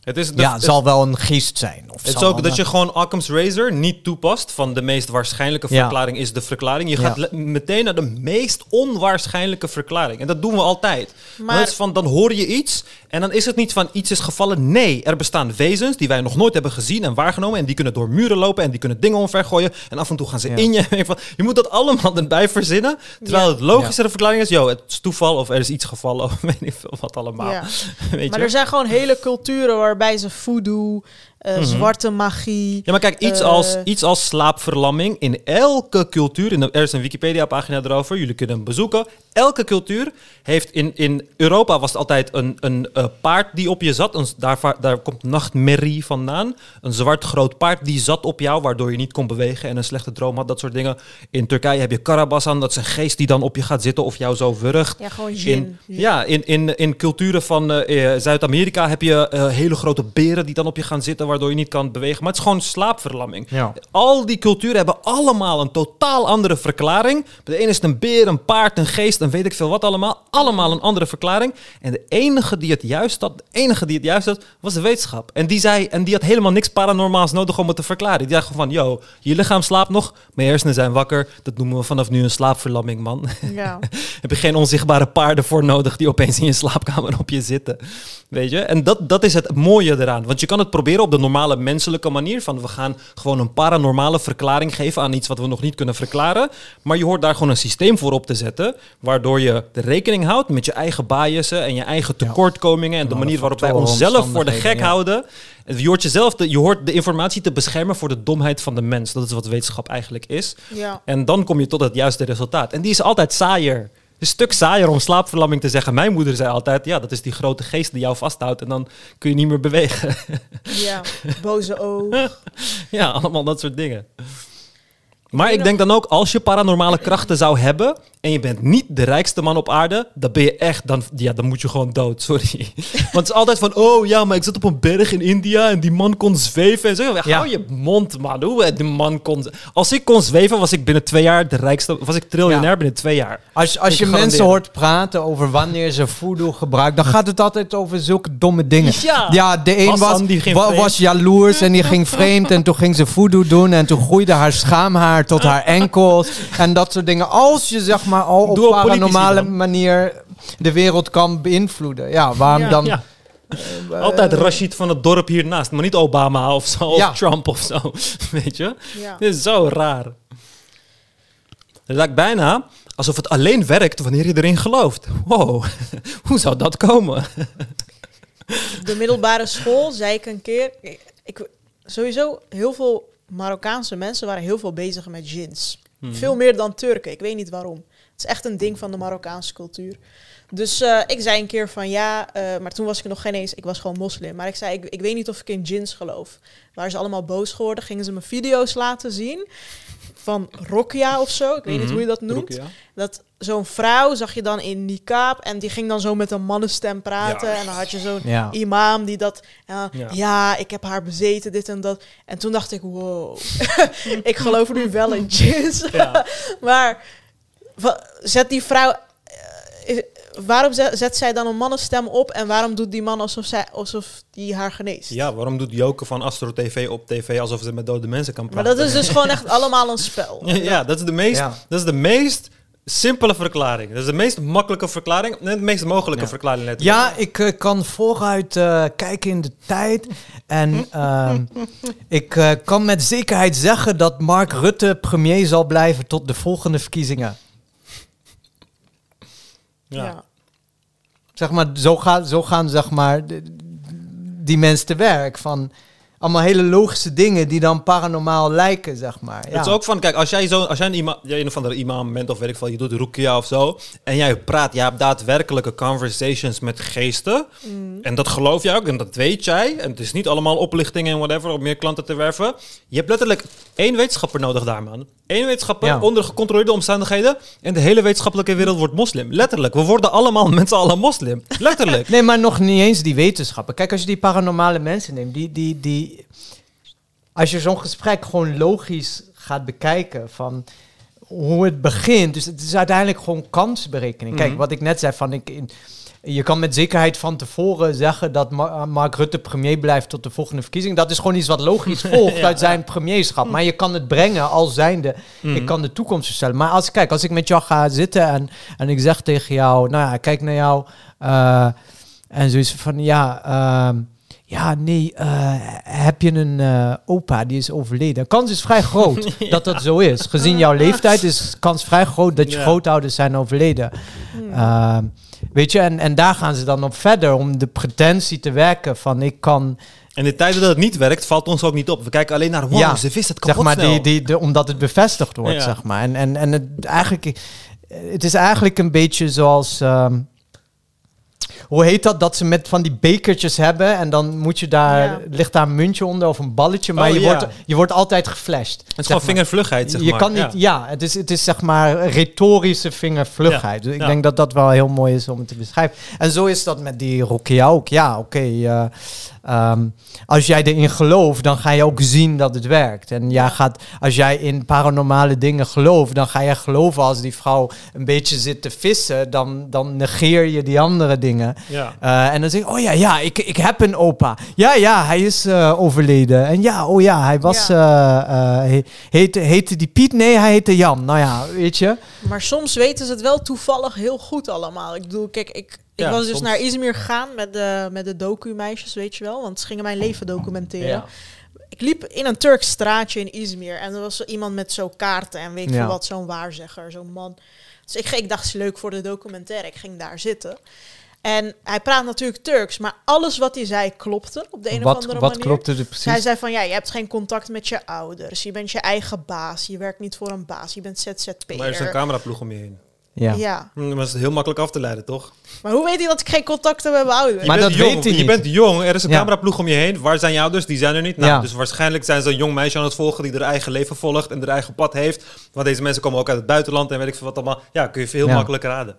Het is, de, ja, het zal wel een geest zijn. Of Het is ook dat je gewoon Occam's Razor niet toepast. Van de meest waarschijnlijke Ja. verklaring is de verklaring. Je gaat meteen naar de meest onwaarschijnlijke verklaring. En dat doen we altijd. Maar-. Dat is van, dan hoor je iets en dan is het niet van iets is gevallen. Nee, er bestaan wezens die wij nog nooit hebben gezien en waargenomen. En die kunnen door muren lopen en die kunnen dingen omvergooien. En af en toe gaan ze Ja. in je. Van, je moet dat allemaal erbij verzinnen. Terwijl Ja. het logischere verklaring is, yo, het is toeval of er is iets gevallen of weet ik veel wat allemaal. Ja. Weet Maar je? er zijn gewoon hele culturen waarbij ze voodoo, eh, Mhm. zwarte magie. Ja, maar kijk, iets, Eh. als, iets als slaapverlamming in elke cultuur, in de, er is een Wikipedia-pagina erover, jullie kunnen hem bezoeken. Elke cultuur heeft in, in Europa was het altijd een, een eh, paard die op je zat. Een, daar, daar komt nachtmerrie vandaan. Een zwart groot paard die zat op jou, waardoor je niet kon bewegen en een slechte droom had, dat soort dingen. In Turkije heb je Karabasan, dat is een geest die dan op je gaat zitten of jou zo wurgt. Ja, gewoon In, gin. ja, in, in, in culturen van Zuid-Amerika heb je hele grote beren die dan op je gaan zitten, waardoor je niet kan bewegen. Maar het is gewoon slaapverlamming. Ja. Al die culturen hebben allemaal een totaal andere verklaring. Bij de ene is het een beer, een paard, een geest, en weet ik veel wat allemaal. Allemaal een andere verklaring. En de enige die het juist had, de enige die het juist had, was de wetenschap. En die zei, en die had helemaal niks paranormaals nodig om het te verklaren. Die dacht gewoon van, yo, je lichaam slaapt nog, mijn hersenen zijn wakker. Dat noemen we vanaf nu een slaapverlamming, man. Ja. heb je geen onzichtbare paarden voor nodig die opeens in je slaapkamer op je zitten. Weet je? En dat, dat is het mooie eraan. Want je kan het proberen op de normale menselijke manier. Van we gaan gewoon een paranormale verklaring geven aan iets wat we nog niet kunnen verklaren. Maar je hoort daar gewoon een systeem voor op te zetten. Waardoor je de rekening houdt met je eigen biasen en je eigen tekortkomingen. En de manier waarop wij onszelf voor de gek houden. En Je hoort, jezelf de, je hoort de informatie te beschermen voor de domheid van de mens. Dat is wat wetenschap eigenlijk is. ja. En dan kom je tot het juiste resultaat. En die is altijd saaier een stuk saaier om slaapverlamming te zeggen. Mijn moeder zei altijd, ja, dat is die grote geest die jou vasthoudt en dan kun je niet meer bewegen. Ja, boze oog. ja, allemaal dat soort dingen. Maar ik denk dan ook, als je paranormale krachten zou hebben en je bent niet de rijkste man op aarde, dan ben je echt, dan, ja, dan moet je gewoon dood, sorry. Want het is altijd van, oh ja, maar ik zat op een berg in India en die man kon zweven en zo. Ja. Hou je mond, man. Hoe die man kon... Als ik kon zweven, was ik binnen twee jaar de rijkste, was ik triljonair Ja. binnen twee jaar. Als, als je mensen hoort praten over wanneer ze voodoo gebruiken, dan gaat het altijd over zulke domme dingen. Ja. de een was, was jaloers en die ging vreemd en toen ging ze voodoo doen en toen groeide haar schaamhaar tot haar enkels en dat soort dingen. Als je zeg maar al op paranormale dan. manier de wereld kan beïnvloeden. Ja, waarom Ja. dan? Ja. eh, Altijd Rashid van het dorp hiernaast, maar niet Obama of zo, Ja. of Trump of zo. Weet je? Ja. Dit is zo raar. Het lijkt bijna alsof het alleen werkt wanneer je erin gelooft. Wow, hoe zou dat komen? de middelbare school zei ik een keer. Ik, sowieso, heel veel Marokkaanse mensen waren heel veel bezig met jeans. Mhm. Veel meer dan Turken. Ik weet niet waarom. Het is echt een ding van de Marokkaanse cultuur. Dus eh, ik zei een keer van ja, eh, maar toen was ik nog geen eens, ik was gewoon moslim. Maar ik zei, ik, ik weet niet of ik in jeans geloof. Waren ze allemaal boos geworden, gingen ze me video's laten zien van Rokia of zo. Ik weet niet Mhm. hoe je dat noemt. Dat zo'n vrouw zag je dan in niqab en die ging dan zo met een mannenstem praten. Ja. En dan had je zo'n Ja. imam die dat, ja, Ja. ja. ik heb haar bezeten, dit en dat. En toen dacht ik, wow, ik geloof nu wel in jizz. Ja. maar zet die vrouw, eh, is- waarom zet, zet zij dan een mannenstem op en waarom doet die man alsof, zij, alsof die haar geneest? ja, waarom doet Joke van Astro TV op tv alsof ze met dode mensen kan Maar praten? dat is dus gewoon echt allemaal een spel. Ja, ja, dat is de meest, Ja. dat is de meest simpele verklaring. Dat is de meest makkelijke verklaring, en de meest mogelijke Ja. verklaring. letterlijk. Ja, ik eh, kan vooruit eh, kijken in de tijd. En ehm, ik eh, kan met zekerheid zeggen dat Mark Rutte premier zal blijven tot de volgende verkiezingen. Ja. Ja. Zeg maar, zo, gaan zo gaan zeg maar, die mensen te werk. Van allemaal hele logische dingen die dan paranormaal lijken, zeg maar. Ja. Het is ook van, kijk, als jij, zo, als jij een, ima, jij een of andere imam bent of weet ik veel, je doet rukia of zo, en jij praat, je hebt daadwerkelijke conversations met geesten, Mm. en dat geloof jij ook, en dat weet jij, en het is niet allemaal oplichting en whatever, om meer klanten te werven. Je hebt letterlijk één wetenschapper nodig daar, man. Eén wetenschapper, Ja. onder gecontroleerde omstandigheden, en de hele wetenschappelijke wereld wordt moslim. Letterlijk, we worden allemaal met z'n allen moslim. Letterlijk. Nee, maar nog niet eens die wetenschappen. Kijk, als je die paranormale mensen neemt, die, die, die... Als je zo'n gesprek gewoon logisch gaat bekijken van hoe het begint. Dus het is uiteindelijk gewoon kansberekening. Kijk, Mhm. wat ik net zei van... Ik, in- je kan met zekerheid van tevoren zeggen dat Ma- Mark Rutte premier blijft tot de volgende verkiezing. Dat is gewoon iets wat logisch volgt Ja. uit zijn premierschap. Maar je kan het brengen als zijnde. Mhm. Ik kan de toekomst voorstellen. Maar als, kijk, als ik met jou ga zitten en, en ik zeg tegen jou, nou ja, kijk naar jou. eh, en zoiets van, ja, ehm, ja, nee, eh, heb je een eh, opa die is overleden? De kans is vrij groot dat dat zo is. Gezien jouw leeftijd is kans vrij groot dat je Ja. grootouders zijn overleden. Hmm. Ehm, weet je, en, en daar gaan ze dan op verder om de pretentie te werken van ik kan, En de tijden dat het niet werkt, valt ons ook niet op. We kijken alleen naar, wow, Ja. ze wist het zeg kapot maar, snel. die, die, de, omdat het bevestigd wordt, zeg maar. En, en, en het, eigenlijk, het is eigenlijk een beetje zoals... ehm, hoe heet dat? Dat ze met van die bekertjes hebben en dan moet je daar, Ja. ligt daar een muntje onder of een balletje, maar Oh, je, ja. wordt, je wordt altijd geflasht. Het is gewoon vingervlugheid, zeg je maar. kan niet, Ja. ja, het, is, het is zeg maar retorische vingervlugheid. Dus ik ja. denk dat dat wel heel mooi is om het te beschrijven. En zo is dat met die Rokia ook. Ja, oké. eh, ehm, als jij erin gelooft, dan ga je ook zien dat het werkt. En jij gaat, als jij in paranormale dingen gelooft, dan ga je geloven als die vrouw een beetje zit te vissen, dan, dan negeer je die andere dingen. Ja. Eh, en dan zeg ik, oh ja, ja, ik, ik heb een opa. Ja, ja, hij is eh, overleden. En ja, oh ja, hij was, Ja. eh, eh, he- heette, heette die Piet? Nee, hij heette Jan. Nou ja, weet je. Maar soms weten ze het wel toevallig heel goed allemaal. Ik bedoel, kijk, ik, ik Ja, was dus soms. naar Izmir gegaan met de, met de docu-meisjes, weet je wel. Want ze gingen mijn leven documenteren. Ik liep in een Turks straatje in Izmir. En er was zo iemand met zo'n kaarten en weet Ja. veel wat, zo'n waarzegger, zo'n man. Dus ik, ik dacht, is leuk voor de documentaire. Ik ging daar zitten. En hij praat natuurlijk Turks, maar alles wat hij zei klopte op de een of Wat, andere wat manier. klopte er Hij precies? zei van, ja, je hebt geen contact met je ouders. Je bent je eigen baas. Je werkt niet voor een baas. Je bent ZZP'er. Maar er is een cameraploeg om je heen. Ja. Ja. Hm, Maar is heel makkelijk af te leiden, toch? Maar hoe weet hij dat ik geen contact heb met mijn ouders? Je Maar bent dat jong, weet hij Je niet. bent jong, er is een Ja. cameraploeg om je heen. Waar zijn je ouders? Die zijn er niet. Nou, Ja. Dus waarschijnlijk zijn ze een jong meisje aan het volgen die haar eigen leven volgt en haar eigen pad heeft. Want deze mensen komen ook uit het buitenland en weet ik veel wat allemaal. Ja, kun je heel Ja. makkelijk raden.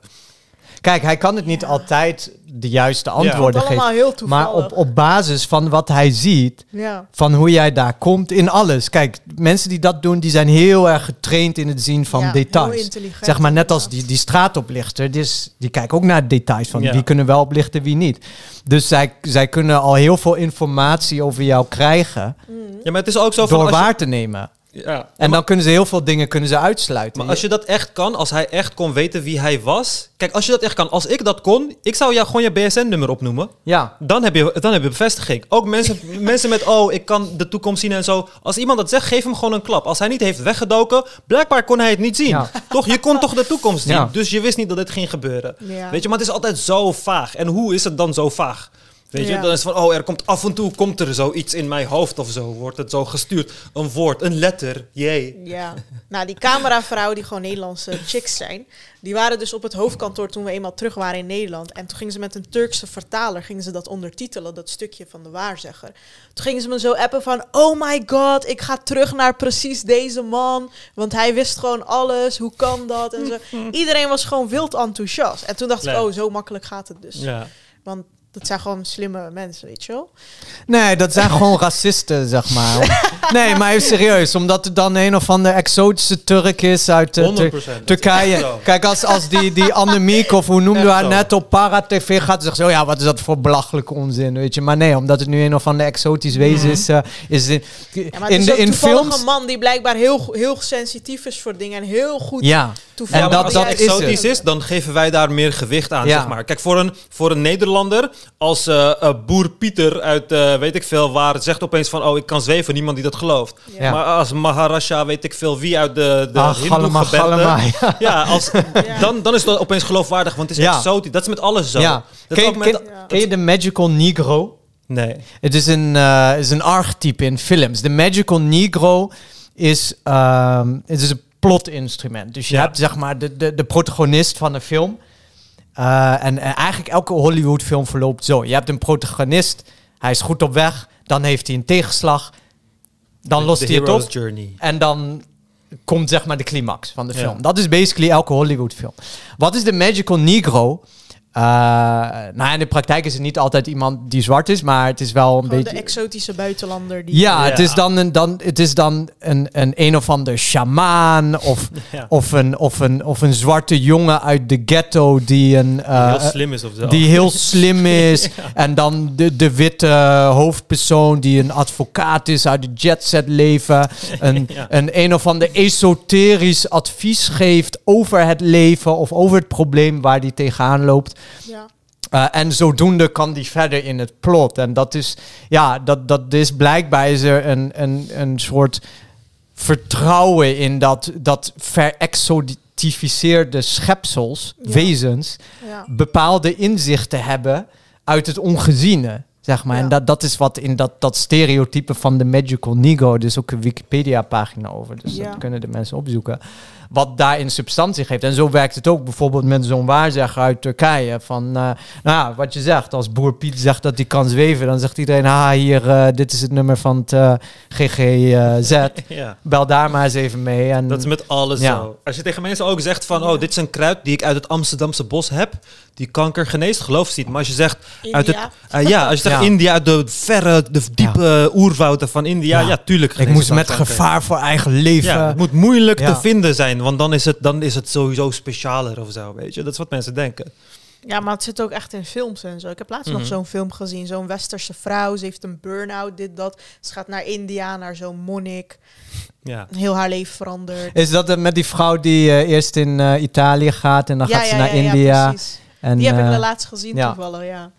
Kijk, hij kan het niet altijd de juiste antwoorden is allemaal geven. heel toevallig. Maar op, op basis van wat hij ziet, Ja. van hoe jij daar komt in alles. Kijk, mensen die dat doen, die zijn heel erg getraind in het zien van Ja, heel details. intelligent Zeg maar net als die, die straatoplichter, die, is- die kijken ook naar details van Ja. wie kunnen wel oplichten, wie niet. Dus zij, zij kunnen al heel veel informatie over jou krijgen Ja, maar het is ook zo van... door als je- waar te nemen. Ja, En dan kunnen ze heel veel dingen kunnen ze uitsluiten. Maar als je dat echt kan, als hij echt kon weten wie hij was. Kijk, als je dat echt kan, als ik dat kon, ik zou jou gewoon je BSN-nummer opnoemen. ja, Dan heb je, dan heb je bevestiging. Ook mensen, mensen met, oh, ik kan de toekomst zien en zo. Als iemand dat zegt, geef hem gewoon een klap. Als hij niet heeft weggedoken, blijkbaar kon hij het niet zien. Ja. Toch? Je kon toch de toekomst zien. Ja. Dus je wist niet dat dit ging gebeuren. Ja. Weet je, maar het is altijd zo vaag. En hoe is het dan zo vaag? Weet je, Ja. dan is van, oh, er komt af en toe komt er zoiets in mijn hoofd of zo. Wordt het zo gestuurd. Een woord, een letter, jee. Ja, nou die cameravrouwen die gewoon Nederlandse chicks zijn, die waren dus op het hoofdkantoor toen we eenmaal terug waren in Nederland. En toen gingen ze met een Turkse vertaler, gingen ze dat ondertitelen, dat stukje van de waarzegger. Toen gingen ze me zo appen van, oh my god, ik ga terug naar precies deze man, want hij wist gewoon alles, hoe kan dat? En zo. Iedereen was gewoon wild enthousiast. En toen dacht ik, oh, zo makkelijk gaat het dus. Ja. Want dat zijn gewoon slimme mensen, weet je wel? Nee, dat zijn gewoon racisten, zeg maar. Nee, maar even serieus. Omdat het dan een of andere exotische Turk is uit eh, Tur- 100%. Dat is echt Turkije. Kijk, als, als die, die Annemiek, of hoe noemden we Echt haar zo. net op Para-TV gaat, zegt zo, ja, wat is dat voor belachelijke onzin, weet je. Maar nee, omdat het nu een of ander exotisch wezen is, eh, is het, Ja, maar het in, is de, in films... een man die blijkbaar heel, heel sensitief is voor dingen en heel goed Ja, toevallig. En dat- als dat dat is exotisch is, dan geven wij daar meer gewicht aan, Ja. zeg maar. Kijk, voor een, voor een Nederlander, als eh, eh, boer Pieter uit eh, weet ik veel waar, zegt opeens van, oh, ik kan zweven, niemand die dat gelooft. Ja. Maar als Maharaja, weet ik veel wie uit de, de Galama, ja. Ja, als, dan, dan is dat opeens geloofwaardig, want het is exotisch. Dat is met alles zo. ja. Dat Ken, je- met, ken, ken je de Magical Negro? Nee. Het is een, eh, is een archetype in films. De Magical Negro is, ehm, het is een plotinstrument. Dus je Ja. hebt zeg maar de, de, de protagonist van een film. Eh, en, en eigenlijk elke Hollywood film verloopt zo. Je hebt een protagonist, hij is goed op weg. Dan heeft hij een tegenslag. Dan lost hij het op. Journey. En dan komt zeg maar de climax van de Ja. film. Dat is basically elke Hollywood film. Wat is de Magical Negro? Eh, nou, in de praktijk is het niet altijd iemand die zwart is, maar het is wel een Gewoon beetje... de exotische buitenlander die... Ja, Ja. het is dan een, dan, het is dan een, een een of ander shamaan of, Ja. of, een, of, een, of een zwarte jongen uit de ghetto die een... eh, heel slim is of zo. die heel slim is. En dan de, de witte hoofdpersoon die een advocaat is uit het jetset leven. Een, Ja. een een of ander esoterisch advies geeft over het leven of over het probleem waar die tegenaan loopt. Ja. Uh, en zodoende kan die verder in het plot. En dat is, ja, dat, dat is blijkbaar is er een, een, een soort vertrouwen in dat, dat verexotificeerde schepsels, Ja. wezens, Ja. bepaalde inzichten hebben uit het ongeziene. Zeg maar. Ja. En dat, dat is wat in dat, dat stereotype van de Magical Negro, dus ook een Wikipedia-pagina over. Dus Ja. dat kunnen de mensen opzoeken. Wat daarin substantie geeft. En zo werkt het ook bijvoorbeeld met zo'n waarzegger uit Turkije. Van, eh, nou ja, wat je zegt, als boer Piet zegt dat hij kan zweven, dan zegt iedereen, ah, hier, eh, dit is het nummer van het eh, GGZ. Ja. Bel daar maar eens even mee. En, Dat is met alles Ja. zo. Als je tegen mensen ook zegt van, oh, dit is een kruid die ik uit het Amsterdamse bos heb, die kanker geneest, geloof ze niet. Maar als je zegt, uit het, India. eh, ja, als je zegt Ja. India, uit de verre, de diepe oerwouden van India, ja, Ja. tuurlijk. ik moest met kanker. gevaar voor eigen leven. Ja, het moet moeilijk Ja. te vinden zijn, want dan is, het, dan is het sowieso specialer of zo, weet je. Dat is wat mensen denken. Ja, maar het zit ook echt in films en zo. Ik heb laatst Mhm. nog zo'n film gezien. Zo'n westerse vrouw. Ze heeft een burn-out, dit, dat. Ze gaat naar India, naar zo'n monnik. Ja. Heel haar leven veranderd. Is dat het met die vrouw die eh, eerst in eh, Italië gaat en dan gaat ze naar India? En, Die heb ik eh, de laatst gezien ja. toevallig, ja.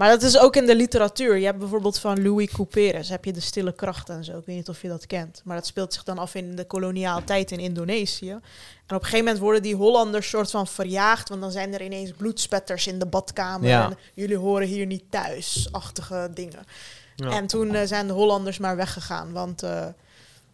Maar dat is ook in de literatuur. Je hebt bijvoorbeeld van Louis Couperus, heb je de stille kracht en zo. Ik weet niet of je dat kent. Maar dat speelt zich dan af in de koloniale tijd in Indonesië. En op een gegeven moment worden die Hollanders soort van verjaagd. Want dan zijn er ineens bloedspetters in de badkamer. Ja. En jullie horen hier niet thuis. Achtige dingen. Ja. En toen eh, zijn de Hollanders maar weggegaan. Want eh,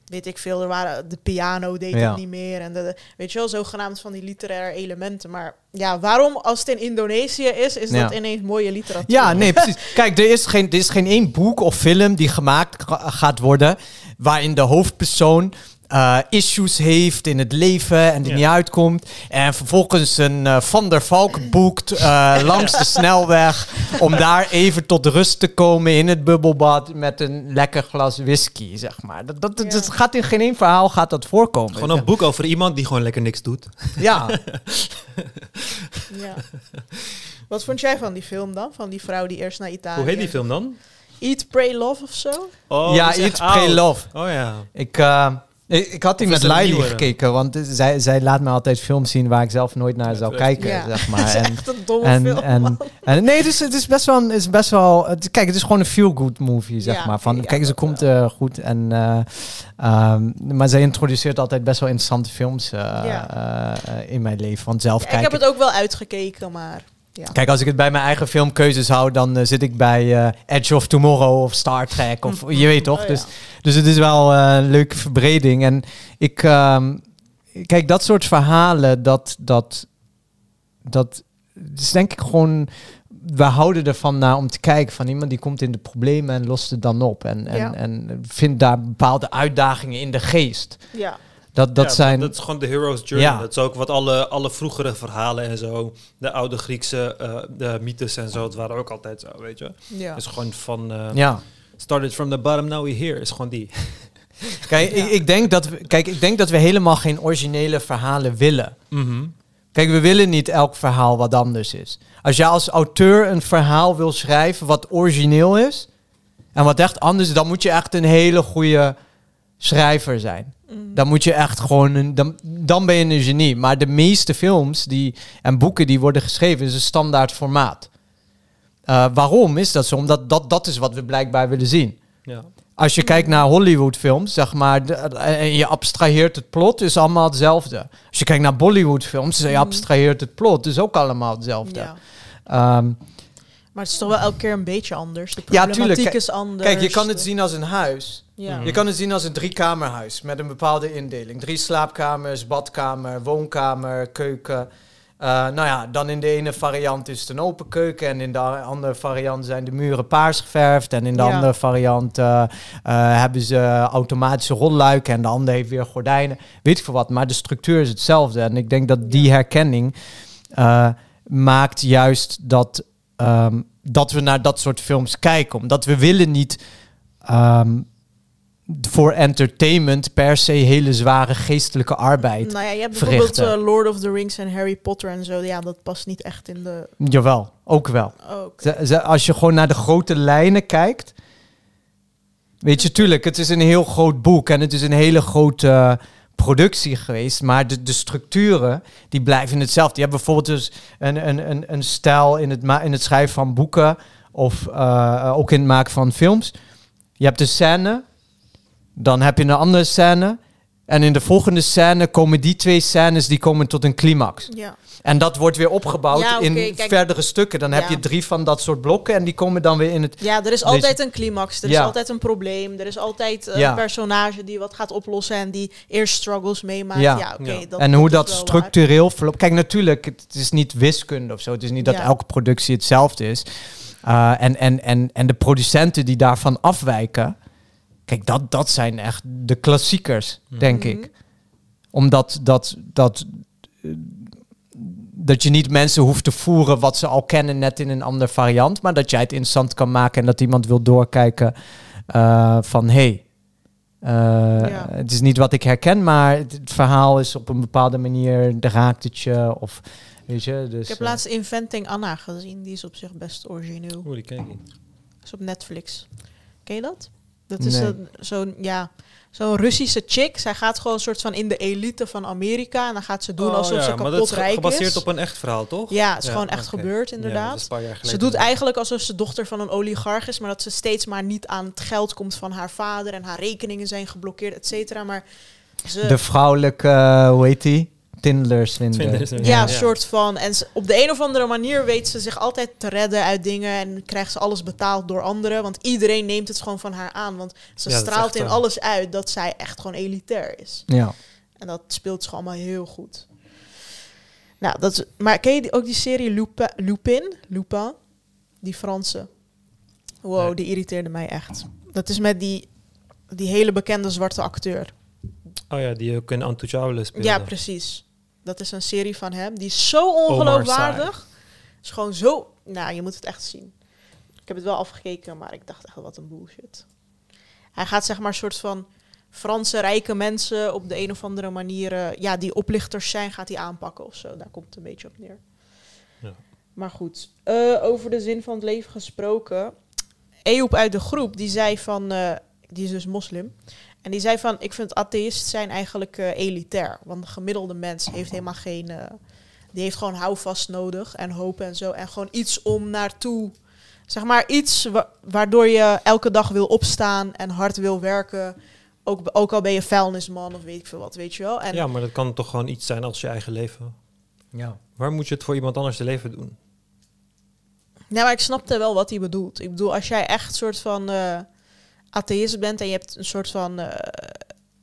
weet ik veel, er waren de piano deed Ja. het niet meer en de, de- weet je wel, zogenaamd van die literaire elementen. Maar ja, waarom als het in Indonesië is, is Ja. dat ineens mooie literatuur? Ja, nee, precies. Kijk, er is, geen, er is geen één boek of film die gemaakt ga- gaat worden waarin de hoofdpersoon eh, issues heeft in het leven en die Ja. niet uitkomt. En vervolgens een eh, Van der Valk boekt eh, langs de snelweg om daar even tot rust te komen in het bubbelbad met een lekker glas whisky, zeg maar. Dat, dat, dat, Ja. dat gaat in geen één verhaal gaat dat voorkomen. Gewoon een boek over iemand die gewoon lekker niks doet. Ja, Ja. Wat vond jij van die film dan? Van die vrouw die eerst naar Italië... Hoe heet die film dan? Eat, Pray, Love of zo? Oh, ja Eat, Pray. Love. Oh ja. Ik, eh, ik, had die Of met Laili gekeken, want zij, zij laat me altijd films zien waar ik zelf nooit naar zou kijken, Ja. zeg Het maar. is En, echt een domme en, film. en, man. en nee, het is, het is best wel, is best wel het, kijk, het is gewoon een feel-good movie, zeg Ja, maar. Van, ja, kijk, ze komt eh, goed en, eh, ehm, maar zij introduceert altijd best wel interessante films eh, in mijn leven, want zelf Ja, ik heb het ook wel uitgekeken, maar... Ja. Kijk, als ik het bij mijn eigen filmkeuzes hou, dan eh, zit ik bij eh, Edge of Tomorrow of Star Trek. Of je weet toch? Oh, dus, ja. dus het is wel eh, een leuke verbreding. En ik, ehm, kijk, dat soort verhalen, dat, dat, dat is denk ik gewoon. We houden ervan naar om te kijken van iemand die komt in de problemen en lost het dan op. En, en, Ja. en vindt daar bepaalde uitdagingen in de geest. ja. Dat, dat Ja, zijn. Dat is gewoon de hero's journey. Ja. Dat is ook wat alle, alle vroegere verhalen en zo. De oude Griekse eh, de mythes en zo. Het waren ook altijd zo, weet je. Ja. Het is gewoon van... eh, ja. Started from the bottom, now we're here. Is gewoon die. Kijk, ik, ik denk dat we, kijk, ik denk dat we helemaal geen originele verhalen willen. Kijk, we willen niet elk verhaal wat anders is. Als jij als auteur een verhaal wil schrijven wat origineel is en wat echt anders is, dan moet je echt een hele goede schrijver zijn. Mm. Dan moet je echt gewoon een, dan, dan ben je een genie. Maar de meeste films die, en boeken die worden geschreven is een standaard formaat. Eh, waarom is dat zo? Omdat dat, dat is wat we blijkbaar willen zien. Ja. Als je kijkt naar Hollywoodfilms, zeg maar, de- en je abstraheert het plot, is allemaal hetzelfde. Als je kijkt naar Bollywoodfilms, en je Mm. abstraheert het plot, is ook allemaal hetzelfde. Ja. Ehm, Maar het is toch wel elke keer een beetje anders. De Ja, problematiek tuurlijk. Kijk- is anders. kijk, je kan het zien als een huis. Ja. Je kan het zien als een driekamerhuis met een bepaalde indeling. Drie slaapkamers, badkamer, woonkamer, keuken. Eh, nou ja, dan in de ene variant is het een open keuken en in de andere variant zijn de muren paars geverfd en in de Ja. andere variant eh, eh, hebben ze automatische rolluiken en de andere heeft weer gordijnen. Weet ik veel wat, maar de structuur is hetzelfde. En ik denk dat die herkenning eh, maakt juist dat, ehm, dat we naar dat soort films kijken. Omdat we willen niet ehm, voor entertainment per se hele zware geestelijke arbeid. Nou ja, je hebt bijvoorbeeld eh, Lord of the Rings en Harry Potter en zo. Ja, dat past niet echt in de... Jawel, ook wel. Oh, Als je gewoon naar de grote lijnen kijkt. Weet je, tuurlijk, het is een heel groot boek en het is een hele grote eh, productie geweest. Maar de, de structuren, die blijven hetzelfde. Je hebt bijvoorbeeld dus een, een, een, een stijl in het, in het schrijven van boeken. Of eh, ook in het maken van films. Je hebt de scène, dan heb je een andere scène. En in de volgende scène komen die twee scènes die komen tot een climax. Ja. En dat wordt weer opgebouwd Ja, in kijk. verdere stukken. Dan heb je drie van dat soort blokken en die komen dan weer in het... ja, er is altijd een climax. Er is Ja. altijd een probleem. Er is altijd een Ja. personage die wat gaat oplossen en die eerst struggles meemaakt. Ja. Ja, oké. Ja. dat- en hoe dat structureel verloopt. Kijk, natuurlijk, het is niet wiskunde of zo. Het is niet dat Ja. elke productie hetzelfde is. Uh, en, en, en, en de producenten die daarvan afwijken... Kijk, dat, dat zijn echt de klassiekers, denk Mhm. ik. Omdat dat, dat, eh, dat je niet mensen hoeft te voeren wat ze al kennen, net in een andere variant. Maar dat jij het interessant kan maken en dat iemand wil doorkijken eh, van hé. Hey, eh, Ja. Het is niet wat ik herken, maar het, het verhaal is op een bepaalde manier raakt het je. Of, weet je, dus, Ik heb laatst Inventing Anna gezien. Die is op zich best origineel. Oeh, die ken ik niet. is op Netflix. Ken je dat? Dat is Nee. een- zo'n ja, zo'n Russische chick. Zij gaat gewoon een soort van in de elite van Amerika. En dan gaat ze doen Oh, alsof ja, ze maar dat kapot is ge- rijk gebaseerd op een echt verhaal, toch? Ja, het is Ja, gewoon echt gebeurd inderdaad. ze doet eigenlijk alsof ze dochter van een oligarch is, maar dat ze steeds maar niet aan het geld komt van haar vader en haar rekeningen zijn geblokkeerd, et cetera. Maar ze, de vrouwelijke, eh, hoe heet die? Tindler, Swindler. Twindler is- Ja, Ja. soort van. En ze- op de een of andere manier weet ze zich altijd te redden uit dingen. En krijgt ze alles betaald door anderen. Want iedereen neemt het gewoon van haar aan. Want ze Ja, straalt echt in waar. alles uit dat zij echt gewoon elitair is. Ja. En dat speelt ze allemaal heel goed. Nou, dat is, maar ken je die- ook die serie Lupin? Lupin? Lupin? Die Franse. Wow, Nee. die irriteerde mij echt. Dat is met die, die hele bekende zwarte acteur. Oh ja, die ook in Untouchable speelde. Ja, precies. Dat is een serie van hem. Die is zo ongeloofwaardig. Is gewoon zo... Nou, je moet het echt zien. Ik heb het wel afgekeken, maar ik dacht echt, wat een bullshit. Hij gaat zeg maar een soort van... Franse rijke mensen op de een of andere manier... eh, ja, die oplichters zijn, gaat hij aanpakken of zo. Daar komt het een beetje op neer. Ja. Maar goed, eh, over de zin van het leven gesproken. Ejoep uit de groep, die zei van... eh, die is dus moslim. En die zei van, ik vind atheïst zijn eigenlijk eh, elitair. Want de gemiddelde mens heeft helemaal geen... eh, die heeft gewoon houvast nodig en hoop en zo. En gewoon iets om naartoe... Zeg maar iets wa- waardoor je elke dag wil opstaan en hard wil werken. Ook, ook al ben je vuilnisman of weet ik veel wat, weet je wel. En Ja, maar dat kan toch gewoon iets zijn als je eigen leven. ja. Waar moet je het voor iemand anders te leven doen? Nee, maar ik snapte wel wat hij bedoelt. Ik bedoel, als jij echt een soort van eh atheïst bent en je hebt een soort van... eh,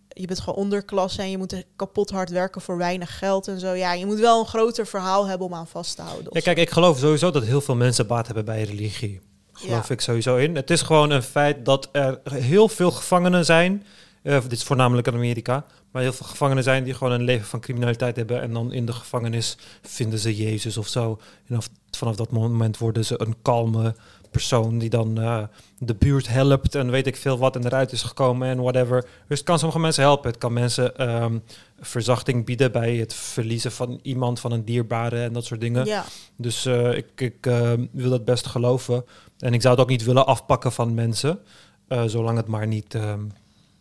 je bent gewoon onderklasse en je moet kapot hard werken voor weinig geld en zo. Ja, je moet wel een groter verhaal hebben om aan vast te houden. Ja, kijk, ik geloof sowieso dat heel veel mensen baat hebben bij religie. Geloof Ja. ik sowieso in. Het is gewoon een feit dat er heel veel gevangenen zijn. eh, dit is voornamelijk in Amerika. Maar heel veel gevangenen zijn die gewoon een leven van criminaliteit hebben. En dan in de gevangenis vinden ze Jezus of zo. En af- vanaf dat moment worden ze een kalme persoon die dan eh, de buurt helpt en weet ik veel wat en eruit is gekomen en whatever. Dus het kan sommige mensen helpen. Het kan mensen ehm, verzachting bieden bij het verliezen van iemand, van een dierbare en dat soort dingen. Ja, Dus eh, ik, ik eh, wil dat best geloven. En ik zou het ook niet willen afpakken van mensen. eh, zolang het maar niet ehm,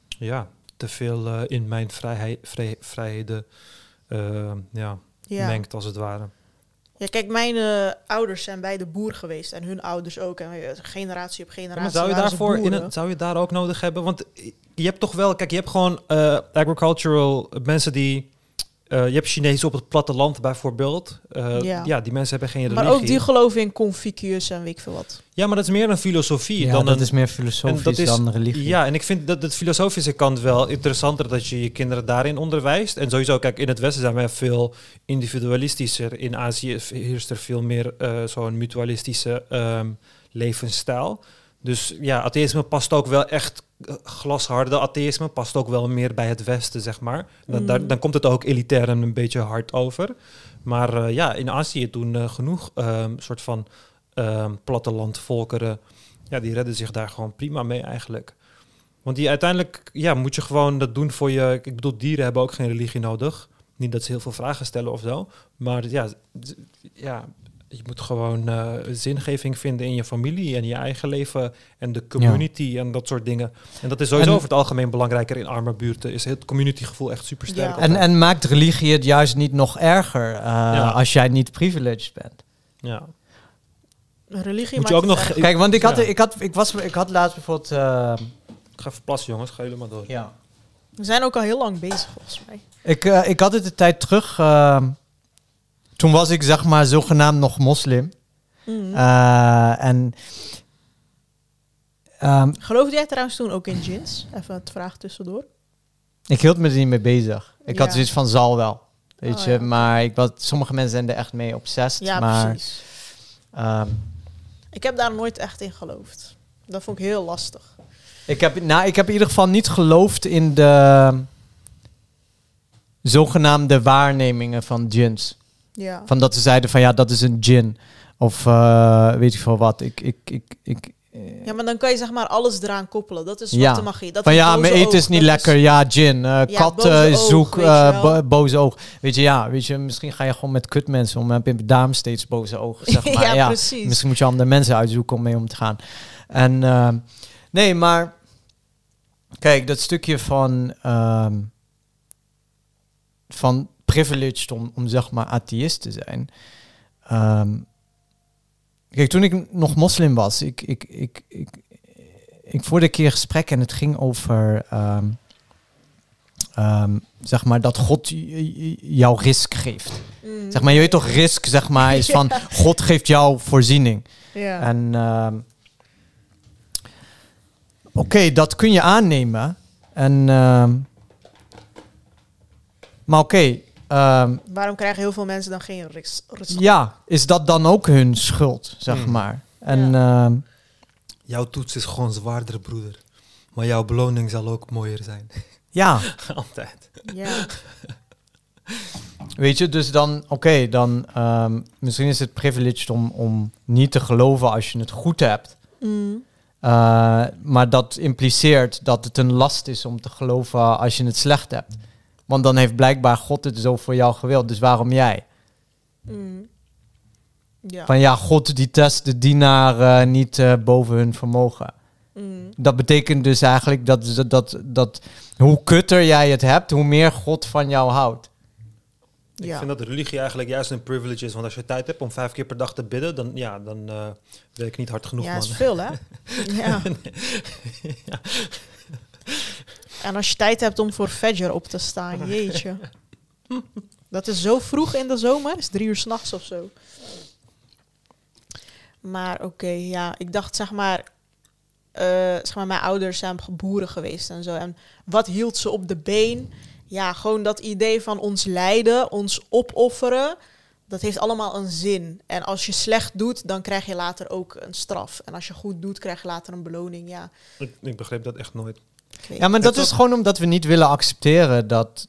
ja, te veel in mijn vrijheid, vrij, vrijheden ja, ja. mengt, als het ware. Ja, kijk, mijn eh, ouders zijn beide boer geweest en hun ouders ook. En eh, generatie op Ja, generatie maar zou je daarvoor in zou je daar ook nodig hebben? Want je hebt toch wel, kijk, je hebt gewoon eh, agricultural mensen die. Eh, je hebt Chinezen op het platteland bijvoorbeeld. Eh, Ja. ja. die mensen hebben geen religie. Maar ook die geloven in Confucius en weet ik veel wat. Ja, maar dat is meer een filosofie Ja, dan dat een is meer filosofisch en dat is- dan religie. Ja, en ik vind dat het filosofische kant wel interessanter dat je je kinderen daarin onderwijst. En sowieso, kijk, in het Westen zijn wij veel individualistischer. In Azië heerst er veel meer eh, zo'n mutualistische ehm, levensstijl. Dus ja, atheïsme past ook wel echt eh, glasharde atheïsme past ook wel meer bij het Westen, zeg maar. Dan, Mm. daar, dan komt het ook elitair en een beetje hard over. Maar eh, ja, in Azië doen eh, genoeg ehm, soort van ehm plattelandvolkeren ja, die redden zich daar gewoon prima mee eigenlijk. Want die uiteindelijk, ja, moet je gewoon dat doen voor je. Ik bedoel, dieren hebben ook geen religie nodig. Niet dat ze heel veel vragen stellen of zo. Maar ja, ja je moet gewoon eh, zingeving vinden in je familie en je eigen leven en de community en dat soort dingen. En dat is sowieso En- over het algemeen belangrijker in arme buurten. Is het communitygevoel echt super sterk. Ja. En, en maakt religie het juist niet nog erger eh, Ja. als jij niet privileged bent? ja. Religie Moet je ook nog. Kijk, want ik had, Ja. ik had, ik was, ik had laatst bijvoorbeeld. eh, Ik ga even plassen, jongens. Ga jullie maar door. ja. We zijn ook al heel lang bezig volgens mij. Ik, eh, ik had het een tijd terug. Toen was ik zeg maar zogenaamd nog moslim. Mhm. Eh, en ehm, Geloofde jij trouwens toen ook in jeans? Even het vraag tussendoor. ik hield me er niet mee bezig. Ik had zoiets van zal wel. Weet Oh, je, ja. maar ik was, sommige mensen zijn er echt mee obsessed. Ja, maar, precies. ehm, Ik heb daar nooit echt in geloofd. Dat vond ik heel lastig. Ik heb, nou, ik heb in ieder geval niet geloofd in de zogenaamde waarnemingen van djinns. Ja. Van dat ze zeiden van ja, dat is een djinn. Of eh, weet ik veel wat. Ik, ik, ik, ik, eh, ja, maar dan kan je zeg maar alles eraan koppelen. Dat is Ja. zwarte magie. Dat van ja, mijn eten oog. is niet Dat lekker. Ja, kat boze eh, oog, zoek, bo- boze oog. Weet je, ja, weet je, misschien ga je gewoon met kutmensen om. Dan heb je daarom steeds boze ogen, zeg maar. ja, ja, precies. Misschien moet je andere mensen uitzoeken om mee om te gaan. En ehm, nee, maar kijk, dat stukje van, ehm, van privileged om, om zeg maar atheïst te zijn. Ehm, kijk, toen ik nog moslim was, ik, ik, ik, ik, ik voerde een keer gesprek en het ging over ehm, ehm, zeg maar, dat God jou risk geeft. Mm. Zeg maar, je weet toch, risk, zeg maar, is van God geeft jou voorziening. Ja. En oké, dat kun je aannemen. En, maar oké, ehm, Waarom krijgen heel veel mensen dan geen rust? ja, is dat dan ook hun schuld, zeg Hmm. maar? En ehm, Jouw toets is gewoon zwaarder, broeder. Maar jouw beloning zal ook mooier zijn. ja, Altijd. Ja. weet je, dus dan, oké, dan ehm, misschien is het privileged om, om niet te geloven als je het goed hebt. Mm. Uh, maar dat impliceert dat het een last is om te geloven als je het slecht hebt. Want dan heeft blijkbaar God het zo voor jou gewild. Dus waarom jij? Mm. Ja. Van ja, God die test de dienaar eh, niet eh, boven hun vermogen. Mm. Dat betekent dus eigenlijk dat, dat, dat, dat hoe kutter jij het hebt, hoe meer God van jou houdt. Ik Ja. vind dat religie eigenlijk juist een privilege is. Want als je tijd hebt om vijf keer per dag te bidden, dan, ja, dan eh werk ik niet hard genoeg, Ja, man. is veel, hè? ja. En als je tijd hebt om voor Fajr op te staan, jeetje. Dat is zo vroeg in de zomer, is drie uur s'nachts of zo. Maar oké, ja, ik dacht zeg maar, eh, zeg maar, mijn ouders zijn boeren geweest en zo. En wat hield ze op de been? Ja, gewoon dat idee van ons lijden, ons opofferen. Dat heeft allemaal een zin. En als je slecht doet, dan krijg je later ook een straf. En als je goed doet, krijg je later een beloning. Ja, Ik, ik begreep dat echt nooit. Ja, maar dat is gewoon omdat we niet willen accepteren dat,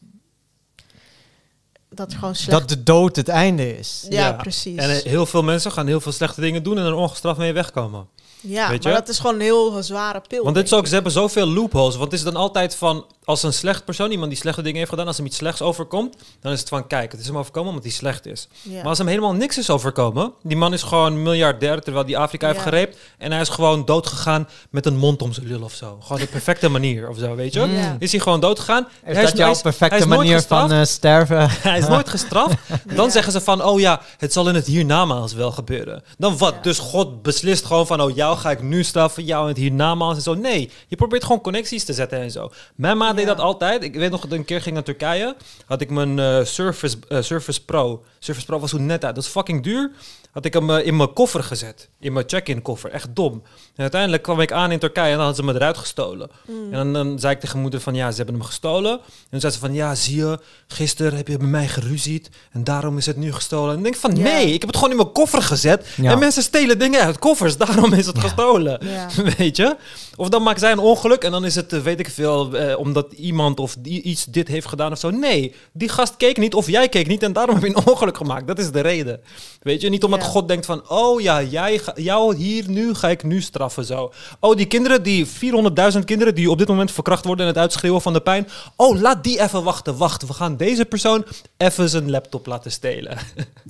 dat gewoon slecht dat de dood het einde is. Ja, precies. En eh, heel veel mensen gaan heel veel slechte dingen doen en er ongestraft mee wegkomen. Ja, Weet maar je? dat is gewoon een heel zware pil. Want dit is denk ook, ze hebben zoveel loopholes. Want het is dan altijd van, als een slecht persoon, iemand die slechte dingen heeft gedaan, als hem iets slechts overkomt, dan is het van, kijk, het is hem overkomen omdat hij slecht is. ik. Ja. Maar als hem helemaal niks is overkomen, die man is gewoon miljardair, terwijl die Afrika heeft gereept, en hij is gewoon doodgegaan met een mond om zijn lul of zo. Gewoon de perfecte manier of zo, weet je? Ja. Is hij gewoon doodgegaan? Is Hij dat jouw hij hij perfecte is manier van eh, sterven? Hij is nooit gestraft. Dan Ja. zeggen ze van, oh ja, het zal in het hiernamaals wel gebeuren. Dan wat? Ja. Dus God beslist gewoon van, oh jou ga ik nu straffen, jou in het hiernamaals en zo. Nee, je probeert gewoon connecties te zetten en zo. Mijn ma deed dat altijd. Ik weet nog, een keer ging naar Turkije. Had ik mijn eh, Surface, eh, Surface Pro. Surface Pro was toen net uit. Dat is fucking duur. Had ik hem eh, in mijn koffer gezet. In mijn check-in koffer. Echt dom. En uiteindelijk kwam ik aan in Turkije en dan hadden ze me eruit gestolen. Mm. En dan, dan zei ik tegen moeder van ja, ze hebben hem gestolen. En toen zei ze van ja, zie je, gisteren heb je met mij geruzied en daarom is het nu gestolen. En ik denk van nee, ik heb het gewoon in mijn koffer gezet. Ja. En mensen stelen dingen uit koffers, daarom is het gestolen. Ja. Weet je? Of dan maakt zij een ongeluk en dan is het, eh, weet ik veel, eh, omdat iemand of die iets dit heeft gedaan of zo. Nee, die gast keek niet of jij keek niet en daarom heb je een ongeluk gemaakt. Dat is de reden. Weet je? Niet omdat Ja. God denkt van, oh ja, jij, ga- jou hier nu ga ik nu straffen zo. Oh, die kinderen, die 400.000 kinderen die op dit moment verkracht worden en het uitschreeuwen van de pijn. Oh, laat die even wachten. Wacht, we gaan deze persoon even zijn laptop laten stelen.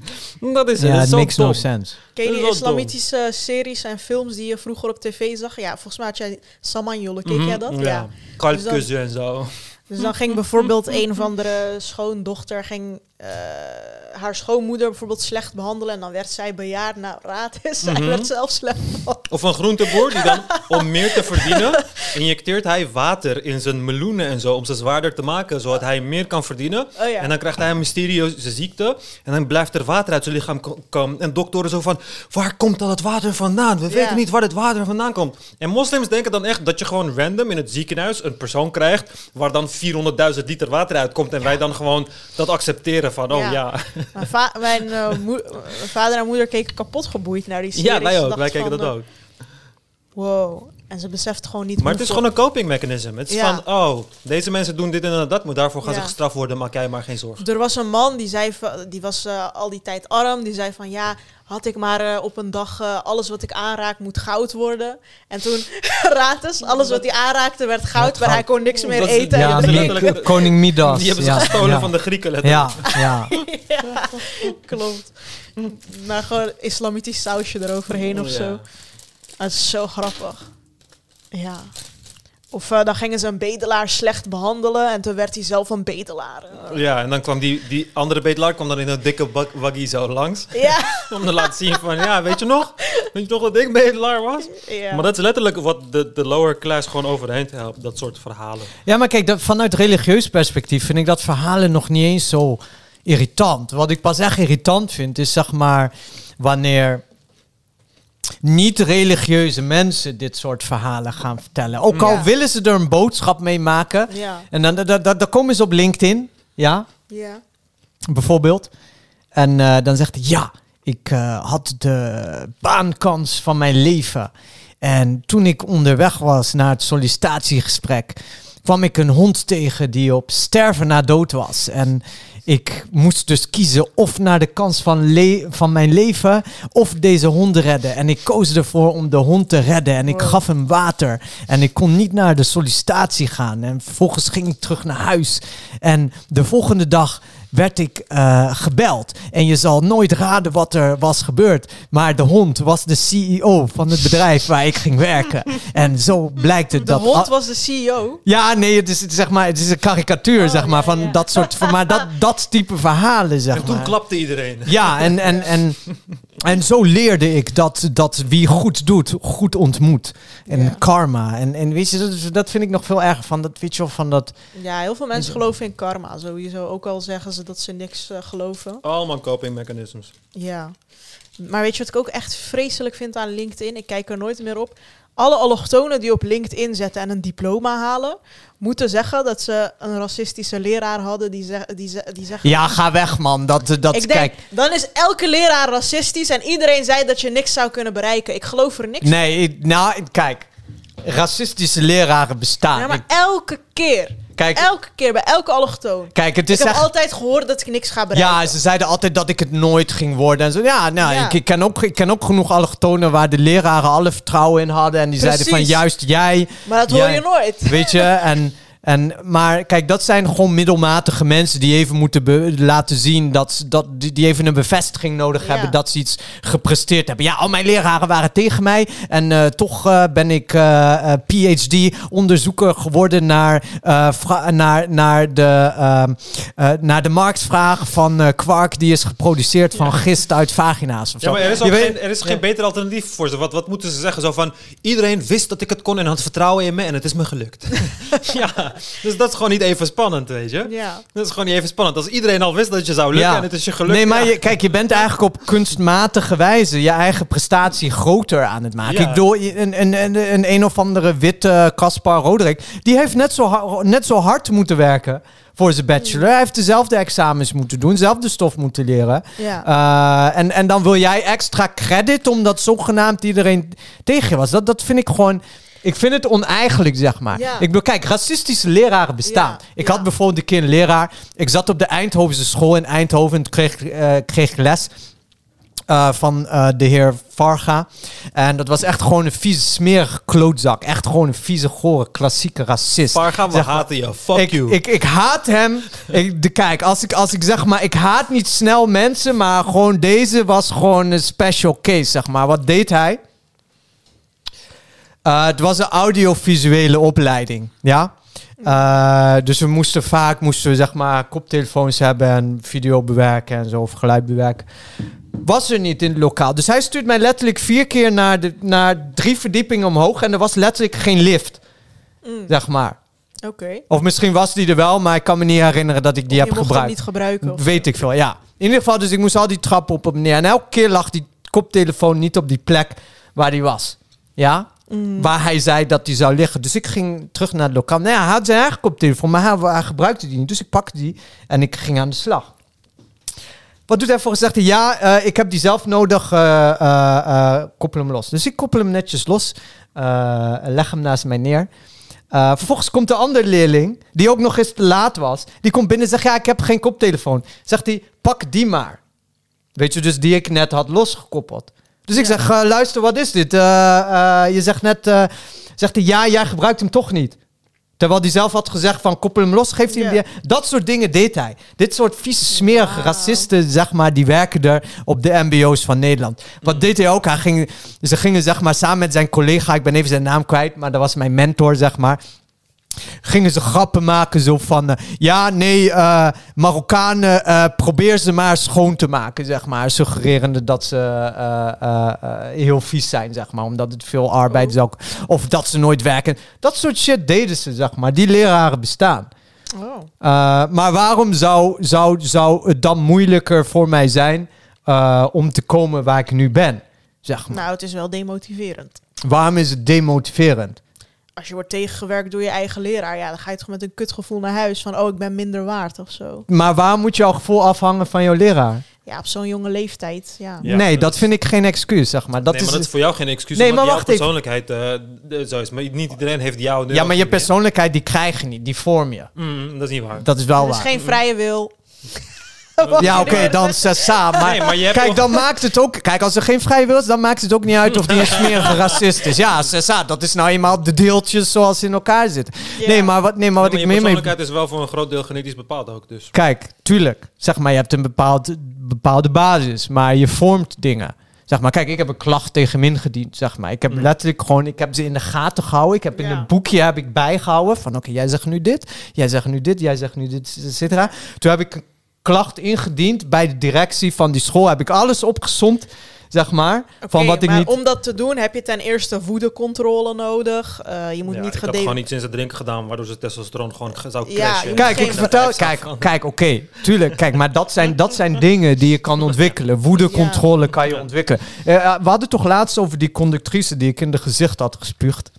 dat is het. Ja, Dat is makes no sense. Ken je die dom. islamitische series en films die je vroeger op tv zag? Ja, volgens mij had jij Samanjolle, keek Mhm, jij dat? Ja. Ja. Kalfkussen en zo. Dus dan ging bijvoorbeeld een of andere schoondochter ging, eh, haar schoonmoeder bijvoorbeeld slecht behandelen. En dan werd zij bejaard. Nou, raad is, zij Mhm. werd zelf slecht behandeld. Of een groenteboer die dan, om meer te verdienen, injecteert hij water in zijn meloenen en zo, om ze zwaarder te maken, zodat hij meer kan verdienen. Oh ja. En dan krijgt hij een mysterieuze ziekte en dan blijft er water uit zijn lichaam ko- komen. En doktoren zo van, waar komt al het water vandaan? We weten niet waar het water vandaan komt. En moslims denken dan echt dat je gewoon random in het ziekenhuis een persoon krijgt, waar dan 400.000 liter water uitkomt. En wij dan gewoon dat accepteren van, oh Ja. ja. Mijn, va- mijn eh, mijn vader en moeder keken kapot geboeid naar die series. Ja, wij ook. Wij keken dat eh, ook. Wow. En ze beseft gewoon niet Maar het is gewoon een coping mechanism. Het is Ja. van, oh, deze mensen doen dit en dat, maar daarvoor gaan Ja. ze gestraft worden, maak jij maar geen zorgen. Er was een man die zei, van- die was eh, al die tijd arm. Die zei van ja, had ik maar eh, op een dag eh, alles wat ik aanraak moet goud worden. En toen raad eens, alles wat hij aanraakte werd goud, maar hij kon niks meer eten. Ja, dat is Mi- letterlijk- koning Midas. Die hebben ze ja, gestolen ja. van de Grieken letterlijk. Ja, ja. ja, klopt. Maar gewoon islamitisch sausje eroverheen of Ja. zo. Dat is zo grappig. Ja. Of eh, dan gingen ze een bedelaar slecht behandelen en toen werd hij zelf een bedelaar. Ja, en dan kwam die, die andere bedelaar kwam dan in een dikke bak- waggie zo langs. Ja, Om te laten zien van, ja, weet je nog? Weet je nog dat ik bedelaar was? Ja. Maar dat is letterlijk wat de, de lower class gewoon overheen helpt. Dat soort verhalen. Ja, maar kijk, dat, vanuit religieus perspectief vind ik dat verhalen nog niet eens zo irritant. Wat ik pas echt irritant vind, is zeg maar wanneer niet-religieuze mensen dit soort verhalen gaan vertellen. Ook al Ja. willen ze er een boodschap mee maken. ja. En dan, dan, dan, dan komen ze op LinkedIn, ja, Ja. bijvoorbeeld. En eh, dan zegt hij, ja, ik eh, had de baankans van mijn leven. En toen ik onderweg was naar het sollicitatiegesprek, kwam ik een hond tegen die op sterven na dood was. En ik moest dus kiezen of naar de kans van, le- van mijn leven of deze hond redden. En ik koos ervoor om de hond te redden. En ik Wow. gaf hem water. En ik kon niet naar de sollicitatie gaan. En vervolgens ging ik terug naar huis. En de volgende dag werd ik eh, gebeld. En je zal nooit raden wat er was gebeurd. Maar de hond was de CEO van het bedrijf waar ik ging werken. En zo blijkt het De dat... hond al- was de CEO. ja, nee, het is, het is, zeg maar, het is een karikatuur, Oh, zeg maar, ja, van ja. dat soort, van, maar dat, dat type verhalen, zeg En toen maar. klapte iedereen. Ja, en, en, en, en zo leerde ik dat, dat wie goed doet, goed ontmoet. En Ja. karma. En, en weet je, dat, dat vind ik nog veel erger van dat, weet je wel, van dat... Ja, heel veel mensen geloven in karma sowieso. Ook al zeggen ze dat ze niks eh, geloven. Allemaal coping mechanisms. Ja. Maar weet je wat ik ook echt vreselijk vind aan LinkedIn? Ik kijk er nooit meer op. Alle allochtonen die op LinkedIn zetten en een diploma halen, moeten zeggen dat ze een racistische leraar hadden die, zeg, die, ze- die zeggen... Ja, ga weg, man. Dat, dat, ik denk, kijk... dan is elke leraar racistisch en iedereen zei dat je niks zou kunnen bereiken. Ik geloof er niks Nee, ik- nou, kijk. Racistische leraren bestaan. Ja, maar Ik- elke keer. Kijk, Elke keer, bij elke allochtoon. kijk, het Ik heb echt... altijd gehoord dat ik niks ga bereiken. Ja, ze zeiden altijd dat ik het nooit ging worden. En zo, ja, nou, Ja. Ik, ik, ken ook, ik ken ook genoeg allochtonen waar de leraren alle vertrouwen in hadden. En die zeiden van juist jij, maar dat hoor je nooit. weet je. En, en, maar kijk, dat zijn gewoon middelmatige mensen die even moeten laten zien dat, ze- dat die, die even een bevestiging nodig Ja. hebben dat ze iets gepresteerd hebben. Ja, al mijn leraren waren tegen mij. En eh, toch eh, ben ik eh, eh, PhD-onderzoeker geworden naar, eh, naar, naar, de, ehm, eh, naar de marktvraag van eh, kwark die is geproduceerd van gist uit vagina's. Of Ja, zo. maar er is, Je ook weet- geen, er is geen beter alternatief voor ze. Wat, wat moeten ze zeggen? Zo van, iedereen wist dat ik het kon en had vertrouwen in me en het is me gelukt. ja, dus dat is gewoon niet even spannend, weet je? Ja. Dat is gewoon niet even spannend. Als iedereen al wist dat je zou lukken Ja. en het is je gelukt. Nee, maar ja. je, kijk, je bent eigenlijk op kunstmatige wijze je eigen prestatie groter aan het maken. Ja. Ik bedoel, een, een, een, een, een of andere witte Caspar Roderick, die heeft net zo, net zo hard moeten werken voor zijn bachelor. Hij heeft dezelfde examens moeten doen, dezelfde stof moeten leren. Ja. Eh, en, en dan wil jij extra credit omdat zogenaamd iedereen tegen je was. Dat, dat vind ik gewoon... Ik vind het oneigenlijk, zeg maar. Ja. Ik bedoel, kijk, racistische leraren bestaan. Ja, Ik ja. had bijvoorbeeld een keer een leraar. Ik zat op de Eindhovense school in Eindhoven. En kreeg, ik, eh, kreeg ik les eh, van eh, de heer Varga. En dat was echt gewoon een vieze, smerige klootzak. Echt gewoon een vieze, gore, klassieke racist. Parga, we Zeg maar. haten je. Fuck ik, you. Ik, ik haat hem. Ik, de, kijk, als ik, als ik zeg maar, ik haat niet snel mensen, maar gewoon deze was gewoon een special case, zeg maar. Wat deed hij? Eh, het was een audiovisuele opleiding, ja. Eh, dus we moesten vaak, moesten we zeg maar koptelefoons hebben en video bewerken en zo, of geluid bewerken. Was er niet in het lokaal. Dus hij stuurt mij letterlijk vier keer naar, de, naar drie verdiepingen omhoog en er was letterlijk geen lift, Mm, zeg maar. Oké. Of misschien was die er wel, maar ik kan me niet herinneren dat ik die je heb gebruikt. niet gebruiken. Of Weet ik veel, ja. In ieder geval, dus ik moest al die trappen op en neer. En elke keer lag die koptelefoon niet op die plek waar die was. Ja? Mm. Waar hij zei dat die zou liggen. Dus ik ging terug naar het lokaal. Ja, hij had zijn eigen koptelefoon, maar hij, gebruikte die niet. Dus ik pakte die en ik ging aan de slag. Wat doet hij voor gezegd? Ja, eh, ik heb die zelf nodig. eh, koppel hem los. Dus ik koppel hem netjes los. leg hem naast mij neer. Vervolgens komt de andere leerling, die ook nog eens te laat was. Die komt binnen en zegt, ja, ik heb geen koptelefoon. Zegt hij, pak die maar. Weet je, dus die ik net had losgekoppeld. Dus ik zeg, eh, luister, wat is dit? Eh, eh, je zegt net, zegt hij, ja, jij gebruikt hem toch niet. Terwijl hij zelf had gezegd van koppel hem los, geeft hij hem weer. Dat soort dingen deed hij. Dit soort vieze, smerige racisten, zeg maar, die werken er op de mbo's van Nederland. Wat deed hij ook? Hij ging, ze gingen zeg maar samen met zijn collega, ik ben even zijn naam kwijt, maar dat was mijn mentor, zeg maar. Gingen ze grappen maken zo van... eh, ja, nee, eh, Marokkanen, eh, probeer ze maar schoon te maken, zeg maar. Suggererende dat ze heel vies zijn, zeg maar. Omdat het veel arbeid is ook. Of dat ze nooit werken. Dat soort shit deden ze, zeg maar. Die leraren bestaan. Oh. Maar waarom zou, zou, zou het dan moeilijker voor mij zijn om te komen waar ik nu ben? Zeg maar. Nou, het is wel demotiverend. Waarom is het demotiverend? Als je wordt tegengewerkt door je eigen leraar, ja, dan ga je toch met een kutgevoel naar huis van, oh, ik ben minder waard of zo. Maar waarom moet jouw gevoel afhangen van jouw leraar? Ja, op zo'n jonge leeftijd, ja. Ja, nee, dat dat vind ik geen excuus, zeg maar. Dat nee, is, maar dat is voor jou geen excuus. Nee, omdat maar jouw wacht even. persoonlijkheid eh, de- zo is. Maar niet iedereen heeft jou. ja, maar je persoonlijkheid die krijg je niet, die vorm je. Mm, dat is niet waar. Dat is wel Het is waar. geen vrije wil. Ja, oké, dan sessa. Maar, Nee, kijk, dan maakt het ook... Kijk, als er geen vrij wil is, dan maakt het ook niet uit of die een smerige racist is. Ja, sessa, dat is nou eenmaal de deeltjes zoals ze in elkaar zitten. Ja. Nee, maar wat, nee, maar wat maar ik meer mee... persoonlijkheid is wel voor een groot deel genetisch bepaald ook. Dus. Kijk, tuurlijk. Zeg maar, je hebt een bepaald, bepaalde basis, maar je vormt dingen. Zeg maar, kijk, ik heb een klacht tegen hem ingediend, zeg maar. Ik heb Mm. letterlijk gewoon, ik heb ze in de gaten gehouden. Ik heb in een boekje heb ik bijgehouden van, oké, jij zegt nu dit, jij zegt nu dit, jij zegt nu dit, et cetera. Toen heb ik klacht ingediend bij de directie van die school. Heb ik alles opgesomd, zeg maar, van wat ik maar niet... om dat te doen heb je ten eerste voedecontrole nodig. Eh, je moet Ja, niet ik gede- gewoon iets in zijn drinken gedaan, waardoor zijn testosteron gewoon ge- zou Ja, crashen. je Kijk, ik vertel, kijk, kijk, oké, tuurlijk, kijk, maar dat zijn, dat zijn dingen die je kan ontwikkelen. Woedecontrole kan je ontwikkelen. Eh, eh, we hadden toch laatst over die conductrice die ik in de gezicht had gespuugd.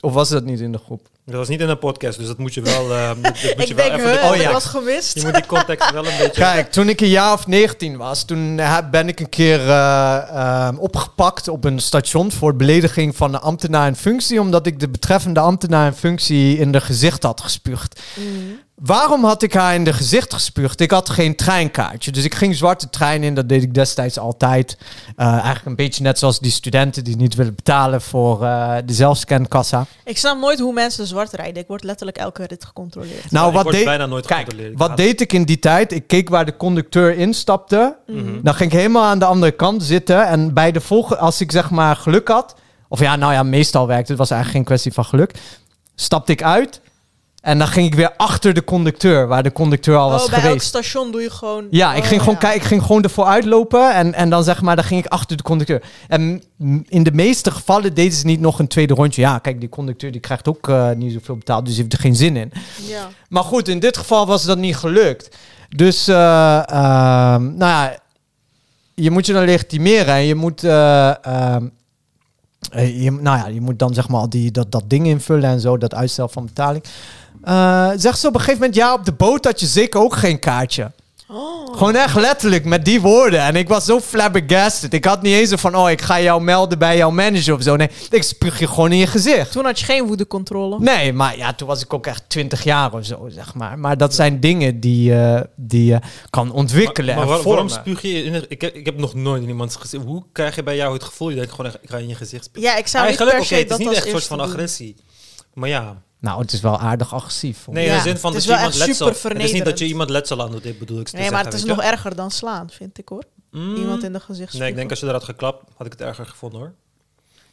Of was dat niet in de groep? Dat was niet in een podcast, dus dat moet je wel. eh, dat moet je Ik wel denk, even- Oh, ja. wat gemist? Je moet die context wel een beetje. Kijk, toen ik een jaar of 19 was, toen eh, ben ik een keer eh, eh, opgepakt op een station voor belediging van een ambtenaar in functie, omdat ik de betreffende ambtenaar in functie in de gezicht had gespuugd. Mm. Waarom had ik haar in de gezicht gespuugd? Ik had geen treinkaartje. Dus ik ging zwarte trein in. Dat deed ik destijds altijd. Eh, eigenlijk een beetje net zoals die studenten die niet willen betalen voor eh, de zelfscankassa. Ik snap nooit hoe mensen zwart rijden. Ik word letterlijk elke rit gecontroleerd. Nou, ik wat word deed... bijna nooit Kijk, gecontroleerd. Ik wat deed ik in die tijd? Ik keek waar de conducteur instapte. Mhm. Dan ging ik helemaal aan de andere kant zitten. En bij de volgende, als ik zeg maar geluk had. Of ja, nou ja, meestal werkte het. was eigenlijk geen kwestie van geluk. Stapte ik uit. En dan ging ik weer achter de conducteur, waar de conducteur al was oh, bij elk geweest. station doe je gewoon... Ja, ik Oh, ging gewoon ja. kijken, ik ging gewoon ervoor uitlopen en, en dan zeg maar, dan ging ik achter de conducteur. En in de meeste gevallen deden ze niet nog een tweede rondje. Ja, kijk, die conducteur die krijgt ook eh, niet zoveel betaald, dus heeft er geen zin in. Ja. Maar goed, in dit geval was dat niet gelukt. Dus, eh, ehm, nou ja, je moet je dan legitimeren en je moet, eh, ehm, eh, je, nou ja, je moet dan zeg maar al die, dat, dat ding invullen en zo, dat uitstel van betaling. Eh zegt ze op een gegeven moment, ja, op de boot had je zeker ook geen kaartje. Oh. Gewoon echt letterlijk met die woorden. En ik was zo flabbergasted. Ik had niet eens van, oh, ik ga jou melden bij jouw manager of zo. Nee, ik spuug je gewoon in je gezicht. Toen had je geen woedecontrole. Nee, maar ja, toen was ik ook echt 20 jaar of zo, zeg maar. Maar dat zijn dingen die, eh, die je kan ontwikkelen Maar, maar en waar- waarom spuug je in ik, heb, ik heb nog nooit in iemands gezicht. Hoe krijg je bij jou het gevoel? Je denkt gewoon echt, ik ga in je gezicht spugen. Ja, ik zou Eigenlijk, niet per se het is dat niet echt een soort van doen. agressie. Maar ja, Nou, het is wel aardig agressief. nee, in Ja, de zin van het dat is je iemand letsel... Het is niet dat je iemand letsel aan doet, dit bedoel ik Nee, maar het is nog je? erger dan slaan, vind ik hoor. Mm, Iemand in de gezicht Nee, ik denk als je eruit geklapt, had ik het erger gevonden hoor.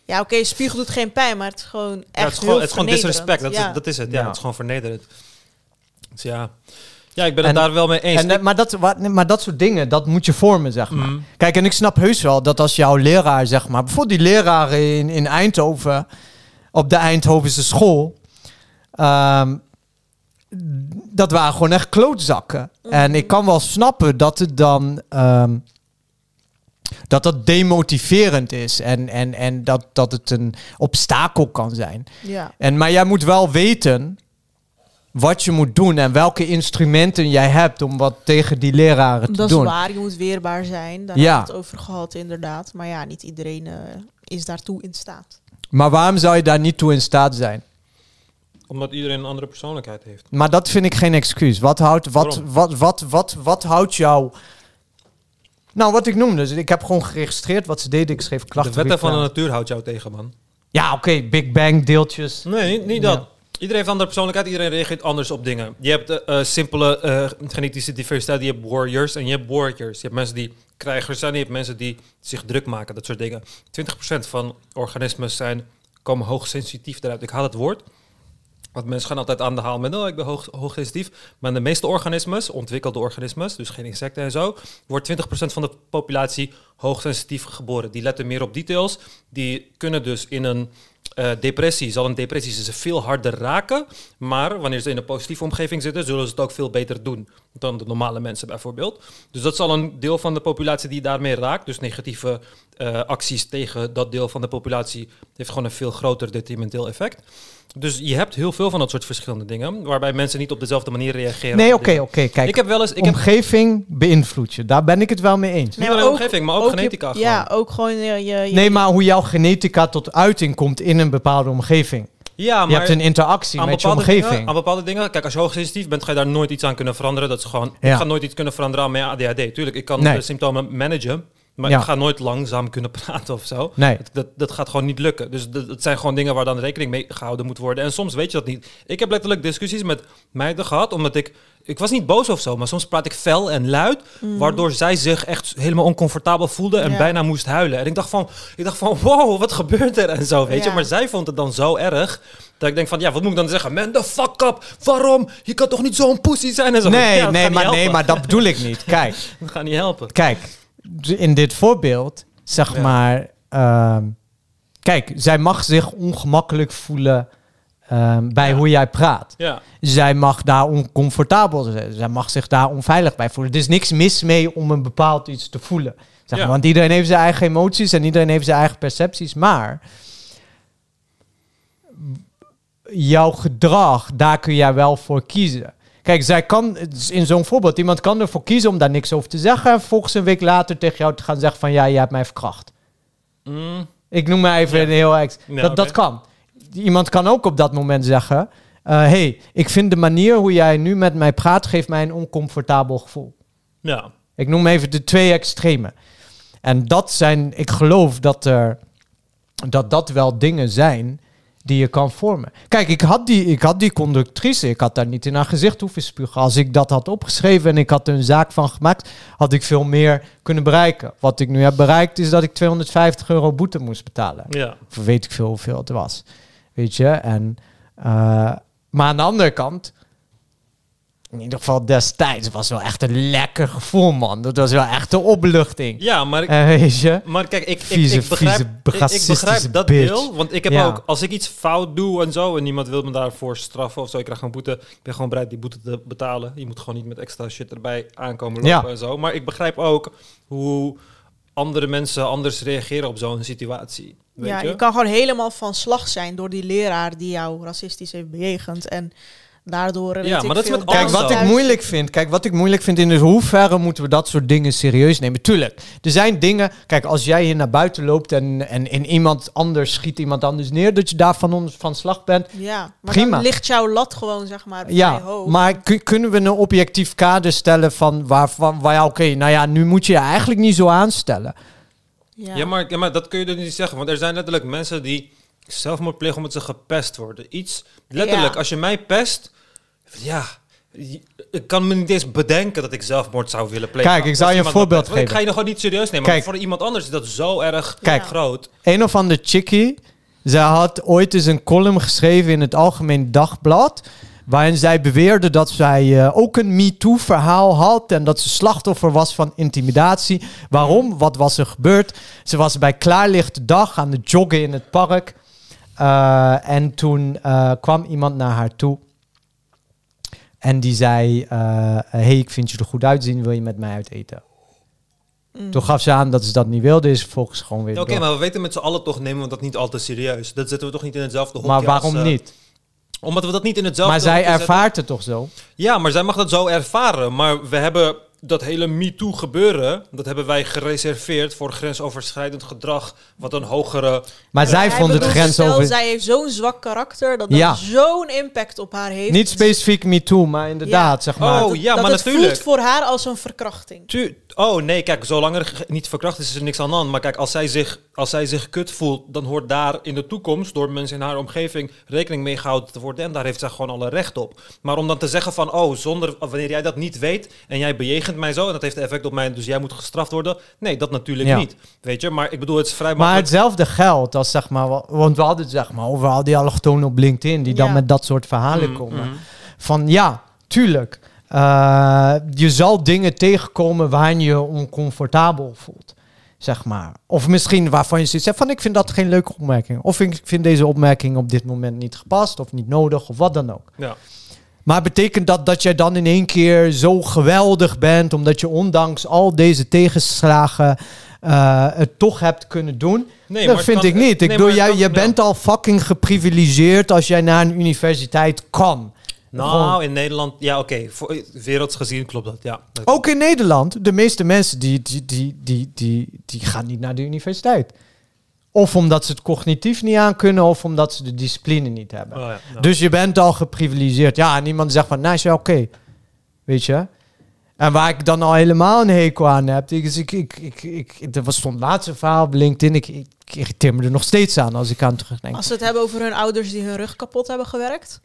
Ja, oké, spugen doet geen pijn, maar het is gewoon echt Ja, het is gewoon, heel het is gewoon disrespect, dat, ja. is, dat is het. Ja, Ja. het is gewoon vernederend. Dus ja, ja ik ben het En- daar wel mee eens. En, maar, dat, maar dat soort dingen, dat moet je vormen, zeg maar. Mhm. Kijk, en ik snap heus wel dat als jouw leraar, zeg maar... Bijvoorbeeld die leraren in, in Eindhoven, op de Eindhovense school... ehm, dat waren gewoon echt klootzakken. En ik kan wel snappen dat het dan... ehm, dat dat demotiverend is en, en, en dat, dat het een obstakel kan zijn. ja. En, maar jij moet wel weten wat je moet doen en welke instrumenten jij hebt om wat tegen die leraren te Dat doen. is waar, je moet weerbaar zijn. Daar Ja. hebben we het over gehad, inderdaad. Maar ja, niet iedereen eh, is daartoe in staat. Maar waarom zou je daar niet toe in staat zijn? Omdat iedereen een andere persoonlijkheid heeft. Maar dat vind ik geen excuus. Wat houdt, wat, wat, wat, wat, wat houdt jou... Nou, wat ik noemde. Dus ik heb gewoon geregistreerd wat ze deden. Ik schreef De klachten. wetten van de natuur houdt jou tegen, man. Ja, oké. Big Bang, deeltjes. Nee, niet, niet Ja. dat. Iedereen heeft een andere persoonlijkheid, iedereen reageert anders op dingen. Je hebt eh, simpele eh, genetische diversiteit, je hebt warriors en je hebt warriors. Je hebt mensen die krijgers zijn, je hebt mensen die zich druk maken, dat soort dingen. 20% van organismen zijn, komen hoogsensitief eruit. Ik haal het woord. Want mensen gaan altijd aan de haal met, oh, ik ben hoog, hoogsensitief. Maar in de meeste organismes, ontwikkelde organismes, dus geen insecten en zo, wordt 20% van de populatie hoogsensitief geboren. Die letten meer op details. Die kunnen dus in een eh, depressie, zal een depressie ze veel harder raken. Maar wanneer ze in een positieve omgeving zitten, zullen ze het ook veel beter doen dan de normale mensen bijvoorbeeld. Dus dat zal een deel van de populatie die daarmee raakt. Dus negatieve eh, acties tegen dat deel van de populatie heeft gewoon een veel groter detrimenteel effect. Dus je hebt heel veel van dat soort verschillende dingen, waarbij mensen niet op dezelfde manier reageren. Nee, oké, oké. Kijk, Ik heb wel eens, ik heb omgeving beïnvloedt je. Daar ben ik het wel mee eens. niet alleen omgeving, maar ook, je- genetica. gewoon. ja, ook gewoon je... je, je- Nee, maar hoe jouw genetica tot uiting komt in een bepaalde omgeving. ja, je maar hebt een interactie met je omgeving. dingen, aan bepaalde dingen, kijk, als je hoogsensitief bent, ga je daar nooit iets aan kunnen veranderen. Dat is gewoon, Ja. ik ga nooit iets kunnen veranderen aan mijn ADHD. Tuurlijk, ik kan Nee. de symptomen managen, maar Ja. ik ga nooit langzaam kunnen praten of zo. Nee. Dat, dat, dat gaat gewoon niet lukken. Dus dat, dat zijn gewoon dingen waar dan rekening mee gehouden moet worden. En soms weet je dat niet. Ik heb letterlijk discussies met meiden gehad, omdat ik... Ik was niet boos of zo, maar soms praat ik fel en luid, waardoor zij zich echt helemaal oncomfortabel voelde en Ja. bijna moest huilen. En ik dacht van, ik dacht van, wow, wat gebeurt er en zo, weet je. Maar zij vond het dan zo erg dat ik denk van, ja, wat moet ik dan zeggen? Man, the fuck up. Waarom? Je kan toch niet zo'n pussy zijn en zo. Nee, Ja, nee, maar, nee, maar dat bedoel ik niet. Kijk, Dat gaat niet helpen. kijk. In dit voorbeeld, zeg Ja. maar... ehm, kijk, zij mag zich ongemakkelijk voelen ehm, bij Ja. hoe jij praat. Ja, Zij mag daar oncomfortabel zijn. Zij mag zich daar onveilig bij voelen. Er is niks mis mee om een bepaald iets te voelen. Zeg maar. Want iedereen heeft zijn eigen emoties en iedereen heeft zijn eigen percepties. Maar jouw gedrag, daar kun jij wel voor kiezen. Kijk, zij kan in zo'n voorbeeld, iemand kan ervoor kiezen om daar niks over te zeggen. En volgens een week later tegen jou te gaan zeggen van ja, je hebt mij verkracht. Mm, Ik noem maar even Ja. een heel ex. Ja, dat, dat kan. Iemand kan ook op dat moment zeggen: eh, hey, ik vind de manier hoe jij nu met mij praat, geeft mij een oncomfortabel gevoel. ja. Ik noem even de twee extremen. En dat zijn, ik geloof dat er, dat dat wel dingen zijn die je kan vormen. Kijk, ik had die, ik had die conductrice, ik had daar niet in haar gezicht hoeven spugen. Als ik dat had opgeschreven en ik had er een zaak van gemaakt, had ik veel meer kunnen bereiken. Wat ik nu heb bereikt is dat ik 250 euro boete moest betalen. Ja. Of weet ik veel hoeveel het was. Weet je? En, eh, maar aan de andere kant, in ieder geval destijds, was wel echt een lekker gevoel, man. Dat was wel echt een opluchting. ja, maar ik, Eh, weet je? Maar kijk, ik, ik, Vieze, ik, begrijp, vieze, ik, begrijp dat bitch. deel. Want ik heb Ja. ook, als ik iets fout doe en zo... en niemand wil me daarvoor straffen of zo, ik krijg een boete... ik ben gewoon bereid die boete te betalen. Je moet gewoon niet met extra shit erbij aankomen lopen Ja. en zo. Maar ik begrijp ook hoe andere mensen anders reageren op zo'n situatie. Weet ja, je? je kan gewoon helemaal van slag zijn door die leraar die jou racistisch heeft bejegend. En daardoor. weet Ja, ik maar dat is met Kijk, wat ik moeilijk vind, kijk, wat ik moeilijk vind in is hoeverre moeten we dat soort dingen serieus nemen. Tuurlijk, er zijn dingen. Kijk, als jij hier naar buiten loopt en, en in iemand anders schiet iemand anders neer, dat je daar van, ons van slag bent. Ja, maar Prima. dan ligt jouw lat gewoon, zeg maar, Ja, hoog. maar kun- kunnen we een objectief kader stellen van waarvan, waar ja, oké, nou ja, nu moet je je eigenlijk niet zo aanstellen. ja. Ja, maar, ja, maar dat kun je dus niet zeggen. Want er zijn letterlijk mensen die zelfmoord plegen omdat ze gepest worden. Iets, letterlijk, Ja. als je mij pest... Ja, ik kan me niet eens bedenken dat ik zelfmoord zou willen plegen. Kijk, ik zal je een voorbeeld. Want Ik geven. ga je nog gewoon niet serieus nemen. Kijk. maar voor iemand anders is dat zo erg Kijk. groot. Een of ander chickie, zij had ooit eens een column geschreven in het Algemeen Dagblad. Waarin zij beweerde dat zij eh, ook een MeToo-verhaal had. En dat ze slachtoffer was van intimidatie. Waarom? Wat was er gebeurd? Ze was bij klaarlichte dag aan het joggen in het park. Eh, en toen eh, kwam iemand naar haar toe. En die zei: eh, Hey, ik vind je er goed uitzien. Wil je met mij uit eten? Mm. Toen gaf ze aan dat ze dat niet wilde. Is vervolgens gewoon weer. Oké, maar we weten met z'n allen toch, nemen we dat niet al te serieus. Dat zetten we toch niet in hetzelfde hokje Maar waarom als, niet? Omdat we dat niet in hetzelfde Maar zij zetten. ervaart het toch zo? Ja, maar zij mag dat zo ervaren. Maar we hebben dat hele MeToo gebeuren, dat hebben wij gereserveerd voor grensoverschrijdend gedrag, wat een hogere... Maar zij vond het bedoel, grens stel, over... Zij heeft zo'n zwak karakter dat dat Ja. zo'n impact op haar heeft. Niet specifiek me too, maar inderdaad, zeg maar. Oh, Dat- ja, dat maar het natuurlijk. voelt voor haar als een verkrachting. Tu oh nee, kijk, zolang er niet verkracht is, is er niks aan de hand. Maar kijk, als zij, zich, als zij zich kut voelt, dan hoort daar in de toekomst door mensen in haar omgeving rekening mee gehouden te worden. En daar heeft zij gewoon alle recht op. Maar om dan te zeggen van, oh, zonder, wanneer jij dat niet weet en jij bejegent bejegent mij zo en dat heeft effect op mij, dus jij moet gestraft worden. Nee, dat natuurlijk Ja. niet. Weet je, maar ik bedoel, het is vrij Maar hetzelfde geldt als zeg maar, wa- want we hadden het zeg maar over al die allochtonen op LinkedIn die dan met dat soort verhalen Mm, komen. mm. Van ja, tuurlijk. eh, je zal dingen tegenkomen waarin je oncomfortabel voelt. Zeg maar. Of misschien waarvan je zoiets zegt van ik vind dat geen leuke opmerking. Of ik vind deze opmerking op dit moment niet gepast of niet nodig of wat dan ook. Ja. Maar betekent dat dat jij dan in één keer zo geweldig bent, omdat je ondanks al deze tegenslagen eh, het toch hebt kunnen doen? Nee, dat vind ik niet. Ik nee, bedoel, jij, je ja. bent al fucking geprivilegeerd als jij naar een universiteit kan. Nou, Gewoon- in Nederland, ja, oké. Voor werelds gezien klopt dat, ja. Ook in Nederland, de meeste mensen die, die, die, die, die, die gaan niet naar de universiteit. Of omdat ze het cognitief niet aan kunnen, of omdat ze de discipline niet hebben. Oh, ja. Dus je bent al geprivilegeerd. Ja, en iemand zegt van, nou is ja oké. Weet je? En waar ik dan al helemaal een hekel aan heb, is ik, ik, ik, ik, er was stond laatst een verhaal op LinkedIn, ik, ik, ik irriteer me er nog steeds aan als ik aan terugdenk. Als ze het hebben over hun ouders die hun rug kapot hebben gewerkt.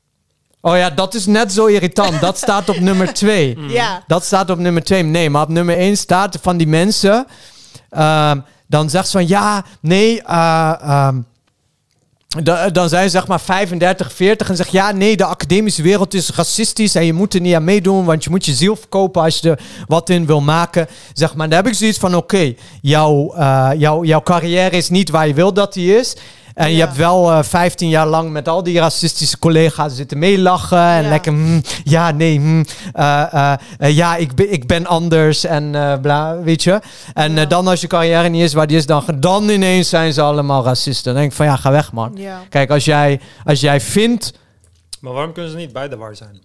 Oh ja, dat is net zo irritant. Dat staat op nummer twee. Mm. Ja. Dat staat op nummer twee. Nee, maar op nummer één staat van die mensen. ehm, dan zegt ze van ja, nee. eh, ehm, da- dan zijn ze zeg maar 35, 40 en zeg ja, nee, de academische wereld is racistisch en je moet er niet aan meedoen, want je moet je ziel verkopen als je er wat in wil maken. Zeg maar, dan heb ik zoiets van oké, jouw, eh, jouw, jouw carrière is niet waar je wil dat die is. En je hebt wel eh 15 jaar lang met al die racistische collega's zitten meelachen. En Ja. lekker, hm, ja, nee, hm, eh, eh, ja, ik ben, ik ben anders en eh, bla, weet je. En Ja. dan als je carrière niet is waar die is, dan, dan ineens zijn ze allemaal racisten. Dan denk ik van, ja, ga weg, man. Ja. Kijk, als jij, als jij vindt Maar waarom kunnen ze niet beide waar zijn?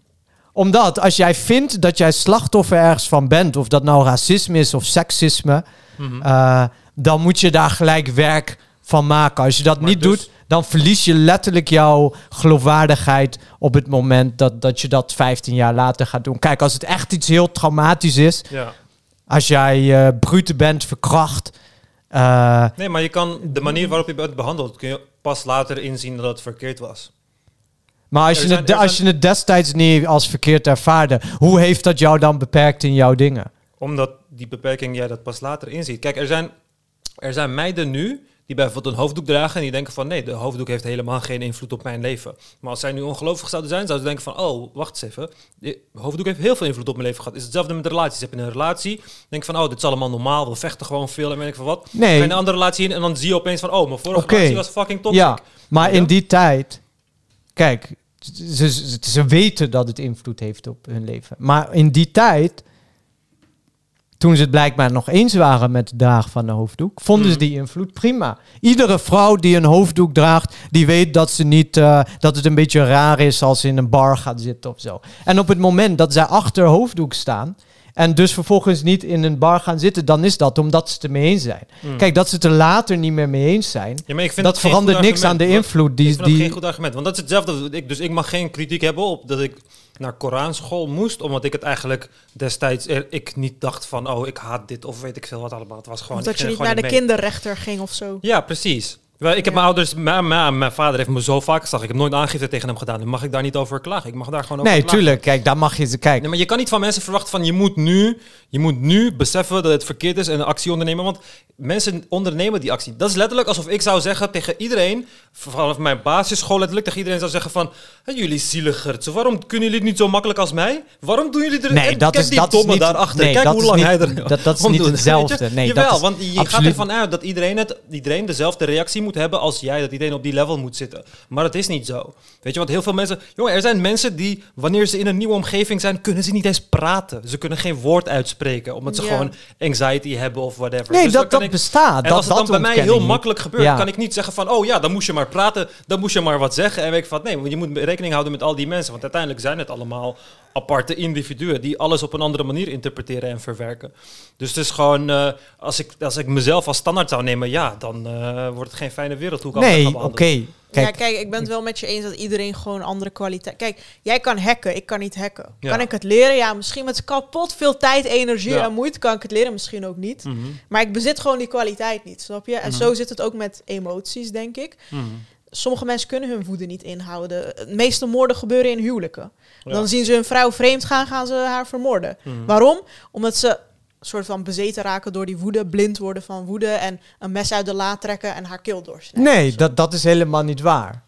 omdat als jij vindt dat jij slachtoffer ergens van bent, of dat nou racisme is of seksisme, Mhm. eh, dan moet je daar gelijk werk van maken. Als je dat Maar niet dus- doet, dan verlies je letterlijk jouw geloofwaardigheid op het moment dat, dat je dat 15 jaar later gaat doen. Kijk, als het echt iets heel traumatisch is, Ja. als jij eh brute bent, verkracht. eh, Nee, maar je kan de manier waarop je bent behandeld, kun je pas later inzien dat het verkeerd was. maar als je, zijn- het, als je het destijds niet als verkeerd ervaarde, hoe heeft dat jou dan beperkt in jouw dingen? Omdat die beperking jij dat pas later inziet. Kijk, er zijn, er zijn meiden nu die bijvoorbeeld een hoofddoek dragen en die denken van nee, de hoofddoek heeft helemaal geen invloed op mijn leven. Maar als zij nu ongelovig zouden zijn, zouden ze denken van oh, wacht eens even, de hoofddoek heeft heel veel invloed op mijn leven gehad. Is hetzelfde met de relaties. Heb je een relatie, denk van oh, dit is allemaal normaal, we vechten gewoon veel en weet ik van wat. Nee. Ga je een andere relatie in en dan zie je opeens van oh, mijn vorige relatie was fucking toxic. Ja, maar Ja. in die tijd, kijk, ze, ze, ze weten dat het invloed heeft op hun leven. Maar in die tijd, toen ze het blijkbaar nog eens waren met het dragen van de hoofddoek, vonden ze Mhm. die invloed prima. Iedere vrouw die een hoofddoek draagt, die weet dat ze niet, eh, dat het een beetje raar is als ze in een bar gaat zitten of zo. En op het moment dat zij achter hoofddoek staan. En dus vervolgens niet in een bar gaan zitten, dan is dat omdat ze het ermee eens zijn. Mm. Kijk, dat ze het er later niet meer mee eens zijn, Ja, maar ik vind dat verandert niks aan de invloed ik die... vind dat die geen goed argument. Want dat is hetzelfde. Ik, dus ik mag geen kritiek hebben op dat ik naar Koranschool moest. Omdat ik het eigenlijk destijds er, ik niet dacht van... Oh, ik haat dit of weet ik veel wat allemaal. Het was gewoon... Dat ik je niet naar de mee. kinderrechter ging of zo. Ja, precies. Wel, Ik heb mijn ouders... Mijn, mijn, mijn vader heeft me zo vaak gezegd. Ik heb nooit aangifte tegen hem gedaan. Dan mag ik daar niet over klagen. Ik mag daar gewoon over nee, klagen. tuurlijk. Kijk, daar mag je ze kijken. Nee, maar je kan niet van mensen verwachten van je moet nu, je moet nu beseffen dat het verkeerd is en een actie ondernemen. Want mensen ondernemen die actie. Dat is letterlijk alsof ik zou zeggen tegen iedereen, vanaf mijn basisschool letterlijk, tegen iedereen zou zeggen van, "Hé, jullie zieligerd, waarom kunnen jullie het niet zo makkelijk als mij? Waarom doen jullie er Nee, en dat kijk is- die dat is domme niet- daarachter. nee, kijk dat hoe is lang niet- hij er dat- dat is niet doet. hetzelfde. Nee, dat Jawel, is want je gaat ervan uit dat iedereen, het, iedereen dezelfde reactie moet hebben als jij, dat iedereen op die level moet zitten. Maar dat is niet zo. Weet je, want heel veel mensen, jongen, er zijn mensen die, wanneer ze in een nieuwe omgeving zijn, kunnen ze niet eens praten. Ze kunnen geen woord uitspreken, omdat ze Ja. gewoon anxiety hebben of whatever. Nee, Dus dat, kan dat ik- bestaat. en dat, als het dan dat bij mij heel makkelijk gebeurt, Ja. kan ik niet zeggen van, oh ja, dan moest je maar praten, dan moest je maar wat zeggen. En weet ik van, nee, want je moet rekening houden met al die mensen. Want uiteindelijk zijn het allemaal aparte individuen die alles op een andere manier interpreteren en verwerken. Dus het is gewoon, eh, als, ik, als ik mezelf als standaard zou nemen, ja, dan eh, wordt het geen fijne wereld. Hoe kan Nee, oké. Kijk, ja, kijk, ik ben het wel met je eens dat iedereen gewoon andere kwaliteit... Kijk, jij kan hacken, ik kan niet hacken. Ja. Kan ik het leren? Ja, misschien met kapot veel tijd, energie Ja. en moeite kan ik het leren. Misschien ook niet. Mhm. Maar ik bezit gewoon die kwaliteit niet, snap je? En zo zit het ook met emoties, denk ik. Mhm. sommige mensen kunnen hun woede niet inhouden. De meeste moorden gebeuren in huwelijken. Ja. Dan zien ze een vrouw vreemd gaan, gaan ze haar vermoorden. Mhm. Waarom? Omdat ze een soort van bezeten raken door die woede, blind worden van woede en een mes uit de la trekken en haar keel doorsnijden. Nee, dat, dat is helemaal niet waar.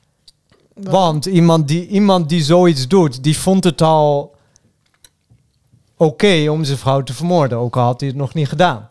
Want iemand die, iemand die zoiets doet, die vond het al oké om zijn vrouw te vermoorden. Ook al had hij het nog niet gedaan.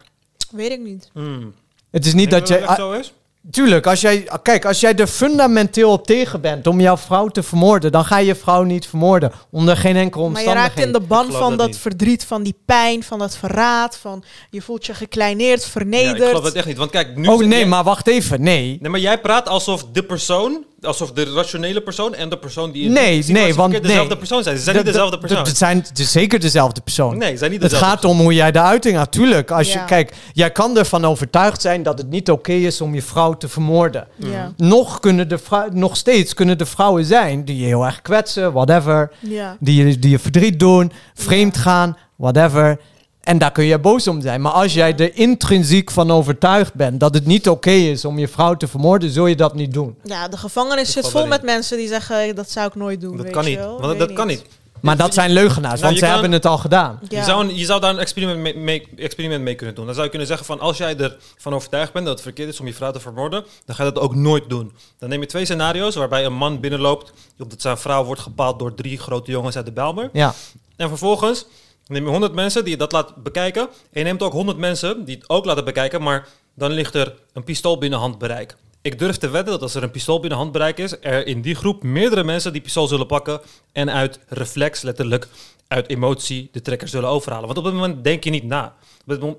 Weet ik niet. Hmm. Het is niet Denk dat je jij... dat het zo is? Tuurlijk, als jij, kijk, als jij er fundamenteel op tegen bent om jouw vrouw te vermoorden, dan ga je je vrouw niet vermoorden. Onder geen enkele Maar je raakt omstandigheid. in de ban van dat dat verdriet, van die pijn, van dat verraad, van je voelt je gekleineerd, Ja, vernederd. ik geloof het echt niet. Want kijk, nu Oh nee, jij- maar wacht even. Nee. Nee, maar jij praat alsof de persoon, alsof de rationele persoon en de persoon die in Nee, nee, want dezelfde nee. persoon zijn. Ze zijn niet De- de- dezelfde de- persoon. Het zijn het is zeker dezelfde persoon. Nee, ze zijn niet Het dezelfde gaat om hoe jij de uiting had. Tuurlijk, als je, kijk, jij kan ervan overtuigd zijn dat het niet oké is om je vrouw te vermoorden. Ja. Nog, kunnen de vrou- nog steeds kunnen er vrouwen zijn die je heel erg kwetsen, whatever. Ja. Die je, die je verdriet doen, vreemd gaan, whatever. En daar kun je boos om zijn. Maar als jij er intrinsiek van overtuigd bent dat het niet oké is om je vrouw te vermoorden, zul je dat niet doen. ja, de gevangenis zit vol met mensen die zeggen dat zou ik nooit doen. Dat weet kan je niet. wel. Want Weet dat kan niet. Maar dat zijn leugenaars, Nou, want ze kan- hebben het al gedaan. Ja. Je, zou, een- je zou daar een experiment mee, mee- experiment mee kunnen doen. Dan zou je kunnen zeggen van als jij ervan overtuigd bent dat het verkeerd is om je vrouw te vermoorden, dan ga je dat ook nooit doen. Dan neem je twee scenario's waarbij een man binnenloopt, omdat zijn vrouw wordt gepaald door drie grote jongens uit de Bijlmer. Ja. En vervolgens neem je 100 mensen die je dat laat bekijken. En je neemt ook 100 mensen die het ook laten bekijken, maar dan ligt er een pistool binnen handbereik. Ik durf te wedden dat als er een pistool binnen handbereik is, er in die groep meerdere mensen die pistool zullen pakken en uit reflex, letterlijk uit emotie, de trekker zullen overhalen. Want op dat moment denk je niet na.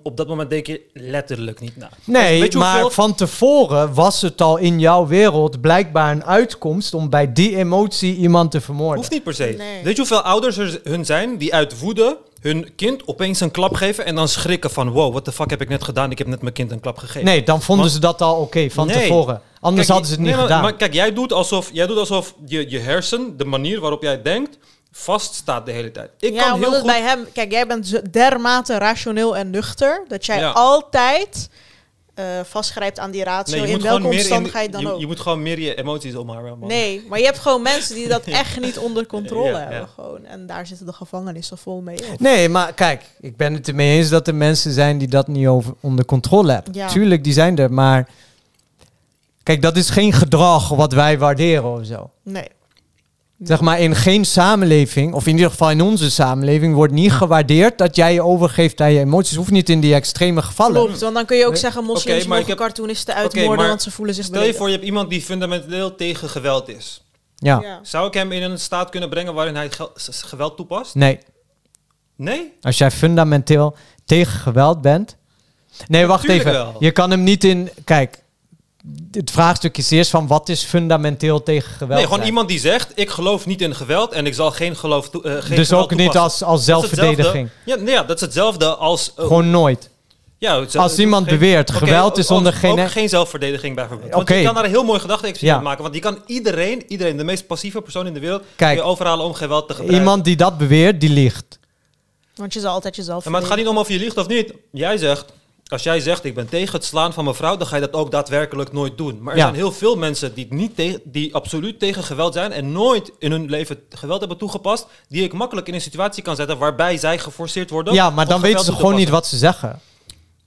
Op dat moment denk je letterlijk niet na. Nee, maar hoeveel- van tevoren was het al in jouw wereld blijkbaar een uitkomst om bij die emotie iemand te vermoorden. Hoeft niet per se. Nee. Weet je hoeveel ouders er hun zijn die uit woede hun kind opeens een klap geven en dan schrikken van wow, what the fuck heb ik net gedaan? Ik heb net mijn kind een klap gegeven. Nee, dan vonden ze dat al oké van Nee. tevoren. Anders Kijk, hadden ze het niet maar- gedaan. Maar kijk, jij doet alsof, jij doet alsof je, je hersen, de manier waarop jij denkt, vaststaat de hele tijd. Ik ja, kan heel het goed... bij hem... Kijk, jij bent dermate rationeel en nuchter... dat jij Ja. altijd eh, vastgrijpt aan die ratio... Nee, je in moet gewoon welke omstandigheid dan je, ook. je moet gewoon meer je emoties omhouden. man. Nee, maar je hebt gewoon mensen die dat echt niet onder controle Ja, ja. hebben. Gewoon. En daar zitten de gevangenissen vol mee op. Nee, maar kijk, ik ben het ermee eens dat er mensen zijn die dat niet over, onder controle hebben. Ja. Tuurlijk, die zijn er, maar... Kijk, dat is geen gedrag wat wij waarderen of zo. Nee. Zeg maar, in geen samenleving, of in ieder geval in onze samenleving, wordt niet gewaardeerd dat jij je overgeeft aan je emoties. Hoeft niet in die extreme gevallen. Klopt, want dan kun je ook zeggen... moslims ik mogen heb- cartoonisten uitmoorden... maar want ze voelen zich Stel je voor, je hebt iemand die fundamenteel tegen geweld is. Ja. Ja. Zou ik hem in een staat kunnen brengen waarin hij geweld toepast? Nee, Nee? als jij fundamenteel tegen geweld bent. Nee, wacht Tuurlijk even. wel. Je kan hem niet in. Kijk, het vraagstuk is eerst van wat is fundamenteel tegen geweld? Nee, gewoon zijn? iemand die zegt, ik geloof niet in geweld en ik zal geen geloof eh, geen Dus geweld ook niet als, als zelfverdediging. Ja, nee, ja, dat is hetzelfde als... eh, Gewoon nooit. ja, het- als het- iemand geen- beweert, geweld is ook- zonder ook- geen- Ook geen zelfverdediging bijvoorbeeld. Want Oké. je kan daar een heel mooi gedachte-experiment Ja. maken. Want je kan iedereen, iedereen, de meest passieve persoon in de wereld... Kijk. je overhalen om geweld te gebruiken. Iemand die dat beweert, die liegt. Want je zal altijd jezelf Ja, maar het gaat niet om of je liegt of niet. Jij zegt, als jij zegt, ik ben tegen het slaan van mijn vrouw, dan ga je dat ook daadwerkelijk nooit doen. Maar er Ja. zijn heel veel mensen die, niet tegen, die absoluut tegen geweld zijn en nooit in hun leven geweld hebben toegepast, die ik makkelijk in een situatie kan zetten waarbij zij geforceerd worden. Ja, maar dan weten ze gewoon niet wat ze zeggen.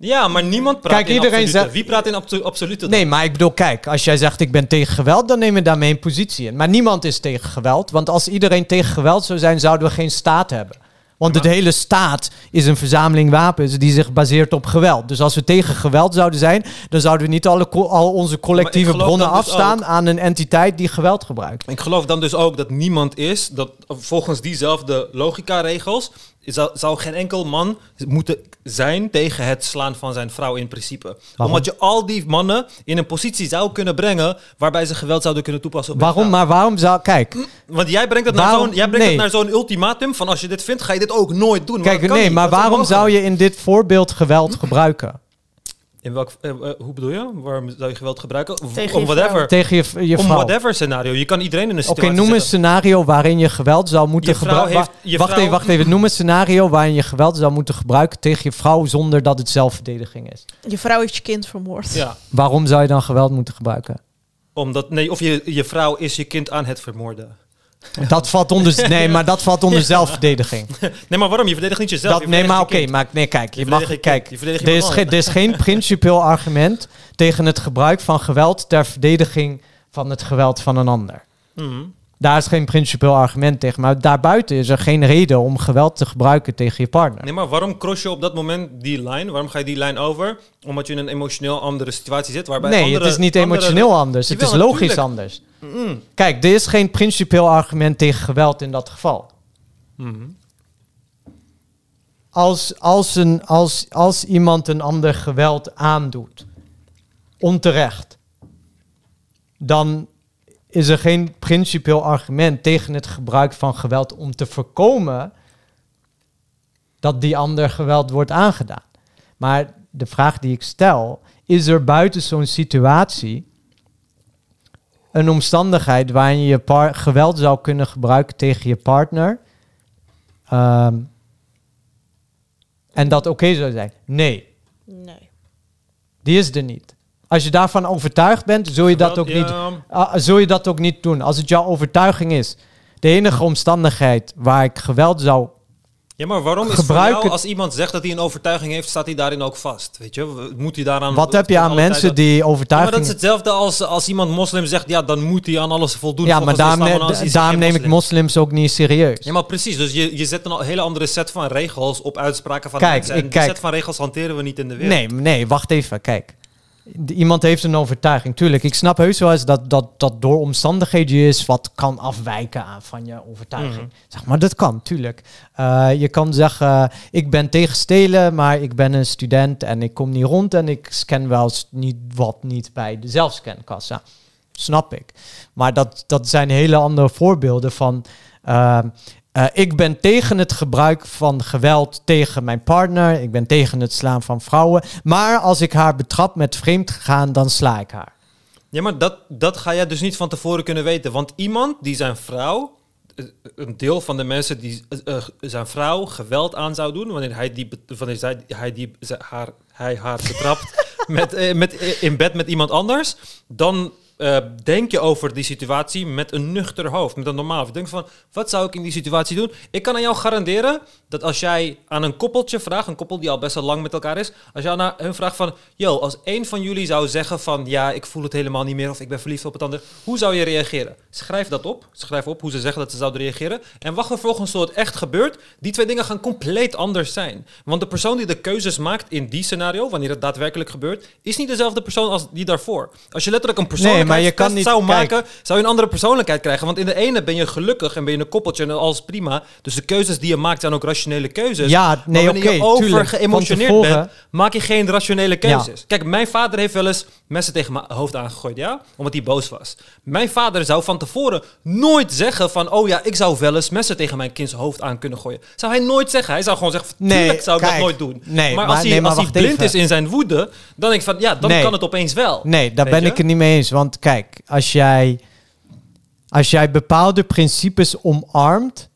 Ja, maar niemand praat Kijk, in iedereen absolute. zegt- Wie praat in abso- absolute? dan? Nee, maar ik bedoel, kijk, als jij zegt ik ben tegen geweld, dan neem je daarmee een positie in. Maar niemand is tegen geweld, want als iedereen tegen geweld zou zijn, zouden we geen staat hebben. Want het hele staat is een verzameling wapens die zich baseert op geweld. Dus als we tegen geweld zouden zijn, dan zouden we niet alle al onze collectieve bronnen dus afstaan aan een entiteit die geweld gebruikt. Ik geloof dan dus ook dat niemand is, dat volgens diezelfde logica-regels, zou, zou geen enkel man moeten zijn tegen het slaan van zijn vrouw in principe. Omdat je al die mannen in een positie zou kunnen brengen waarbij ze geweld zouden kunnen toepassen op Waarom? Maar waarom zou... Kijk, Want jij brengt het naar zo'n nee. naar zo'n ultimatum van als je dit vindt, ga je dit ook nooit doen. Kijk nee, niet, maar waarom zou je in dit voorbeeld geweld gebruiken? In welk, eh, eh, hoe bedoel je? Waarom zou je geweld gebruiken? Tegen Om je whatever. Tegen je, je Om vrouw? whatever scenario. Je kan iedereen in een Oké, situatie noem een scenario waarin je geweld zou moeten gebruiken. Wacht vrouw- even, wacht even. Noem een scenario waarin je geweld zou moeten gebruiken tegen je vrouw zonder dat het zelfverdediging is. Je vrouw heeft je kind vermoord. Ja. Waarom zou je dan geweld moeten gebruiken? Omdat, nee, of je, je vrouw is je kind aan het vermoorden. Dat valt onder, nee, maar dat valt onder zelfverdediging. Nee, maar waarom? Je verdedigt niet jezelf. Dat, je nee, maar oké, maar nee, kijk, je, Je mag, je kijk, je er is, er is geen principieel argument tegen het gebruik van geweld ter verdediging van het geweld van een ander. Mhm. Daar is geen principieel argument tegen, maar daarbuiten is er geen reden om geweld te gebruiken tegen je partner. Nee, maar waarom cross je op dat moment die lijn? Waarom ga je die lijn over? Omdat je in een emotioneel andere situatie zit. Waarbij nee, andere, het is niet andere- emotioneel anders. Het is logisch natuurlijk. anders. Mm. Kijk, er is geen principieel argument tegen geweld in dat geval. Mhm. Als, als, een, als, als iemand een ander geweld aandoet, onterecht, dan is er geen principieel argument tegen het gebruik van geweld om te voorkomen dat die ander geweld wordt aangedaan. Maar de vraag die ik stel, is er buiten zo'n situatie een omstandigheid waarin je geweld zou kunnen gebruiken tegen je partner? Ehm, en dat oké zou zijn? Nee, Nee. die is er niet. Als je daarvan overtuigd bent, zul je dat ook niet ja, Ah, zul je dat ook niet doen. Als het jouw overtuiging is. De enige omstandigheid waar ik geweld zou... Ja, maar waarom is Gebruik voor jou, het- als iemand zegt dat hij een overtuiging heeft, staat hij daarin ook vast? Weet je, moet hij daaraan... Wat heb je aan mensen dat- die Ja, maar overtuiging... dat is hetzelfde als, als iemand moslim zegt, ja, dan moet hij aan alles voldoen. ja, maar daarom, ne- neem ik moslim. moslims ook niet serieus. Ja, maar precies. Dus je, je zet een hele andere set van regels op uitspraken van Kijk, mensen. En ik die set van regels hanteren we niet in de wereld. Nee, nee, wacht even. Kijk. Iemand heeft een overtuiging. Tuurlijk, ik snap heus wel eens dat, dat, dat door omstandigheden is wat kan afwijken aan van je overtuiging. Mhm. Zeg maar, dat kan, tuurlijk. Eh, je kan zeggen, ik ben tegen stelen, maar ik ben een student en ik kom niet rond en ik scan wel eens niet wat niet bij de zelfscankassa. Snap ik. Maar dat, dat zijn hele andere voorbeelden van. eh, eh, ik ben tegen het gebruik van geweld tegen mijn partner. Ik ben tegen het slaan van vrouwen. Maar als ik haar betrap met vreemd gegaan, dan sla ik haar. Ja, maar dat, dat ga jij dus niet van tevoren kunnen weten. Want iemand die zijn vrouw, eh, een deel van de mensen die eh, eh, zijn vrouw geweld aan zou doen, wanneer hij, die, wanneer zij, hij, die, haar, hij haar betrapt met, eh, met, eh, in bed met iemand anders, dan eh, denk je over die situatie met een nuchter hoofd, met een normaal. Je denkt van, wat zou ik in die situatie doen? Ik kan aan jou garanderen dat als jij aan een koppeltje vraagt, een koppel die al best wel lang met elkaar is, als jij aan hun vraagt van, yo, als één van jullie zou zeggen van, ja, ik voel het helemaal niet meer of ik ben verliefd op het ander, hoe zou je reageren? Schrijf dat op. Schrijf op hoe ze zeggen dat ze zouden reageren. En wacht vervolgens tot het echt gebeurt. Die twee dingen gaan compleet anders zijn. Want de persoon die de keuzes maakt in die scenario, wanneer het daadwerkelijk gebeurt, is niet dezelfde persoon als die daarvoor. Als je letterlijk een persoonlijkheidstest je kan niet- zou kijk. maken, zou je een andere persoonlijkheid krijgen. Want in de ene ben je gelukkig en ben je een koppeltje en alles prima. Dus de keuzes die je maakt zijn ook rationele keuzes. Ja, nee, maar wanneer je oké, over tuurlijk. Van geëmotioneerd tevoren- bent, maak je geen rationele keuzes. Kijk, mijn vader heeft wel eens messen tegen mijn hoofd aangegooid, ja? Omdat hij boos was. Mijn vader zou van tevoren nooit zeggen van... oh ja, ik zou wel eens messen tegen mijn kinds hoofd aan kunnen gooien. Zou hij nooit zeggen. Hij zou gewoon zeggen, Nee, zou ik kijk, dat nooit doen. nee, maar maar- als hij, nee, maar als hij blind even. is in zijn woede... dan denk ik van, ja, dan Nee. kan het opeens wel. Nee, daar ben je? ik het niet mee eens. Want kijk, als jij, als jij bepaalde principes omarmt,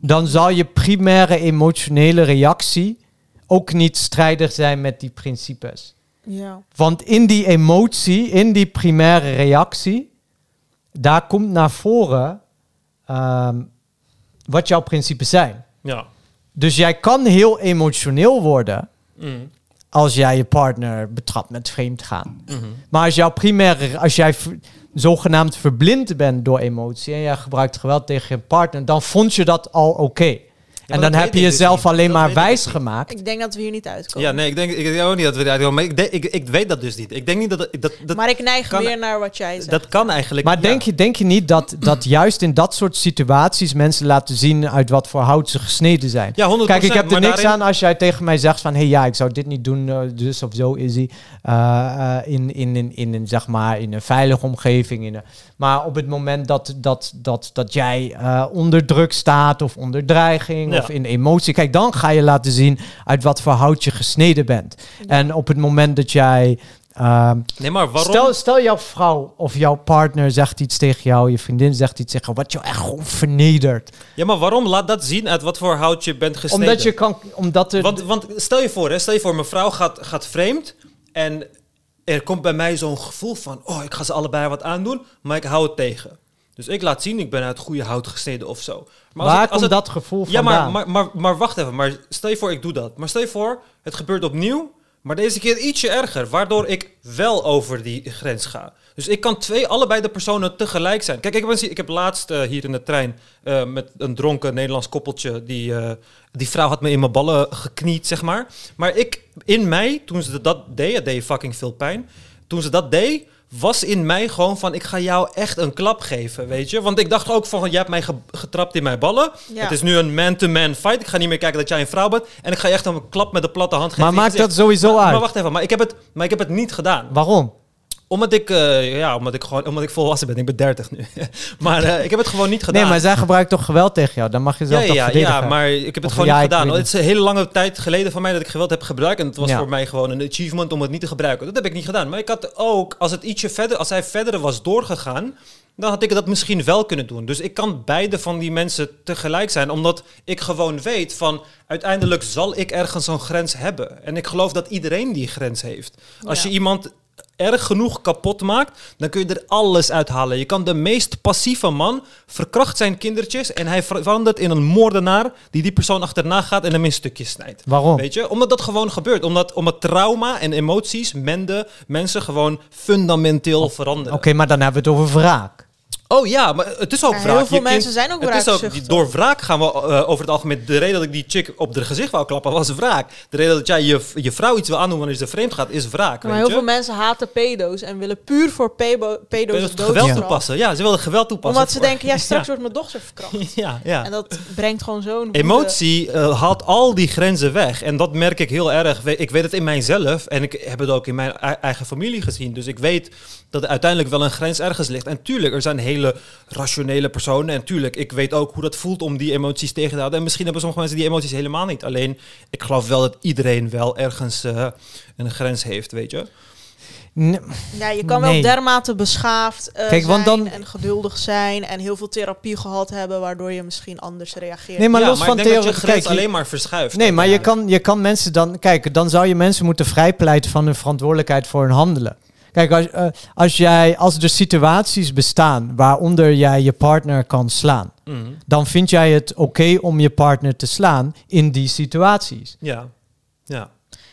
dan zal je primaire emotionele reactie ook niet strijdig zijn met die principes. Ja. Want in die emotie, in die primaire reactie, daar komt naar voren ehm, wat jouw principes zijn. Ja. Dus jij kan heel emotioneel worden Mm. Als jij je partner betrapt met vreemd gaan. Mhm. Maar als jouw primaire, als jij zogenaamd verblind bent door emotie en jij gebruikt geweld tegen je partner, dan vond je dat al oké. En dan dat heb je dus jezelf alleen Dat maar wijs gemaakt. Ik denk dat we hier niet uitkomen. Ja, nee, ik denk, ik denk ook niet dat we daar maar ik, denk- ik, ik weet dat dus niet. Ik denk niet dat dat, dat, maar ik neig kan- meer naar wat jij zegt. dat kan eigenlijk. Maar ja. denk, je, denk je niet dat, dat juist in dat soort situaties mensen laten zien uit wat voor hout ze gesneden zijn? Ja, 100%. Kijk, ik heb er niks daarin- aan als jij tegen mij zegt van... hé hey, ja, ik zou dit niet doen, eh, dus of zo is hij. Eh, eh, in, in, in, in, een, zeg maar, in een veilige omgeving. In een, maar op het moment dat, dat, dat, dat jij eh, onder druk staat... of onder dreiging Ja. of in emotie... kijk, dan ga je laten zien uit wat voor hout je gesneden bent. En op het moment dat jij... ehm, Nee, maar waarom? Stel, stel jouw vrouw of jouw partner zegt iets tegen jou, je vriendin zegt iets tegen jou, wat jou echt gewoon vernedert. Ja, maar waarom laat dat zien uit wat voor hout je bent gesneden? Omdat je kan, omdat er. Want, want stel je voor, hè, stel je voor, mijn vrouw gaat, gaat vreemd en er komt bij mij zo'n gevoel van, oh, ik ga ze allebei wat aandoen, maar ik hou het tegen. Dus ik laat zien, ik ben uit goede hout gesneden of zo. Maar Waar het- komt het- dat gevoel Ja, vandaan? maar, maar, maar, maar wacht even. Maar stel je voor, ik doe dat. Maar stel je voor, het gebeurt opnieuw, maar deze keer ietsje erger, waardoor ik wel over die grens ga. Dus ik kan twee, allebei de personen tegelijk zijn. Kijk, ik, ben, ik heb laatst eh, hier in de trein eh, met een dronken Nederlands koppeltje, die, eh, die vrouw had me in mijn ballen gekniet, zeg maar. Maar ik, in mij, toen ze dat deed, het deed fucking veel pijn, toen ze dat deed, was in mij gewoon van, ik ga jou echt een klap geven, weet je. Want ik dacht ook van, jij hebt mij ge- getrapt in mijn ballen. Ja. Het is nu een man-to-man fight. Ik ga niet meer kijken dat jij een vrouw bent. En ik ga je echt een klap met de platte hand geven. Maar je maakt dat sowieso maar, uit? Maar wacht even, maar ik heb het, maar ik heb het niet gedaan. Waarom? Omdat ik, eh, ja, omdat ik gewoon, omdat ik volwassen ben. Ik ben 30 nu. maar eh, ik heb het gewoon niet gedaan. Nee, maar zij gebruikt toch geweld tegen jou? Dan mag je ja, zelf toch ja, verdedigen. ja, maar ik heb het Of gewoon ja, niet gedaan. Het is een hele lange tijd geleden van mij dat ik geweld heb gebruikt. En het was Ja. voor mij gewoon een achievement om het niet te gebruiken. Dat heb ik niet gedaan. Maar ik had ook, als het ietsje verder, als hij verder was doorgegaan, dan had ik dat misschien wel kunnen doen. Dus ik kan beide van die mensen tegelijk zijn, omdat ik gewoon weet van uiteindelijk zal ik ergens een grens hebben. En ik geloof dat iedereen die grens heeft. Als Ja. je iemand erg genoeg kapot maakt, dan kun je er alles uithalen. Je kan de meest passieve man verkracht zijn kindertjes en hij verandert in een moordenaar die die persoon achterna gaat en hem in stukjes snijdt. Waarom? Weet je? Omdat dat gewoon gebeurt. Omdat, omdat trauma en emoties mende mensen gewoon fundamenteel veranderen. Oké, maar dan hebben we het over wraak. Oh ja, maar het is ook Ja, wraak. heel veel Je kind- mensen zijn ook het is ook. Door wraak gaan we eh, over het algemeen... De reden dat ik die chick op de gezicht wou klappen was wraak. De reden dat jij je, je vrouw iets wil aandoen wanneer ze vreemd gaat, is wraak. Maar weet heel je? veel mensen haten pedo's en willen puur voor pebo- pedo's een geweld doodstraf. toepassen. Ja, ze wilden geweld toepassen. Omdat ze voor- denken, ja, straks wordt mijn dochter verkracht. Ja, ja. En dat brengt gewoon zo'n... Emotie eh, haalt al die grenzen weg. En dat merk ik heel erg. Ik weet het in mijzelf en ik heb het ook in mijn ei- eigen familie gezien. Dus ik weet dat er uiteindelijk wel een grens ergens ligt. En tuurlijk, er zijn hele rationele personen. En tuurlijk, ik weet ook hoe dat voelt om die emoties tegen te houden. En misschien hebben sommige mensen die emoties helemaal niet. Alleen, ik geloof wel dat iedereen wel ergens eh, een grens heeft, weet je. Ja, je kan Nee. wel dermate beschaafd eh, Kijk, want zijn dan- en geduldig zijn en heel veel therapie gehad hebben, waardoor je misschien anders reageert. Nee, maar ja, los maar van theorie... Kijk, je- alleen maar verschuift. Nee, maar je kan, je kan mensen dan... Kijk, dan zou je mensen moeten vrijpleiten van hun verantwoordelijkheid voor hun handelen. Kijk, als, eh, als, jij, als er situaties bestaan waaronder jij je partner kan slaan... Mhm. dan vind jij het oké om je partner te slaan in die situaties. Ja, ja.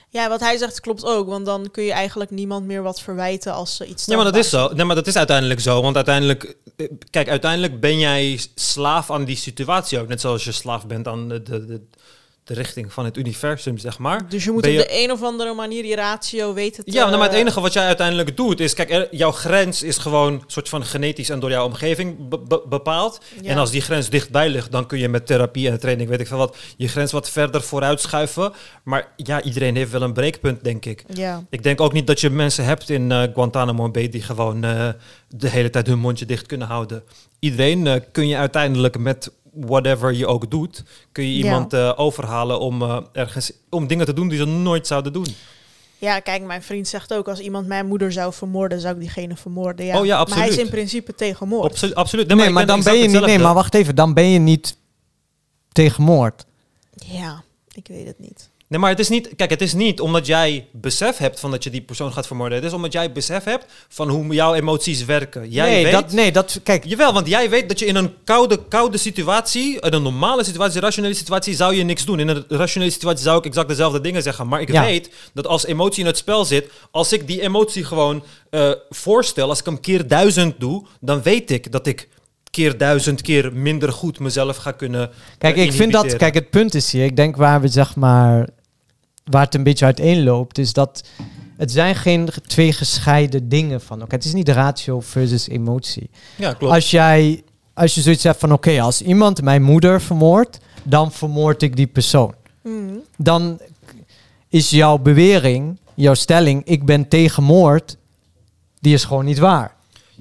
Ja, wat hij zegt klopt ook, want dan kun je eigenlijk niemand meer wat verwijten als ze iets Ja, maar dat is zo. Nee, maar dat is uiteindelijk zo. Want uiteindelijk, eh, kijk, uiteindelijk ben jij slaaf aan die situatie ook. Net zoals je slaaf bent aan de, de, de, de richting van het universum, zeg maar. Dus je moet op de een of andere manier je ratio weten te... Ja, nou, maar het enige wat jij uiteindelijk doet is, kijk, er- jouw grens is gewoon een soort van genetisch en door jouw omgeving be- be- bepaald. Ja. En als die grens dichtbij ligt, dan kun je met therapie en training, weet ik veel wat, je grens wat verder vooruit schuiven. Maar ja, iedereen heeft wel een breekpunt, denk ik. Ja. Ik denk ook niet dat je mensen hebt in eh, Guantanamo Bay die gewoon eh, de hele tijd hun mondje dicht kunnen houden. Iedereen eh, kun je uiteindelijk met whatever je ook doet, kun je Ja. iemand eh, overhalen om eh, ergens om dingen te doen die ze nooit zouden doen. ja, kijk, mijn vriend zegt ook, als iemand mijn moeder zou vermoorden, zou ik diegene vermoorden. Ja. Oh ja, Maar hij is absoluut. in principe tegen moord. Absolu- absoluut. Nee, ik maar dan ben je niet... Nee, maar wacht even. Dan ben je niet tegen moord. Ja, ik weet het niet. Nee, maar het is niet. Kijk, het is niet omdat jij besef hebt van dat je die persoon gaat vermoorden. Het is omdat jij besef hebt van hoe jouw emoties werken. Jij nee, weet. dat, nee, dat... Kijk, Jawel, want jij weet dat je in een koude, koude situatie, in een normale situatie, een rationele situatie, zou je niks doen. In een rationele situatie zou ik exact dezelfde dingen zeggen. Maar ik Ja. weet dat als emotie in het spel zit, als ik die emotie gewoon eh, voorstel, als ik hem keer duizend doe, dan weet ik dat ik keer duizend keer minder goed mezelf ga kunnen. Kijk, eh, ik vind dat... Kijk, het punt is hier... Ik denk waar we zeg maar... Waar het een beetje uiteen loopt, is dat... Het zijn geen twee gescheiden dingen van elkaar. Het is niet ratio versus emotie. Ja, klopt. Als jij... Als je zoiets hebt van... Oké, als iemand mijn moeder vermoordt... Dan vermoord ik die persoon. Mhm. Dan is jouw bewering... Jouw stelling... Ik ben tegen moord... Die is gewoon niet waar.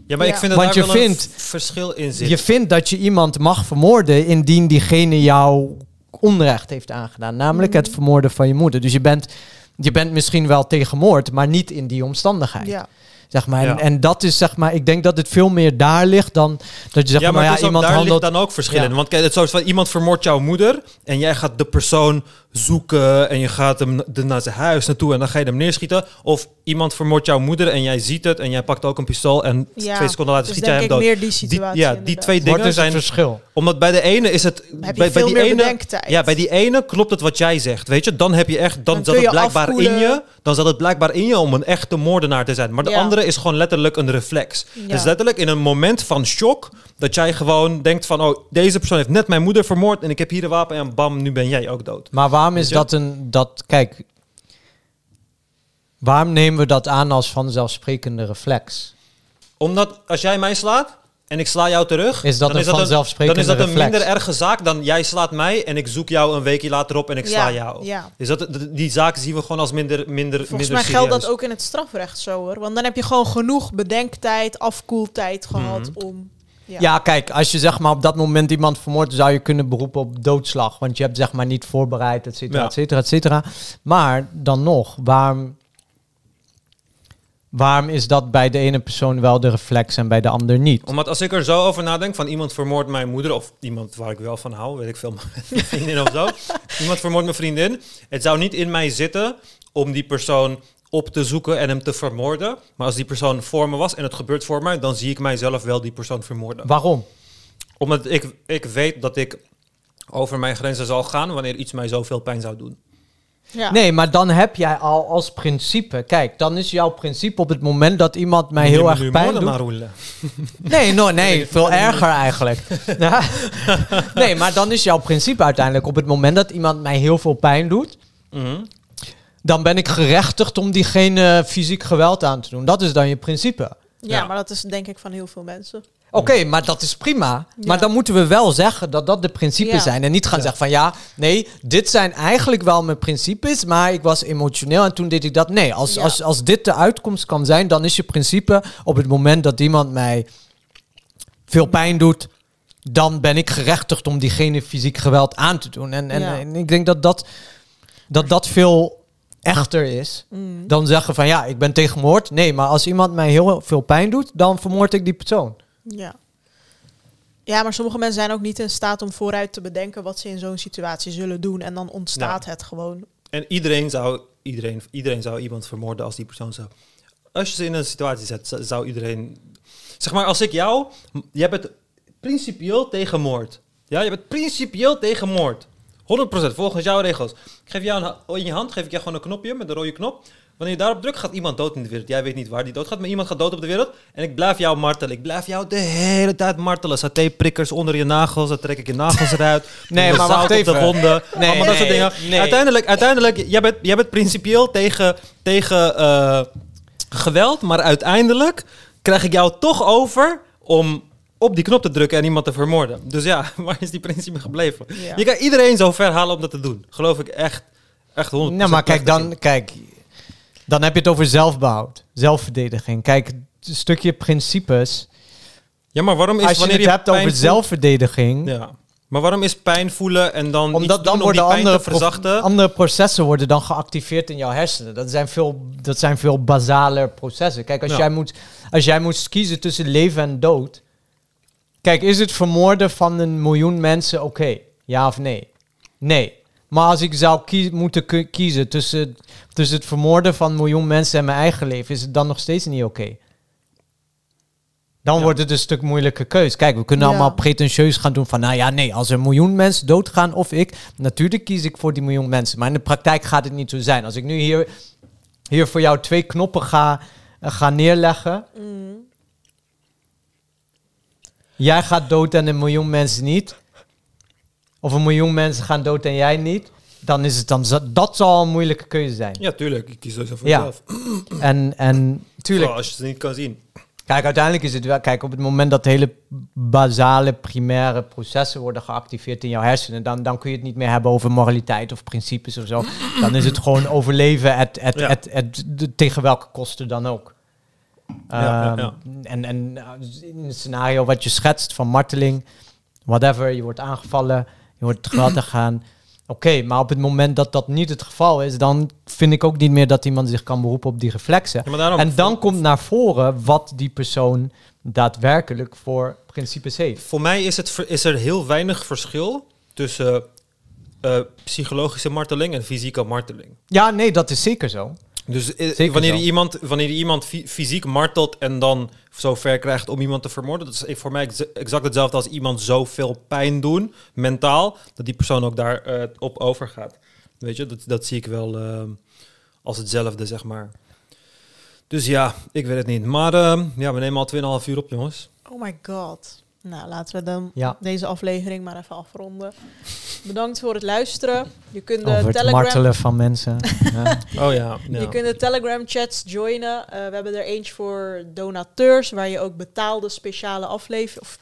ja, maar ik vind dat Want daar je wel vindt- een verschil in zit. Je vindt dat je iemand mag vermoorden indien diegene jou onrecht heeft aangedaan. Namelijk het vermoorden van je moeder. Dus je bent, je bent misschien wel tegen moord, maar niet in die omstandigheid. Ja. Zeg maar. En, Ja. en dat is zeg maar, ik denk dat het veel meer daar ligt dan dat je zegt ja, maar, maar ja, het iemand daar handelt. ligt dan ook verschillen. Ja. Want kijk, het is zo van iemand vermoordt jouw moeder en jij gaat de persoon zoeken en je gaat hem de, naar zijn huis naartoe en dan ga je hem neerschieten. Of iemand vermoordt jouw moeder en jij ziet het en jij pakt ook een pistool en Ja, twee seconden later Dus schiet jij hem dood. meer die Die, situatie. ja, die twee dingen is het zijn verschil? omdat bij de ene is het heb je bij, bij veel die meer ene bedenktijd. ja, bij die ene klopt het wat jij zegt, weet je? Dan heb je echt, dan, Dan zat het je blijkbaar in je, dan zat het blijkbaar in je om een echte moordenaar te zijn. Maar de Ja. Is gewoon letterlijk een reflex. Ja. Dus letterlijk in een moment van shock dat jij gewoon denkt van, oh, deze persoon heeft net mijn moeder vermoord en ik heb hier een wapen en bam, nu ben jij ook dood. Maar waarom is dat een dat kijk? Waarom nemen we dat aan als vanzelfsprekende reflex? Omdat als jij mij slaat en ik sla jou terug, Is dat dan een vanzelfsprekende Dan is dat een reflex? minder erge zaak dan jij slaat mij en ik zoek jou een weekje later op en ik sla Ja, jou. ja. Dus dat, die zaak zien we gewoon als minder, minder, Volgens minder mij geldt dat ook in het strafrecht zo hoor. Want dan heb je gewoon genoeg bedenktijd, afkoeltijd gehad Mhm. om... Ja. kijk, als je zeg maar op dat moment iemand vermoordt, zou je kunnen beroepen op doodslag. Want je hebt zeg maar niet voorbereid, et cetera, Ja. et cetera, et cetera. Maar dan nog, waarom, waarom is dat bij de ene persoon wel de reflex en bij de ander niet? Omdat als ik er zo over nadenk, van iemand vermoordt mijn moeder, of iemand waar ik wel van hou, weet ik veel, mijn vriendin of zo. iemand vermoordt mijn vriendin. Het zou niet in mij zitten om die persoon op te zoeken en hem te vermoorden. Maar als die persoon voor me was en het gebeurt voor mij, dan zie ik mijzelf wel die persoon vermoorden. Waarom? Omdat ik, ik weet dat ik over mijn grenzen zal gaan wanneer iets mij zoveel pijn zou doen. Ja. Nee, maar dan heb jij al als principe. Kijk, dan is jouw principe op het moment dat iemand mij heel erg pijn doet. maar roelen. Nee, no, nee, veel erger eigenlijk. Ja. Nee, maar dan is jouw principe uiteindelijk op het moment dat iemand mij heel veel pijn doet, Mhm. dan ben ik gerechtigd om diegene fysiek geweld aan te doen. Dat is dan je principe. Ja, Ja. maar dat is denk ik van heel veel mensen. Oké, maar dat is prima. Ja. Maar dan moeten we wel zeggen dat dat de principes Ja. zijn. En niet gaan zeggen van ja, nee, dit zijn eigenlijk wel mijn principes, maar ik was emotioneel en toen deed ik dat. Nee, als, Ja. als, als dit de uitkomst kan zijn, dan is je principe op het moment dat iemand mij veel pijn doet, dan ben ik gerechtigd om diegene fysiek geweld aan te doen. En, en, Ja. en ik denk dat dat, dat, dat veel echter is Mm. dan zeggen van ja, ik ben tegen moord. Nee, maar als iemand mij heel veel pijn doet, dan vermoord ik die persoon. Ja. Ja, maar sommige mensen zijn ook niet in staat om vooruit te bedenken wat ze in zo'n situatie zullen doen. En dan ontstaat het gewoon. En iedereen zou, iedereen, iedereen zou iemand vermoorden als die persoon zou. Als je ze in een situatie zet, zou iedereen. Zeg maar, als ik jou. Je bent principieel tegen moord. Ja, je bent principieel tegen moord. 100% volgens jouw regels. Ik geef jou een, in je hand, geef ik jou gewoon een knopje met een rode knop. Wanneer je daarop drukt, gaat iemand dood in de wereld. Jij weet niet waar die dood gaat, maar iemand gaat dood op de wereld. En ik blijf jou martelen. Ik blijf jou de hele tijd martelen. Saté-prikkers onder je nagels, dan trek ik je nagels eruit. Nee, maar zout wacht op de even. wonden. Nee, allemaal dat soort nee, dingen. nee. Uiteindelijk, uiteindelijk jij, bent, jij bent principieel tegen, tegen eh, geweld, maar uiteindelijk krijg ik jou toch over om op die knop te drukken en iemand te vermoorden. Dus ja, waar is die principe gebleven? Ja. Je kan iedereen zo ver halen om dat te doen. Geloof ik echt, echt 100%. Nou, maar kijk, dan, kijk, dan heb je het over zelfbehoud, zelfverdediging. Kijk, het stukje principes. Ja, maar waarom is Als je wanneer het je hebt over voelt- zelfverdediging, Ja. Maar waarom is pijn voelen en dan omdat iets dan doen om die worden pijn andere, te verzachten? andere processen worden dan geactiveerd in jouw hersenen. Dat zijn veel, dat zijn veel basaler processen. Kijk, als, Ja. jij moet, als jij moet kiezen tussen leven en dood. Kijk, is het vermoorden van een miljoen mensen oké? Ja of nee? Nee. Maar als ik zou kie- moeten kiezen tussen, tussen het vermoorden van een miljoen mensen en mijn eigen leven, is het dan nog steeds niet oké? Dan Ja. wordt het een stuk moeilijke keus. Kijk, we kunnen Ja. allemaal pretentieus gaan doen van, nou ja, nee, als er een miljoen mensen doodgaan of ik, natuurlijk kies ik voor die miljoen mensen. Maar in de praktijk gaat het niet zo zijn. Als ik nu hier, hier voor jou twee knoppen ga, eh, ga neerleggen, Mm. jij gaat dood en een miljoen mensen niet, of een miljoen mensen gaan dood en jij niet, dan is het dan, dat zal een moeilijke keuze zijn. Ja, tuurlijk. Ik kies sowieso voor Ja. En, en tuurlijk, als je ze niet kan zien. Kijk, uiteindelijk is het wel... Kijk, op het moment dat hele basale, primaire processen worden geactiveerd in jouw hersenen... Dan, dan kun je het niet meer hebben over moraliteit of principes of zo. Dan is het gewoon overleven Ja. de- tegen welke kosten dan ook. Ja, Ehm. En, en dus in het scenario wat je schetst van marteling, whatever, je wordt aangevallen, je wordt te geweld gaan. Oké, maar op het moment dat dat niet het geval is, dan vind ik ook niet meer dat iemand zich kan beroepen op die reflexen. Ja, maar daarom, En dan komt naar voren wat die persoon daadwerkelijk voor principes heeft. Voor mij is, het, is er heel weinig verschil tussen eh, psychologische marteling en fysieke marteling. Ja, nee, dat is zeker zo. Dus eh, Zeker wanneer, je iemand, wanneer je iemand fy- fysiek martelt en dan zo ver krijgt om iemand te vermoorden, dat is voor mij ex- exact hetzelfde als iemand zoveel pijn doen, mentaal, dat die persoon ook daar eh, op overgaat. Weet je, dat, dat zie ik wel eh, als hetzelfde, zeg maar. Dus ja, ik weet het niet. Maar eh, ja, we nemen al 2,5 uur op, jongens. Oh my god. Nou, laten we dan Ja. deze aflevering maar even afronden. Bedankt voor het luisteren. Je kunt Over de het Telegram, martelen van mensen. ja. Oh ja. ja. je kunt de Telegram chats joinen. Eh, we hebben er eentje voor donateurs, waar je ook betaalde speciale aflever of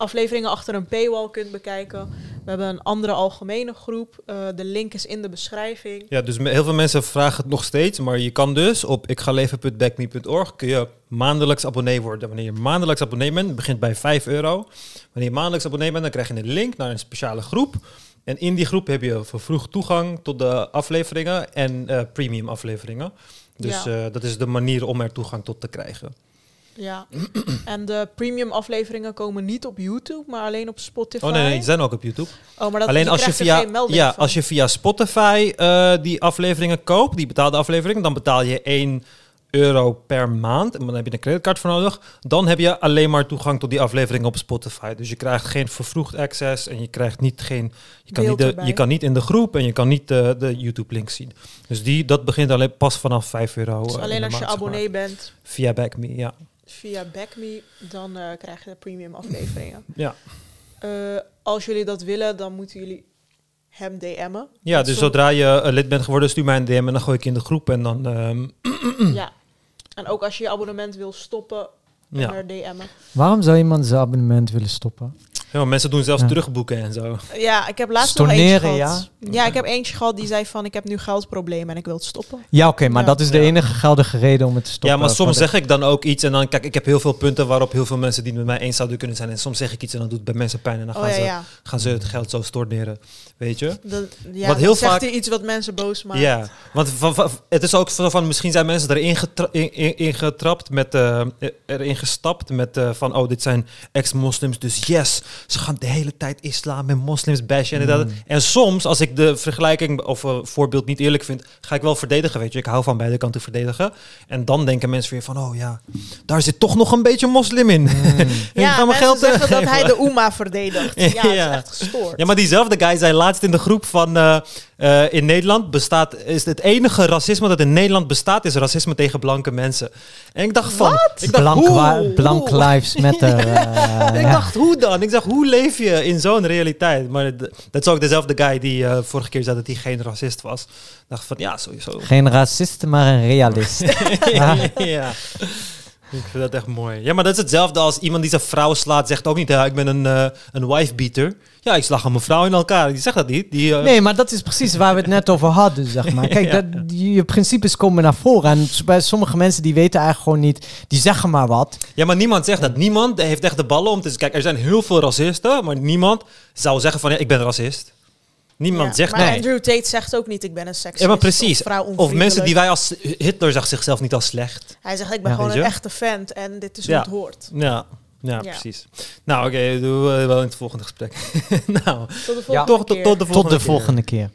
afleveringen achter een paywall kunt bekijken. We hebben een andere algemene groep. Eh, de link is in de beschrijving. Ja, dus heel veel mensen vragen het nog steeds, maar je kan dus op ikgaleven.backme.org kun je maandelijks abonnee worden. Wanneer je maandelijks abonnee bent, begint bij 5 euro. Wanneer je maandelijks abonnee bent, dan krijg je een link naar een speciale groep. En in die groep heb je vervroegd toegang tot de afleveringen en eh, premium afleveringen. Dus Ja. eh, dat is de manier om er toegang tot te krijgen. Ja. en de premium afleveringen komen niet op YouTube, maar alleen op Spotify. Oh nee, nee, die zijn ook op YouTube. Oh, maar dat, Alleen je als je, via, ja, van. als je via Spotify eh, die afleveringen koopt, die betaalde afleveringen, dan betaal je 1 euro per maand. En dan heb je een creditcard voor nodig. Dan heb je alleen maar toegang tot die afleveringen op Spotify. Dus je krijgt geen vervroegd access en je krijgt niet geen. Je kan, Beeld niet, de, erbij. je kan niet in de groep en je kan niet de, de YouTube-link zien. Dus die, dat begint alleen pas vanaf 5 euro. Dus eh, alleen als je maand, zeg maar. abonnee bent Via BackMe, ja. Via BackMe, dan eh, krijg je de premium afleveringen. Ja, Eh, als jullie dat willen, dan moeten jullie hem DM'en. ja dus zodra je eh, lid bent geworden, stuur mij een DM en dan gooi ik je in de groep. En dan, ehm, Ja. En ook als je je abonnement wil stoppen, ja. DM'en. Waarom zou iemand zijn abonnement willen stoppen? ja, mensen doen zelfs Ja. terugboeken en zo. Ja, ik heb laatst nog eentje Storneren, gehad. Ja? ik heb eentje gehad die zei van, ik heb nu geldproblemen en ik wil het stoppen. Ja, oké, maar Ja. dat is de Ja. enige geldige reden om het te stoppen. ja, maar soms zeg ik dan ook iets en dan, kijk, ik heb heel veel punten waarop heel veel mensen die het met mij eens zouden kunnen zijn. En soms zeg ik iets en dan doet het bij mensen pijn en dan Oh gaan, ja, ze, ja. gaan ze het geld zo storneren. Weet je? Dat, ja Wat heel zegt vaak- hij iets wat mensen boos maakt. Ja, want van, van- het is ook zo van, misschien zijn mensen erin getra in, in, ingetrapt met, eh, erin gestapt met eh, van, oh, dit zijn ex-moslims, dus yes, ze gaan de hele tijd islam en moslims bashen en dat. Mm. En soms, als ik de vergelijking of eh, voorbeeld niet eerlijk vind, ga ik wel verdedigen, weet je. Ik hou van beide kanten verdedigen. En dan denken mensen weer van, oh ja, daar zit toch nog een beetje moslim in. Mm. Ja, gaan mensen geld zeggen dat hij de Oema verdedigt. Ja, dat is echt gestoord. Ja, maar diezelfde guy zei laatst in de groep van eh, eh, in Nederland bestaat is het enige racisme dat in Nederland bestaat is racisme tegen blanke mensen. En ik dacht van, ik dacht Blank, hoe, Blank hoe? Lives Matter. eh, ik ja. dacht hoe dan? Ik dacht hoe leef je in zo'n realiteit? Maar dat is ook dezelfde guy die eh, vorige keer zei dat hij geen racist was. Ik dacht van ja sowieso. Geen racist, maar een realist. Ja. ja. Ik vind dat echt mooi. Ja, maar dat is hetzelfde als iemand die zijn vrouw slaat, zegt ook niet, ja, ik ben een, eh een wife-beater. Ja, ik slag mijn vrouw in elkaar. Die zegt dat niet. Die, eh, Nee, maar dat is precies waar we het net over hadden, zeg maar. Kijk, Ja. dat, je principes komen naar voren. En bij sommige mensen die weten eigenlijk gewoon niet, die zeggen maar wat. Ja, maar niemand zegt dat. Niemand heeft echt de ballen om te zeggen. Kijk, er zijn heel veel racisten, maar niemand zou zeggen van ja, ik ben racist. Niemand Ja, zegt maar dat. Andrew Tate zegt ook niet, ik ben een seksist. Ja, maar precies. Of, Of mensen die wij als Hitler zag zichzelf niet als slecht. Hij zegt, ik ben Ja. gewoon een echte vent en dit is Ja. hoe het hoort. Ja, ja, Ja. precies. Nou, oké, doen we wel in het volgende gesprek. nou, Tot de volgende Ja. toch tot, keer. tot de volgende Tot de keer. volgende keer.